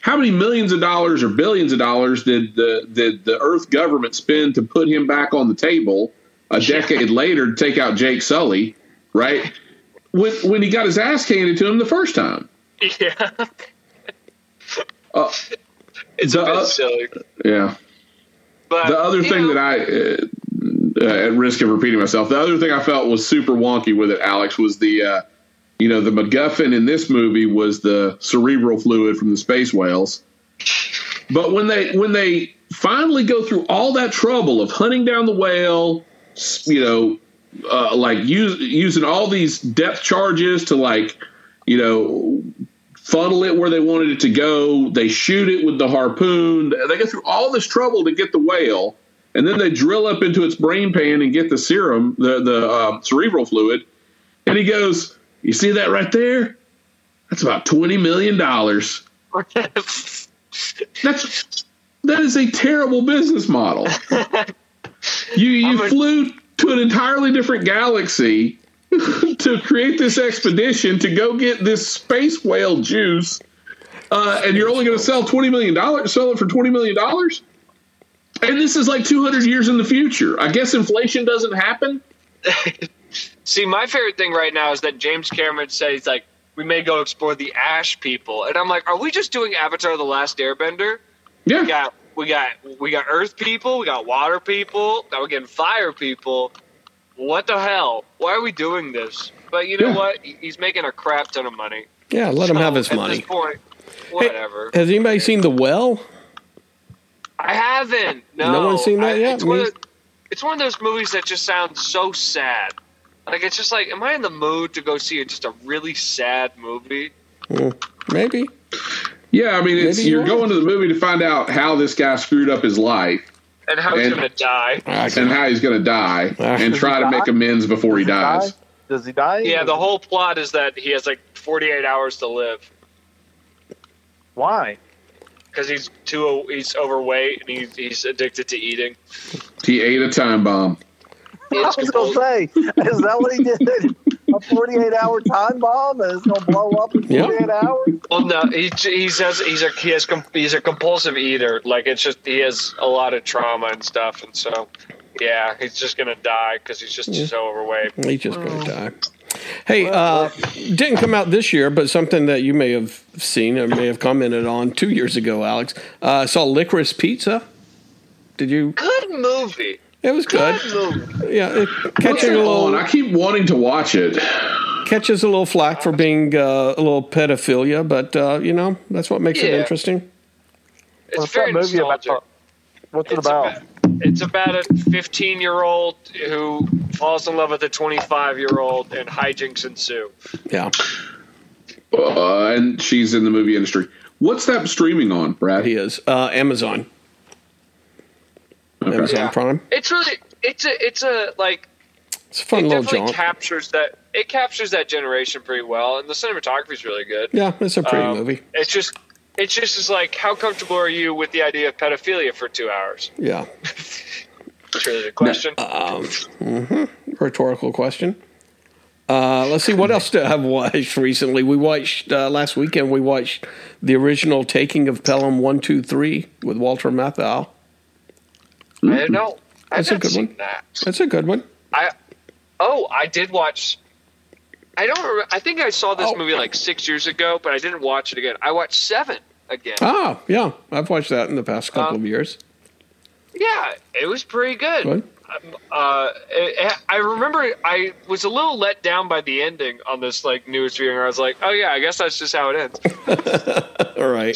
how many millions of dollars or billions of dollars did the did the Earth government spend to put him back on the table a decade later to take out Jake Sully, right? When when he got his ass handed to him the first time. Yeah, Uh, it's The a bit oth- silly. yeah. But The other thing know, that I, uh, uh, at risk of repeating myself, the other thing I felt was super wonky with it, Alex, was the, uh, you know, the MacGuffin in this movie was the cerebral fluid from the space whales. But when they when they finally go through all that trouble of hunting down the whale, you know, uh, like use, using all these depth charges to like, you know, funnel it where they wanted it to go. They shoot it with the harpoon. They go through all this trouble to get the whale, and then they drill up into its brain pan and get the serum, the the um, cerebral fluid. And he goes, "You see that right there? That's about twenty million dollars. That's that is a terrible business model. You you flew to an entirely different galaxy to create this expedition to go get this space whale juice, uh, and you're only going to sell twenty million dollars. Sell it for twenty million dollars, and this is like two hundred years in the future. I guess inflation doesn't happen. See, my favorite thing right now is that James Cameron says like we may go explore the Ash people, and I'm like, are we just doing Avatar: The Last Airbender? We Yeah, got we got we got Earth people, we got Water people, now we're getting Fire people. What the hell? Why are we doing this? But you know Yeah. what? He's making a crap ton of money. yeah, let him have his at money. This point, whatever. Has anybody seen The Well? I haven't. No, No one's seen that I- yet? It's one, of, it's one of those movies that just sounds so sad. Like it's just like, am I in the mood to go see just a really sad movie? Hmm. Maybe. yeah. I mean, it's Maybe you you're are. going to the movie to find out how this guy screwed up his life And how he's And- gonna die? and how he's going to die, and try to make amends before he dies. Die? Does he die? Yeah, the whole plot is that he has like 48 hours to live Why? because he's too he's overweight and he's he's addicted to eating. He ate a time bomb. I was gonna say, is that what he did? A 48 hour time bomb and it's gonna blow up in Yeah. 48 hours? Well, no, he he says he's a he has he's a compulsive eater. Like it's just he has a lot of trauma and stuff, and so yeah, he's just gonna die because he's just so overweight. He's just going to die. Hey, uh, didn't come out this year, but something that you may have seen or may have commented on two years ago, Alex. Uh, I saw Licorice Pizza. Did you? Good movie. It was good. Good. Yeah, it catching it a on? little I keep wanting to watch it. catches a little flack for being uh, a little pedophilia, but uh, you know that's what makes it interesting. It's What's very that movie nostalgic. about? What's it about? about, it's about a 15 year old who falls in love with a 25 year old and hijinks ensue. Yeah, Uh, and she's in the movie industry. What's that streaming on, Brad? he is uh, Amazon. Okay. Amazon Yeah. Prime. It's really it's a it's a like It's a fun it little definitely jaunt. captures that it captures that generation pretty well, and the cinematography is really good. yeah, it's a pretty Um, movie. It's just it's just is like how comfortable are you with the idea of pedophilia for two hours? Yeah, That's really the question. rhetorical question. Uh, let's see what else do I have watched recently. We watched uh, last weekend. We watched the original taking of Pelham One Two Three with Walter Matthau. I don't know. I've That's a good seen one. that. That's a good one. I oh I did watch. I don't. Remember, I think I saw this Oh. movie like six years ago, but I didn't watch it again. I watched Seven again. Ah, yeah, I've watched that in the past couple Um, of years. Yeah, it was pretty good. Good. Uh, it, I remember I was a little let down by the ending on this like news viewing. I was like, oh yeah, I guess that's just how it ends. All right.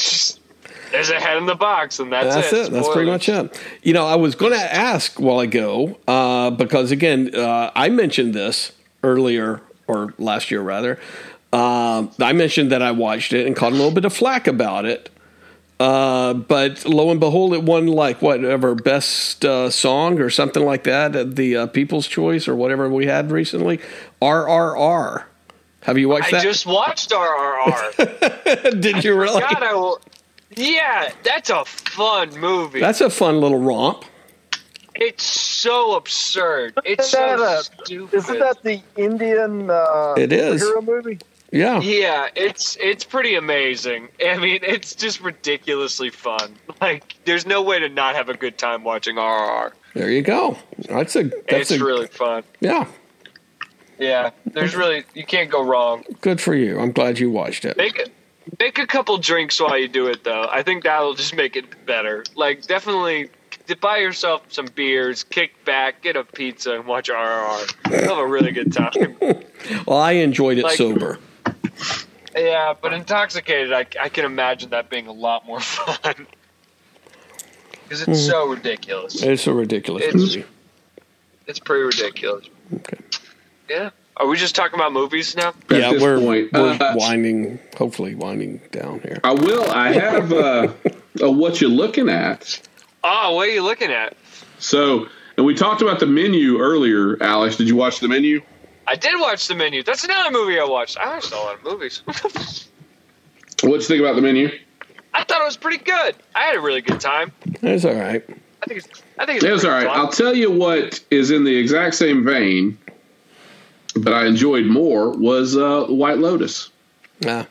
There's a head in the box, and that's, That's it. That's pretty much it. You know, I was going to ask while ago uh, because again, uh, I mentioned this earlier or last year rather. Um, I mentioned that I watched it and caught a little bit of flack about it. Uh, but lo and behold, it won like whatever best uh, song or something like that at the uh, People's Choice or whatever we had recently. RRR. Have you watched I that? just watched RRR. Did you really? I. Yeah, that's a fun movie. That's a fun little romp. it's so absurd. It's so a- stupid. Isn't that the Indian uh, It is. hero movie? Yeah. Yeah, it's it's pretty amazing. I mean, it's just ridiculously fun. Like, there's no way to not have a good time watching RRR. There you go. That's a. That's it's a, really fun. Yeah. Yeah, there's really you can't go wrong. Good for you. I'm glad you watched it. Make it. Make a couple drinks while you do it, though. I think that'll just make it better. Like, definitely buy yourself some beers, kick back, get a pizza, and watch RRR. You'll have a really good time. Well, I enjoyed it Like- sober. yeah, but intoxicated, I, I can imagine that being a lot more fun. Because it's so hmm. ridiculous. It's so ridiculous It's- movie. It's pretty ridiculous. Okay. Yeah. Are we just talking about movies now? At yeah, this we're, point. we're Uh, winding, hopefully winding down here. I will. I have uh, a what you're looking at. Oh, what are you looking at? So, and we talked about the menu earlier. Alex, did you watch the menu? I did watch the menu. That's another movie I watched. I watched a lot of movies. What'd you think about the menu? I thought it was pretty good. I had a really good time. It's all right. I think it's. I think it's. It was all pretty right. fun. I'll tell you what is in the exact same vein, but I enjoyed more was uh, White Lotus. Yeah.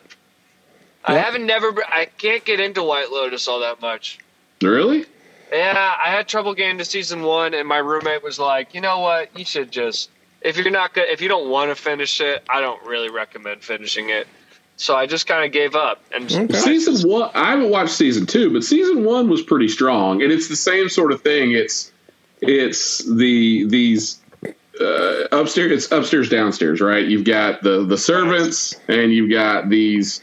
I haven't never. I can't get into White Lotus all that much. Really? Yeah, I had trouble getting to season one, and my roommate was like, "You know what? You should just if you're not good, if you don't want to finish it, I don't really recommend finishing it." So I just kind of gave up and Okay. Season one, I haven't watched season two, but season one was pretty strong, and it's the same sort of thing. It's it's the these uh, upstairs, it's upstairs downstairs, right? You've got the the servants, and you've got these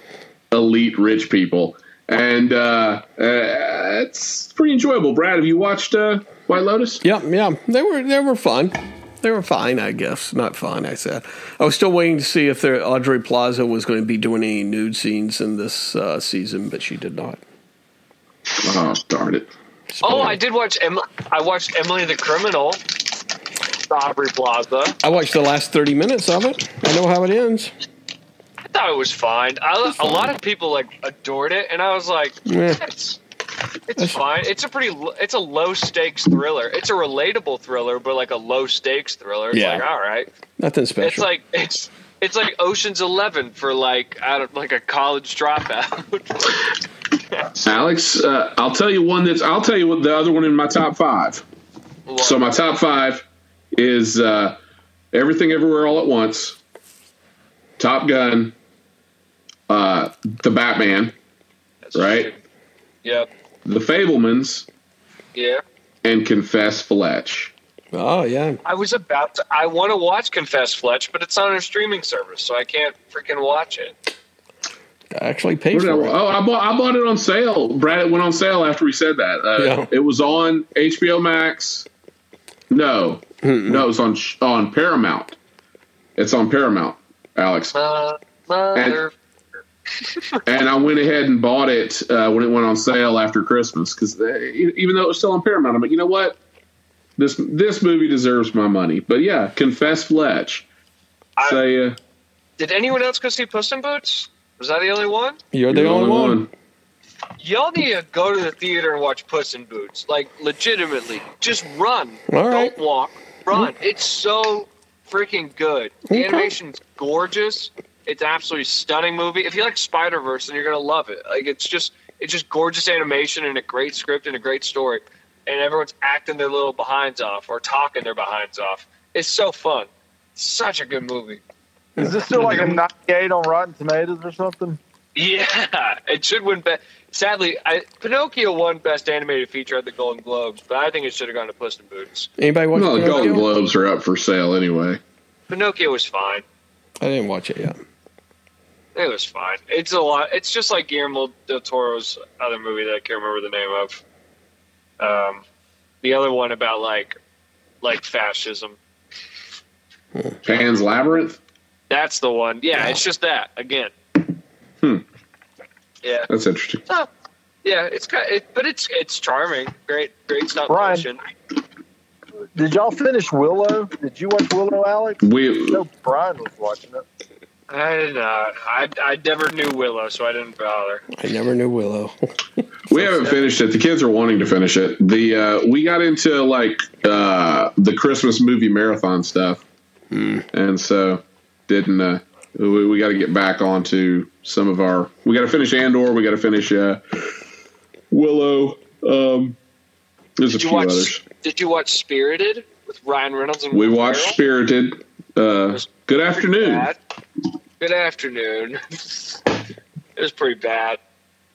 elite rich people, and uh, uh, it's pretty enjoyable. Brad, have you watched uh, White Lotus? Yeah, yeah. They were they were fun. They were fine, I guess. Not fine I said. I was still waiting to see if there, Aubrey Plaza was going to be doing any nude scenes in this uh, season, but she did not. Oh darn it! oh, I did watch. Em- I watched Emily the Criminal. Aubrey Plaza. I watched the last thirty minutes of it. I know how it ends. I thought it was fine. I, a lot of people like adored it, and I was like, Yeah. it's, it's fine. It's a pretty, lo- it's a low stakes thriller. It's a relatable thriller, but like a low stakes thriller. It's Yeah. like all right. Nothing special. It's like it's it's like Ocean's Eleven for like out of like a college dropout. Alex, uh, I'll tell you one that's. I'll tell you what the other one in my top five. So my top five is uh, Everything Everywhere All at Once, Top Gun, uh, The Batman, right? Yep. The Fabelmans, Yeah. and Confess Fletch. oh yeah. I was about to. I want to watch Confess Fletch, but it's on a streaming service, so I can't freaking watch it. I actually paid I, for it. oh, I bought, I bought it on sale. Brad, it went on sale after we said that. Uh, Yeah. It was on HBO Max. No, no, it's on on Paramount. It's on Paramount, Alex. Uh, mother. and I went ahead and bought it uh, when it went on sale after Christmas because even though it was still on Paramount, I'm like, you know what, this this movie deserves my money. But yeah, Confess Fletch. I- Say uh, Did anyone else go see Puss in Boots? Was I the only one? You're the you're only one. Y'all need to go to the theater and watch Puss in Boots. Like legitimately, just run. All right. Don't walk. Run. Mm-hmm. It's so freaking good. The Okay. animation's gorgeous. It's an absolutely stunning movie. If you like Spider Verse, then you're gonna love it. Like it's just it's just gorgeous animation and a great script and a great story. And everyone's acting their little behinds off or talking their behinds off. It's so fun. Such a good movie. Is this still like a 98 on Rotten Tomatoes or something? Yeah, it should win. Be- Sadly, I, Pinocchio won Best Animated Feature at the Golden Globes, but I think it should have gone to Puss in Boots. Anybody watch well, the Golden Globes are up for sale anyway. Pinocchio was fine. I didn't watch it yet. It was fine. It's a lot. It's just like Guillermo del Toro's other movie that I can't remember the name of. Um, the other one about like, like fascism. Pan's Labyrinth. That's the one. Yeah, it's just that again. Yeah. That's interesting. Oh, Yeah, it's kind it, but it's it's charming. Great, great stop Brian. motion. Did y'all finish Willow? Did you watch Willow, Alex? We No, Brian was watching it. I did not. I I never knew Willow, so I didn't bother. I never knew Willow. we haven't finished it. The kids are wanting to finish it. The uh, we got into like uh, the Christmas movie marathon stuff, and so didn't. Uh, we, we got to get back onto some of our. We got to finish Andor. We got to finish uh, Willow. Um, there's Did a few watch? others. Did you watch Spirited with Ryan Reynolds and We Will watched? Spirited. Uh, good afternoon. bad. Good afternoon. it was pretty bad,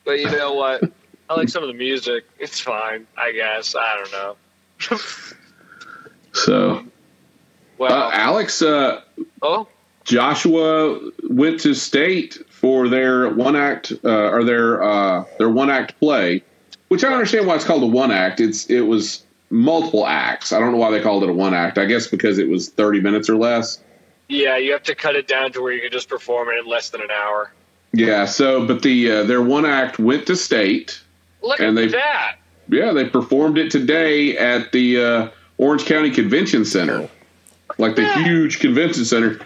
but you know what? I like some of the music. It's fine, I guess. I don't know. So, Well, uh, Alex, uh, oh, Joshua went to state for their one act uh, or their uh, their one act play, which I don't understand why it's called a one act. It's it was multiple acts. I don't know why they called it a one act. I guess because it was thirty minutes or less. yeah, you have to cut it down to where you can just perform it in less than an hour. Yeah. So, but the uh, their one act went to state. Look And they- that. Yeah, they performed it today at the uh, Orange County Convention Center, like the huge convention center,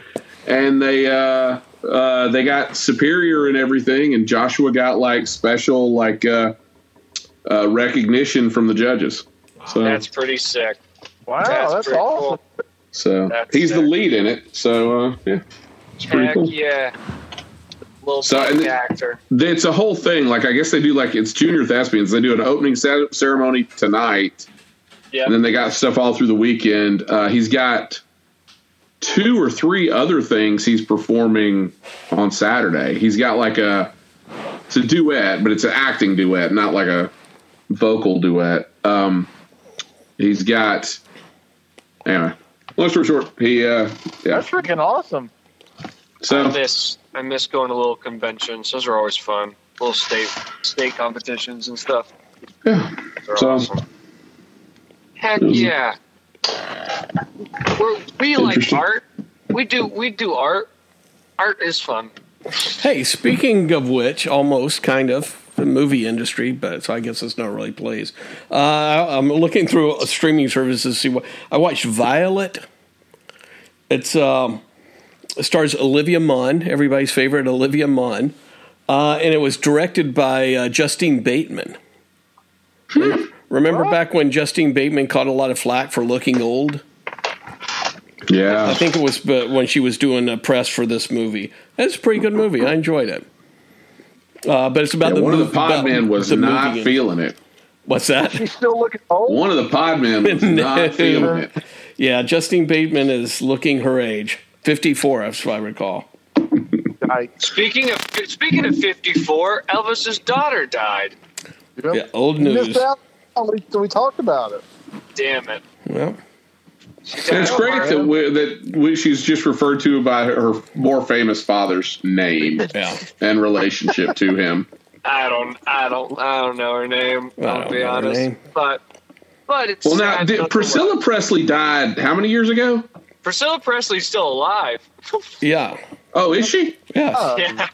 and they uh, uh, they got Superior and everything, and Joshua got like special like uh, uh, recognition from the judges. So That's pretty sick. Wow, That's that's, pretty awesome. so that's he's the lead in it. So uh, yeah, it's pretty Heck cool. yeah. Little So, and the- actor. It's a whole thing. Like I guess they do like it's junior thespians. They do an opening ce- ceremony tonight. Yeah. And then they got stuff all through the weekend. Uh, he's got two or three other things he's performing on Saturday. He's got like a it's a duet, but it's an acting duet, not like a vocal duet. Um, he's got anyway. Long story short, he uh, yeah. That's freaking awesome. So I miss I miss going to little conventions. Those are always fun. Little state state competitions and stuff. yeah, They're So- awesome. Heck yeah. We're, we like art. We do we do art. Art is fun. Hey, speaking of which, almost kind of the movie industry, but so I guess it's not really plays. Uh, I'm looking through streaming services to see what I watched. Violet. It's um, it stars Olivia Munn, everybody's favorite Olivia Munn, uh, and it was directed by uh, Justine Bateman. Remember back when Justine Bateman caught a lot of flack for looking old? Yeah. I think it was uh, when she was doing a press for this movie. It's a pretty good movie. I enjoyed it. Uh, but it's about Yeah, the one of the mov- about was the not movie. feeling it. What's that? She's still looking old. One of the podmen was not feeling it. Yeah, Justine Bateman is looking her age, fifty-four, if I recall. Like, Speaking of speaking of fifty four, Elvis's daughter died. yep. Yeah, old news. missed out. We, we talked about it. Damn it. Well, And it's great that we, that we, she's just referred to by her more famous father's name yeah. and relationship to him. I don't I don't I don't know her name, I I'll be honest. But but it's Well, now did, nonetheless. Priscilla Presley died how many years ago? Priscilla Presley's still alive. Yeah. Oh, is she? Yes. Uh, yeah.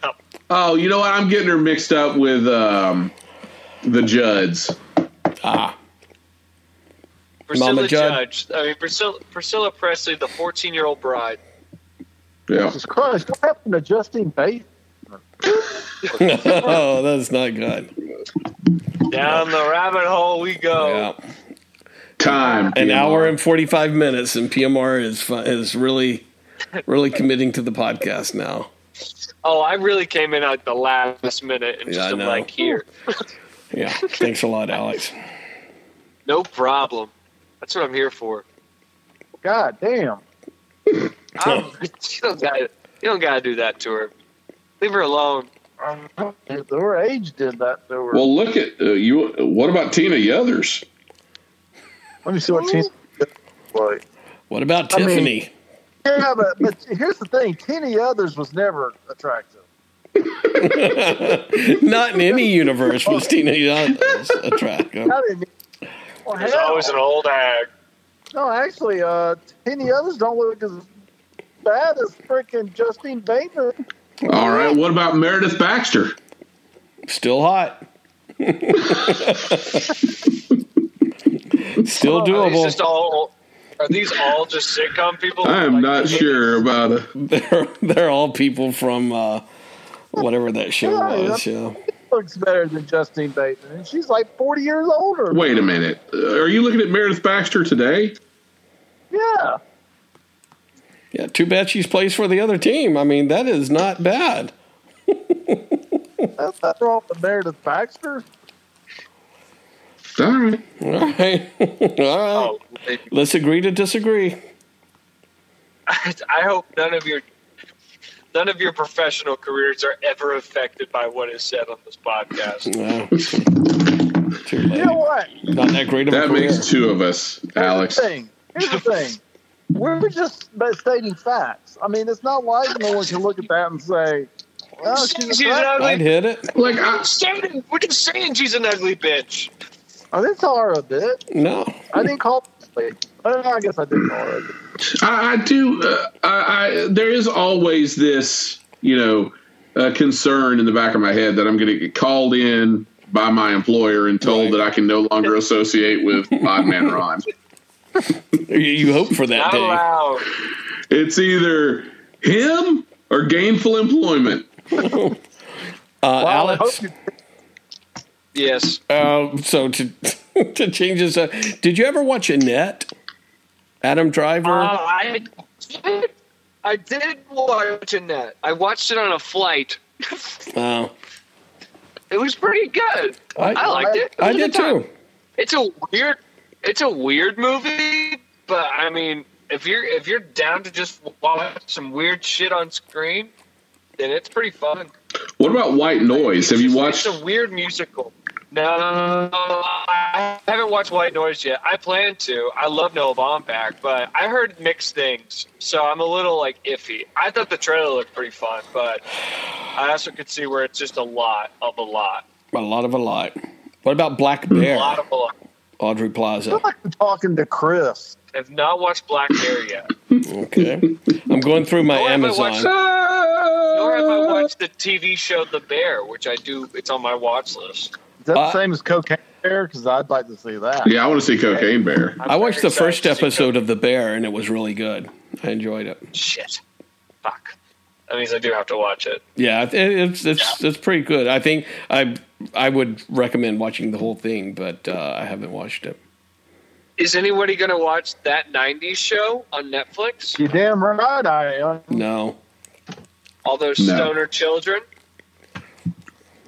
Oh, you know what? I'm getting her mixed up with um, the Judds. Ah. Priscilla Mama Judd. Judge. I mean Priscilla Priscilla Presley, the fourteen year old bride. Yeah. Jesus Christ! What happened to Justine Bateman? oh, that's not good. Down the rabbit hole we go. Yeah. Time. An PMR. hour and forty-five minutes, and PMR is fu- is really, really committing to the podcast now. Oh, I really came in at the last minute and Yeah, I just am like here. Yeah. Thanks a lot, Alex. No problem. That's what I'm here for. God damn! You don't got you don't got to do that to her. Leave her alone. Her age did that to her. Well, look at uh, you. What about Tina Yothers? Let me see what she's like. What about I mean- Tiffany? Yeah, but, but here's the thing: Tina Yothers was never attractive. Not in any universe was Tina Yothers attractive. Not in, well, There's hell, always an old hag. no, actually, uh, Tina Yothers don't look as bad as freaking Justine Baker. All right. What about Meredith Baxter? Still hot. Still Are these doable. just all? Are these all just sitcom people? I am Like, not sure about it. They're they're all people from uh, whatever that show Yeah, was. Yeah. Looks better than Justine Bateman, and she's like forty years older. Wait a minute. Uh, are you looking at Meredith Baxter today? Yeah, Yeah. Too bad she's plays for the other team. I mean, that is not bad. that's not wrong with Meredith Baxter. All right. All right. all right. Oh, Let's agree to disagree. I hope none of your none of your professional careers are ever affected by what is said on this podcast. Yeah. You know what? Not that great of a That makes two of us, Alex. Here's the thing. Here's the thing. We're just stating facts. I mean, it's not like no one can look at that and say, "Well, she's She's an threat." I'd ugly. hit it. Like I, Saying- We're just saying she's an ugly bitch. I didn't call her a bit. No. I didn't call. Well, I guess I did call her. I, I do. Uh, I, I there is always this, you know, uh, concern in the back of my head that I'm going to get called in by my employer and told Right. that I can no longer associate with Podman Ron. You, you hope for that Not day. allowed. It's either him or gainful employment. Uh, Well, Alex, you- Yes. uh, so to to change this, up, did you ever watch Annette? Adam Driver. Uh, I did. I did watch Annette. I watched it on a flight. Oh, It was pretty good. I- I, liked it. It I did too. It's a weird. It's a weird movie, but I mean, if you're if you're down to just watch some weird shit on screen, then it's pretty fun. What about White Noise? Have you watched? It's a weird musical. No, no, no. I haven't watched White Noise yet. I plan to. I love Noah Baumbach, but I heard mixed things, so I'm a little like iffy. I thought the trailer looked pretty fun, but I also could see where it's just a lot of a lot, A lot of a lot. What about Black Bear? a Bear? lot of a lot. Aubrey Plaza. I feel like I'm talking to Chris. I've not watched Black Bear yet, Okay. I'm going through my Nor have I Amazon. watched- nor have I watched the TV show The Bear, which I do. It's on my watch list. Is that Uh, the same as Cocaine Bear? Because I'd like to see that. Yeah, I want to see Cocaine Bear. I'm I watched the first excited to episode of The Bear, and it was really good. I enjoyed it. Shit, fuck. That means I do have to watch it. Yeah, it, it's it's it's pretty good. I think I I would recommend watching the whole thing, but uh, I haven't watched it. Is anybody going to watch that '90s show on Netflix? You damn right I am. No, All those No. stoner children.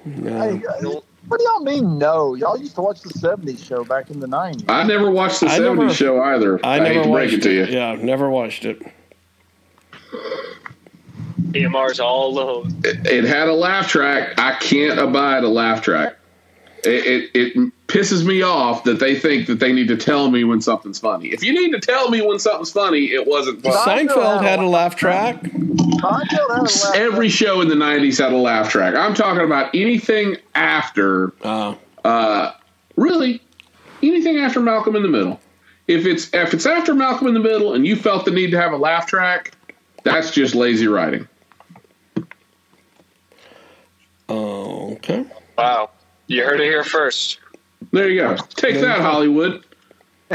no. Hey, uh, what do y'all mean no? Y'all used to watch the 70s show back in the 90s. I never watched the I 70s never- show either. I, I never hate to break watched it to you. Yeah, I've never watched it. PMR's all alone. It, it had a laugh track. I can't abide a laugh track. It, it, it pisses me off that they think that they need to tell me when something's funny. If you need to tell me when something's funny, it wasn't funny. Seinfeld had a laugh track. Seinfeld had a laugh Every show in the 90s had a laugh track. I'm talking about anything after, Uh, uh, really, anything after Malcolm in the Middle. If it's if it's after Malcolm in the Middle and you felt the need to have a laugh track, that's just lazy writing. oh, okay. Wow, you heard it here first. There you go. Take that, Hollywood.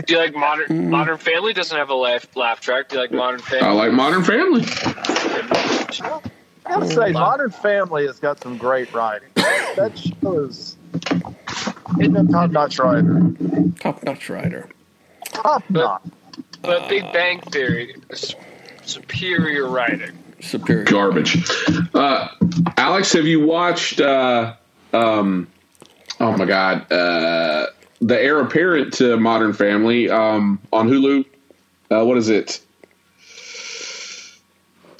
Do you like Modern Modern Family? Doesn't have a laugh laugh track. Do you like Modern Family? I like Modern Family. I gotta say, Modern Family has got some great writing. That show is isn't a top notch writer. Top notch writer. Top notch. But Big Bang Theory is superior writing. Superior. Garbage. Uh, Alex, have you watched? Uh, um, oh my God, uh, the heir apparent to Modern Family um, on Hulu. Uh, what is it?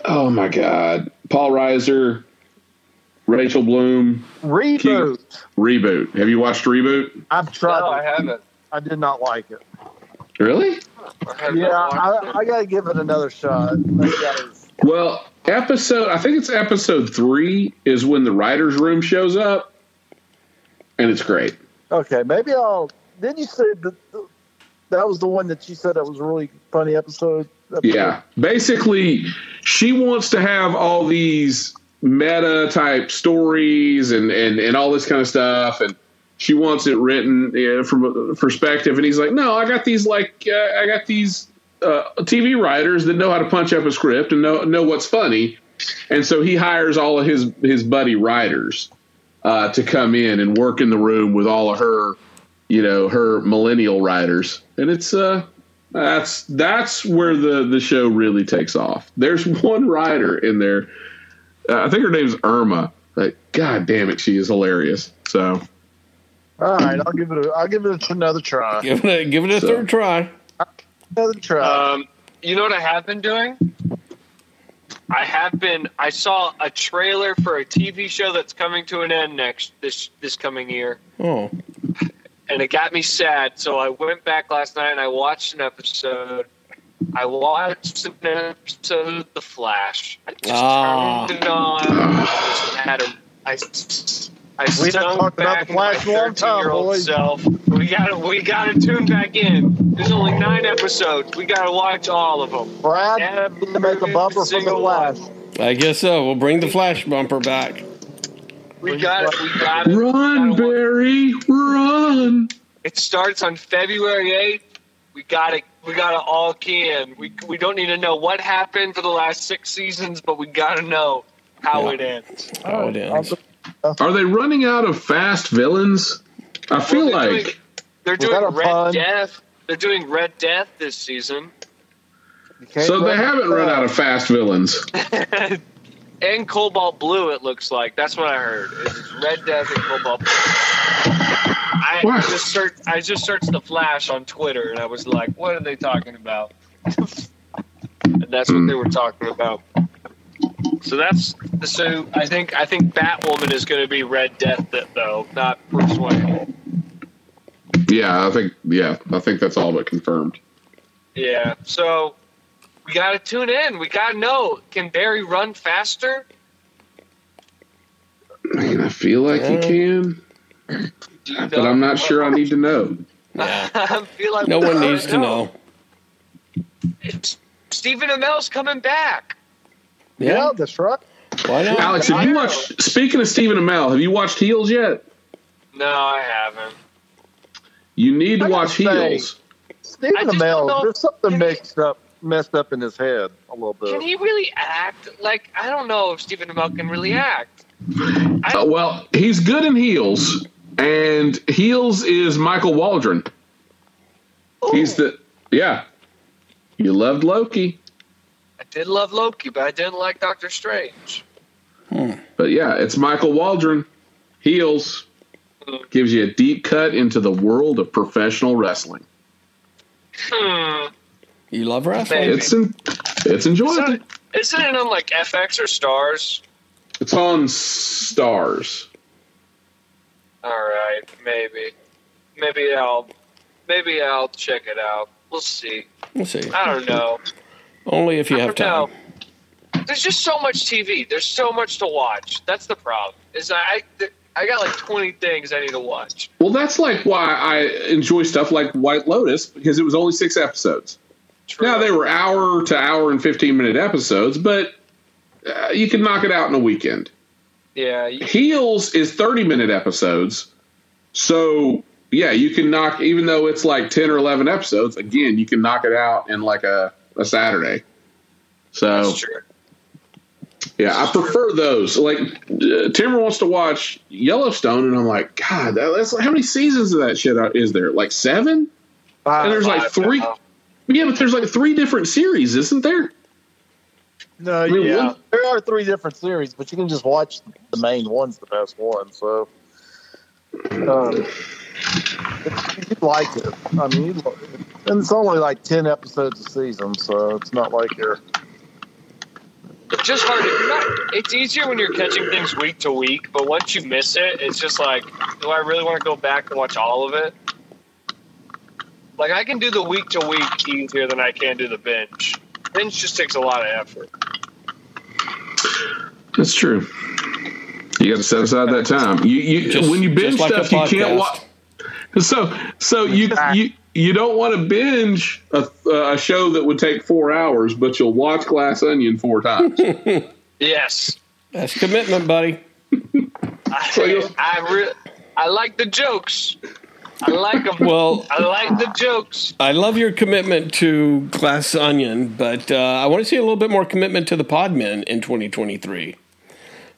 Oh my God, Paul Reiser, Rachel Bloom, Reboot. reboot. Have you watched reboot? I've tried. No, it. I haven't. I did not like it. Really? I Yeah, I. I gotta give it another shot. Well, episode I think it's episode three is when the writers' room shows up, and it's great. Okay, maybe I'll. Didn't you said that that was the one that you said that was a really funny episode? Yeah. Basically, she wants to have all these meta type stories and, and, and all this kind of stuff. And she wants it written from a perspective, and he's like, "No, I got these like uh, I got these uh, TV writers that know how to punch up a script and know know what's funny." And so he hires all of his his buddy writers uh, to come in and work in the room with all of her, you know, her millennial writers, and it's uh that's that's where the the show really takes off. There's one writer in there. Uh, I think her name's Irma. Like, God damn it, she is hilarious. So All right, I'll give it. A, I'll give it another try. Give it a, give it a So- third try. Another try. Um, you know what I have been doing? I have been. I saw a trailer for a TV show that's coming to an end next this this coming year, Oh, and it got me sad. So I went back last night and I watched an episode. I watched an episode of The Flash. I just Ah. turned it on. I just had a. I, I We haven't stung talked about The Flash my in a long time, 13-year-old boys. Self. We got to we got to tune back in. There's only nine episodes. We got to watch all of them. Brad, every need to make a bumper for the single Flash. I guess so. We'll bring the flash bumper back. We got it. We got it. run, We gotta wa- Barry, run. It starts on February 8th. We got it. We got to all key in. We we don't need to know what happened for the last six seasons, but we got to know how Yeah. it ends. Oh, it ends. Are they running out of fast villains? I feel Well, they're like doing, they're doing Red pun? Death. They're doing Red Death this season. So. They haven't run out of fast villains. and Cobalt Blue, it looks like. That's what I heard. It's Red Death and Cobalt Blue. I Wow. just searched. I just searched the Flash on Twitter, and I was like, "What are they talking about?" and that's what Hmm. they were talking about. So that's so. I think I think Batwoman is going to be Red Death, though, not Bruce Wayne. Yeah, I think. Yeah, I think that's all but confirmed. Yeah. So we got to tune in. We got to know: Can Barry run faster? I mean, I feel like he can, Do know? but I'm not sure. I need to know. Yeah. I feel like No one needs to know. It's- Stephen Amell's coming back. Yeah, that's right. Why not? Alex, have you watched? Speaking of Stephen Amell, have you watched Heels yet? No, I haven't. You need to I watch gotta say- Heels. Stephen I just Amell, there's something Can mixed up, messed up in his head a little bit. Can he really act? Like, I don't know if Stephen Amell can really act. Uh, well, he's good in Heels, and Heels is Michael Waldron. He's the yeah. You loved Loki, I did love Loki, but I didn't like Doctor Strange. but yeah, it's Michael Waldron. Heels gives you a deep cut into the world of professional wrestling. Hmm. You love wrestling? Maybe. It's in, it's enjoyable. So, isn't it on like FX or Starz? It's on Starz. All right, maybe, maybe I'll, maybe I'll check it out. We'll see. We'll see. I don't know. Only if you I have don't time. know. There's just so much TV. There's so much to watch. That's the problem. Is I I got like 20 things I need to watch. Well, that's like why I enjoy stuff like White Lotus because it was only six episodes. True. Now they were hour to hour and fifteen minute episodes, but uh, you can knock it out in a weekend. Yeah, you- Heels is thirty minute episodes, so yeah, you can knock even though it's like ten or eleven episodes. Again, you can knock it out in like a, a Saturday. So yeah, I prefer those. Like uh, Timber wants to watch Yellowstone, and I'm like, God, that- that's how many seasons of that shit is there? Like seven? And there's like three. now. Yeah, but there's like three different series, isn't there? No, I mean, yeah. one- There are three different series, but you can just watch the main one's the best one. So, um, you'd like it. I mean, and it's only like ten episodes a season, so it's not like you're. It's just hard. To, you're not, it's easier when you're catching things week to week, but once you miss it, it's just like, do I really want to go back and watch all of it? Like I can do the week to week easier than I can do the binge. Binge just takes a lot of effort. That's true. You got to set aside that time. You, you Just- when you binge like stuff, you can't watch. So, so you you you don't want to binge a, a show that would take four hours, but you'll watch Glass Onion four times. Yes, That's commitment, buddy. I, you'll- I re- I like the jokes. I like them. Well, I like the jokes. I love your commitment to Glass Onion, but uh, I want to see a little bit more commitment to the Podmen in 2023.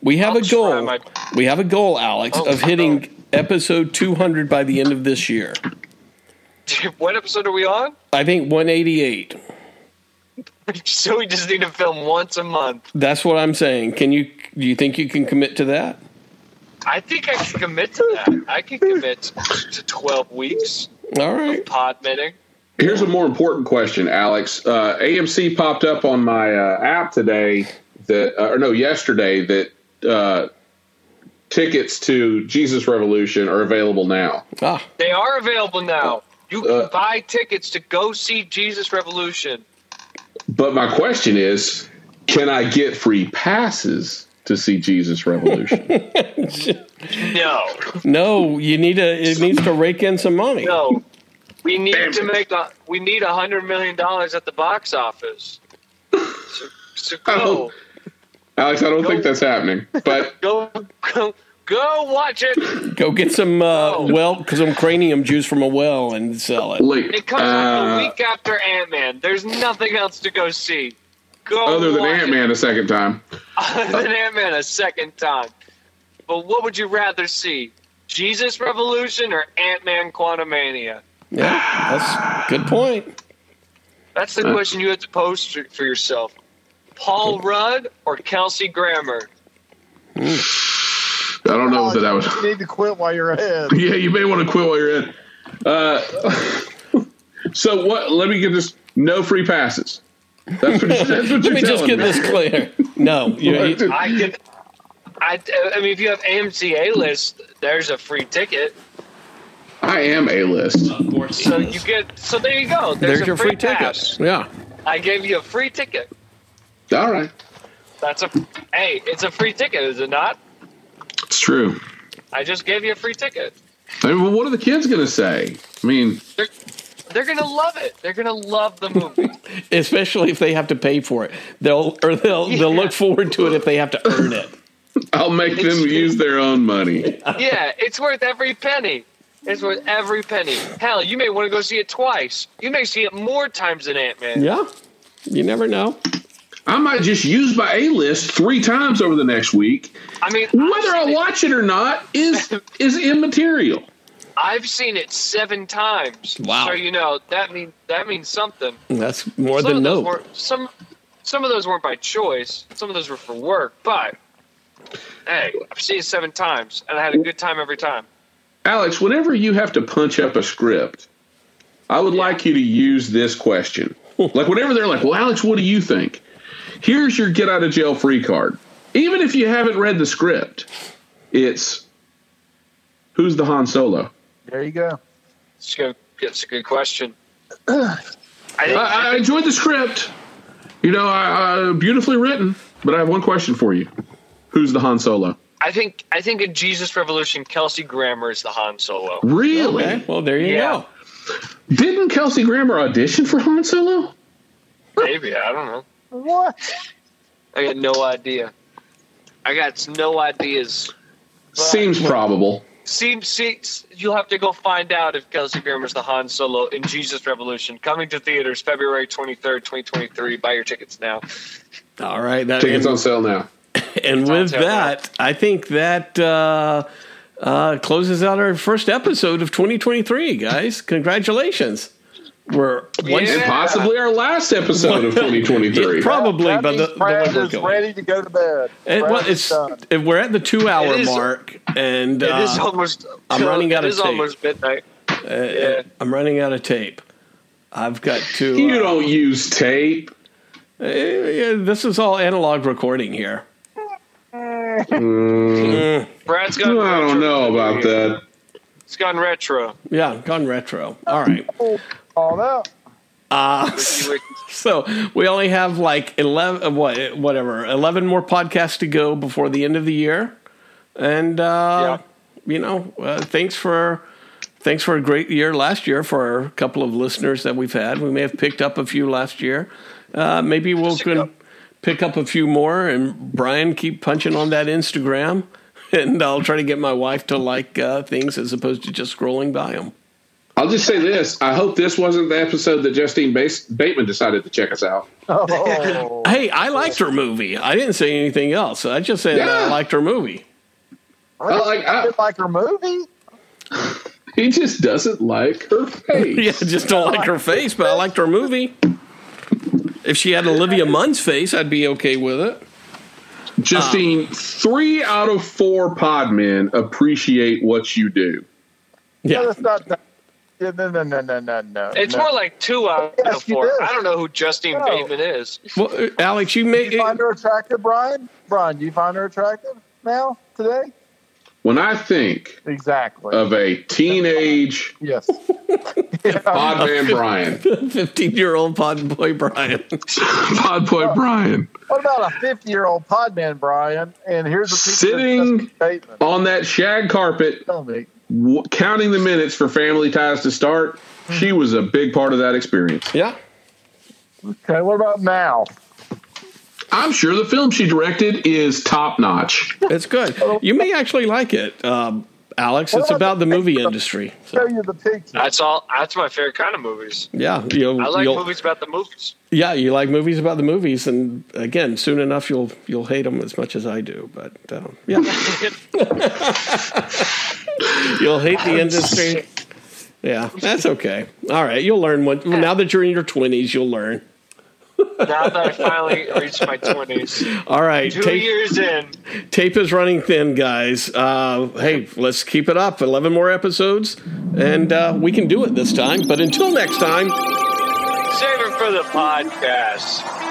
We have I'll a goal. my- We have a goal, Alex, Oh, of hitting episode 200 by the end of this year. What episode are we on? I think 188. So we just need to film once a month. That's what I'm saying. Can you? Do you think you can commit to that? I think I can commit to that. I can commit to 12 weeks All right. pod minting. Here's a more important question, Alex. Uh, AMC popped up on my uh, app today that, uh, or no, yesterday that uh, tickets to Jesus Revolution are available now. Ah, They are available now. You can Uh, buy tickets to go see Jesus Revolution. But my question is, can I get free passes to see Jesus Revolution? No, no. You need to. It needs to rake in some money. no. We need Damn to make a. We need a hundred million dollars at the box office. So, so go, Oh. Alex, I don't think that's happening. But go, go, go! Watch it. Go get some uh, No. well, some cranium juice from a well and sell it. like, It comes out uh, a week after Ant Man. There's nothing else to go see. Go other than. Ant Man, a second time. other than Ant Man a second time. But what would you rather see? Jesus Revolution or Ant Man Quantumania? Yeah, that's a good point. That's the question you have to pose for for yourself. Paul Rudd or Kelsey Grammer? I don't know that that was. You need to quit while you're ahead. Yeah, you may want to quit while you're in. Uh, so what? Let me get this. No free passes. That's what, that's what Let you're me just telling get me. this clear. No, you, you- I can. I, I mean, if you have AMC A list, there's a free ticket. I am a list. So you get. So there you go. There's, there's a your free, free ticket. pass. Yeah. I gave you a free ticket. All right, That's a. Hey, it's a free ticket, is it not? It's true. I just gave you a free ticket. I mean, well, what are the kids going to say? I mean, They're, they're gonna love it. They're gonna love the movie. Especially if they have to pay for it, they'll or they'll they'll look forward to it if they have to earn it. I'll make them It's- use their own money. yeah, it's worth every penny. It's worth every penny. Hell, you may want to go see it twice. You may see it more times than Ant Man. Yeah, you never know. I might just use my A list three times over the next week. I mean, Whether I've I seen, it, watch it or not is is immaterial. I've seen it seven times. Wow. So you know that means that means something. That's more some than of no. were some some of those weren't by choice. Some of those were for work. But hey, I've seen it seven times, and I had a good time every time. Alex, whenever you have to punch up a script, I would like you to use this question. like whenever they're like, "Well, Alex, what do you think?" Here's your get out of jail free card. Even if you haven't read the script, it's who's the Han Solo? There you go. It's a good, it's a good question. I I, I enjoyed the script. You know, I, I, beautifully written. But I have one question for you: Who's the Han Solo? I think I think in Jesus Revolution, Kelsey Grammer is the Han Solo. Really? Okay, well there you Yeah. go. Didn't Kelsey Grammer audition for Han Solo? Maybe I don't know. What? I got no idea. I got no ideas. Seems probable. Seems, seems you'll have to go find out if Kelsey Grammer's the Han Solo in Jesus Revolution. Coming to theaters February twenty third, twenty twenty three. Buy your tickets now. All right, that, Tickets and, on sale now. and on with sale now. that, I think that uh, uh, closes out our first episode of 2023, guys. Congratulations. We're Yeah. And possibly our last episode of 2023. probably, That but the, means the Brad way we're is going. ready to go to bed. And, Brad well, it's done. if we're at the two hour It is- mark, and It is uh, almost. I'm running out it of is tape. almost midnight. uh, yeah. I'm running out of tape. I've got to. You uh, don't use tape. uh, yeah, this is all analog recording here. Brad's gone. I don't know about that. It's gone retro. Yeah, gone retro. All right. All out. Uh, Wiki, wiki. so we only have like 11 uh, what whatever 11 more podcasts to go before the end of the year and uh you know uh, thanks for thanks for a great year last year for a couple of listeners that we've had we may have picked up a few last year uh maybe we'll Just can pick up a few more and brian keep punching on that instagram and I'll try to get my wife to like uh, things as opposed to just scrolling by them. I'll just say this: I hope this wasn't the episode that Justine Bas- Bateman decided to check us out. Oh, Hey, I liked her movie. I didn't say anything else. I just said uh, I liked her movie. I like- I- didn't like her movie. He just doesn't like her face. Yeah, I just don't like her face, but I liked her movie. If she had Olivia Munn's face, I'd be okay with it. Justine, um, three out of four podmen appreciate what you do. No, Yeah. that's not that. Yeah, no, no, no, no, no, no. It's no. more like two out Yes, of four. I don't know who Justine No. Bateman is. Well, uh, Alex, you made Do you find her attractive, Brian? Brian, do you find her attractive now today? When I think Exactly. of a teenage yes. Podman Brian, 15 year old pod boy Brian. pod podboy Brian, What about a 50 year old podman, Brian? And here's a Sitting- of Justine Bateman. on that shag carpet, Tell me. W- counting the minutes for Family Ties to start, she was a big part of that experience. Yeah. Okay, what about now? I'm sure the film she directed is top notch. It's good. You may actually like it, um, Alex. It's about the movie industry. Show you the picture. That's all. That's my favorite kind of movies. yeah, you'll, I like you'll- movies about the movies. Yeah, you like movies about the movies, and again, soon enough you'll you'll hate them as much as I do. But um, yeah, you'll hate the industry. Yeah, that's okay. All right, you'll learn. What, now that you're in your twenties, you'll learn. Now that I finally reached my twenties, All right, two tape, years in, tape is running thin, guys. Uh, hey, let's keep it up. Eleven more episodes, and uh, we can do it this time. But until next time. save it for the podcast.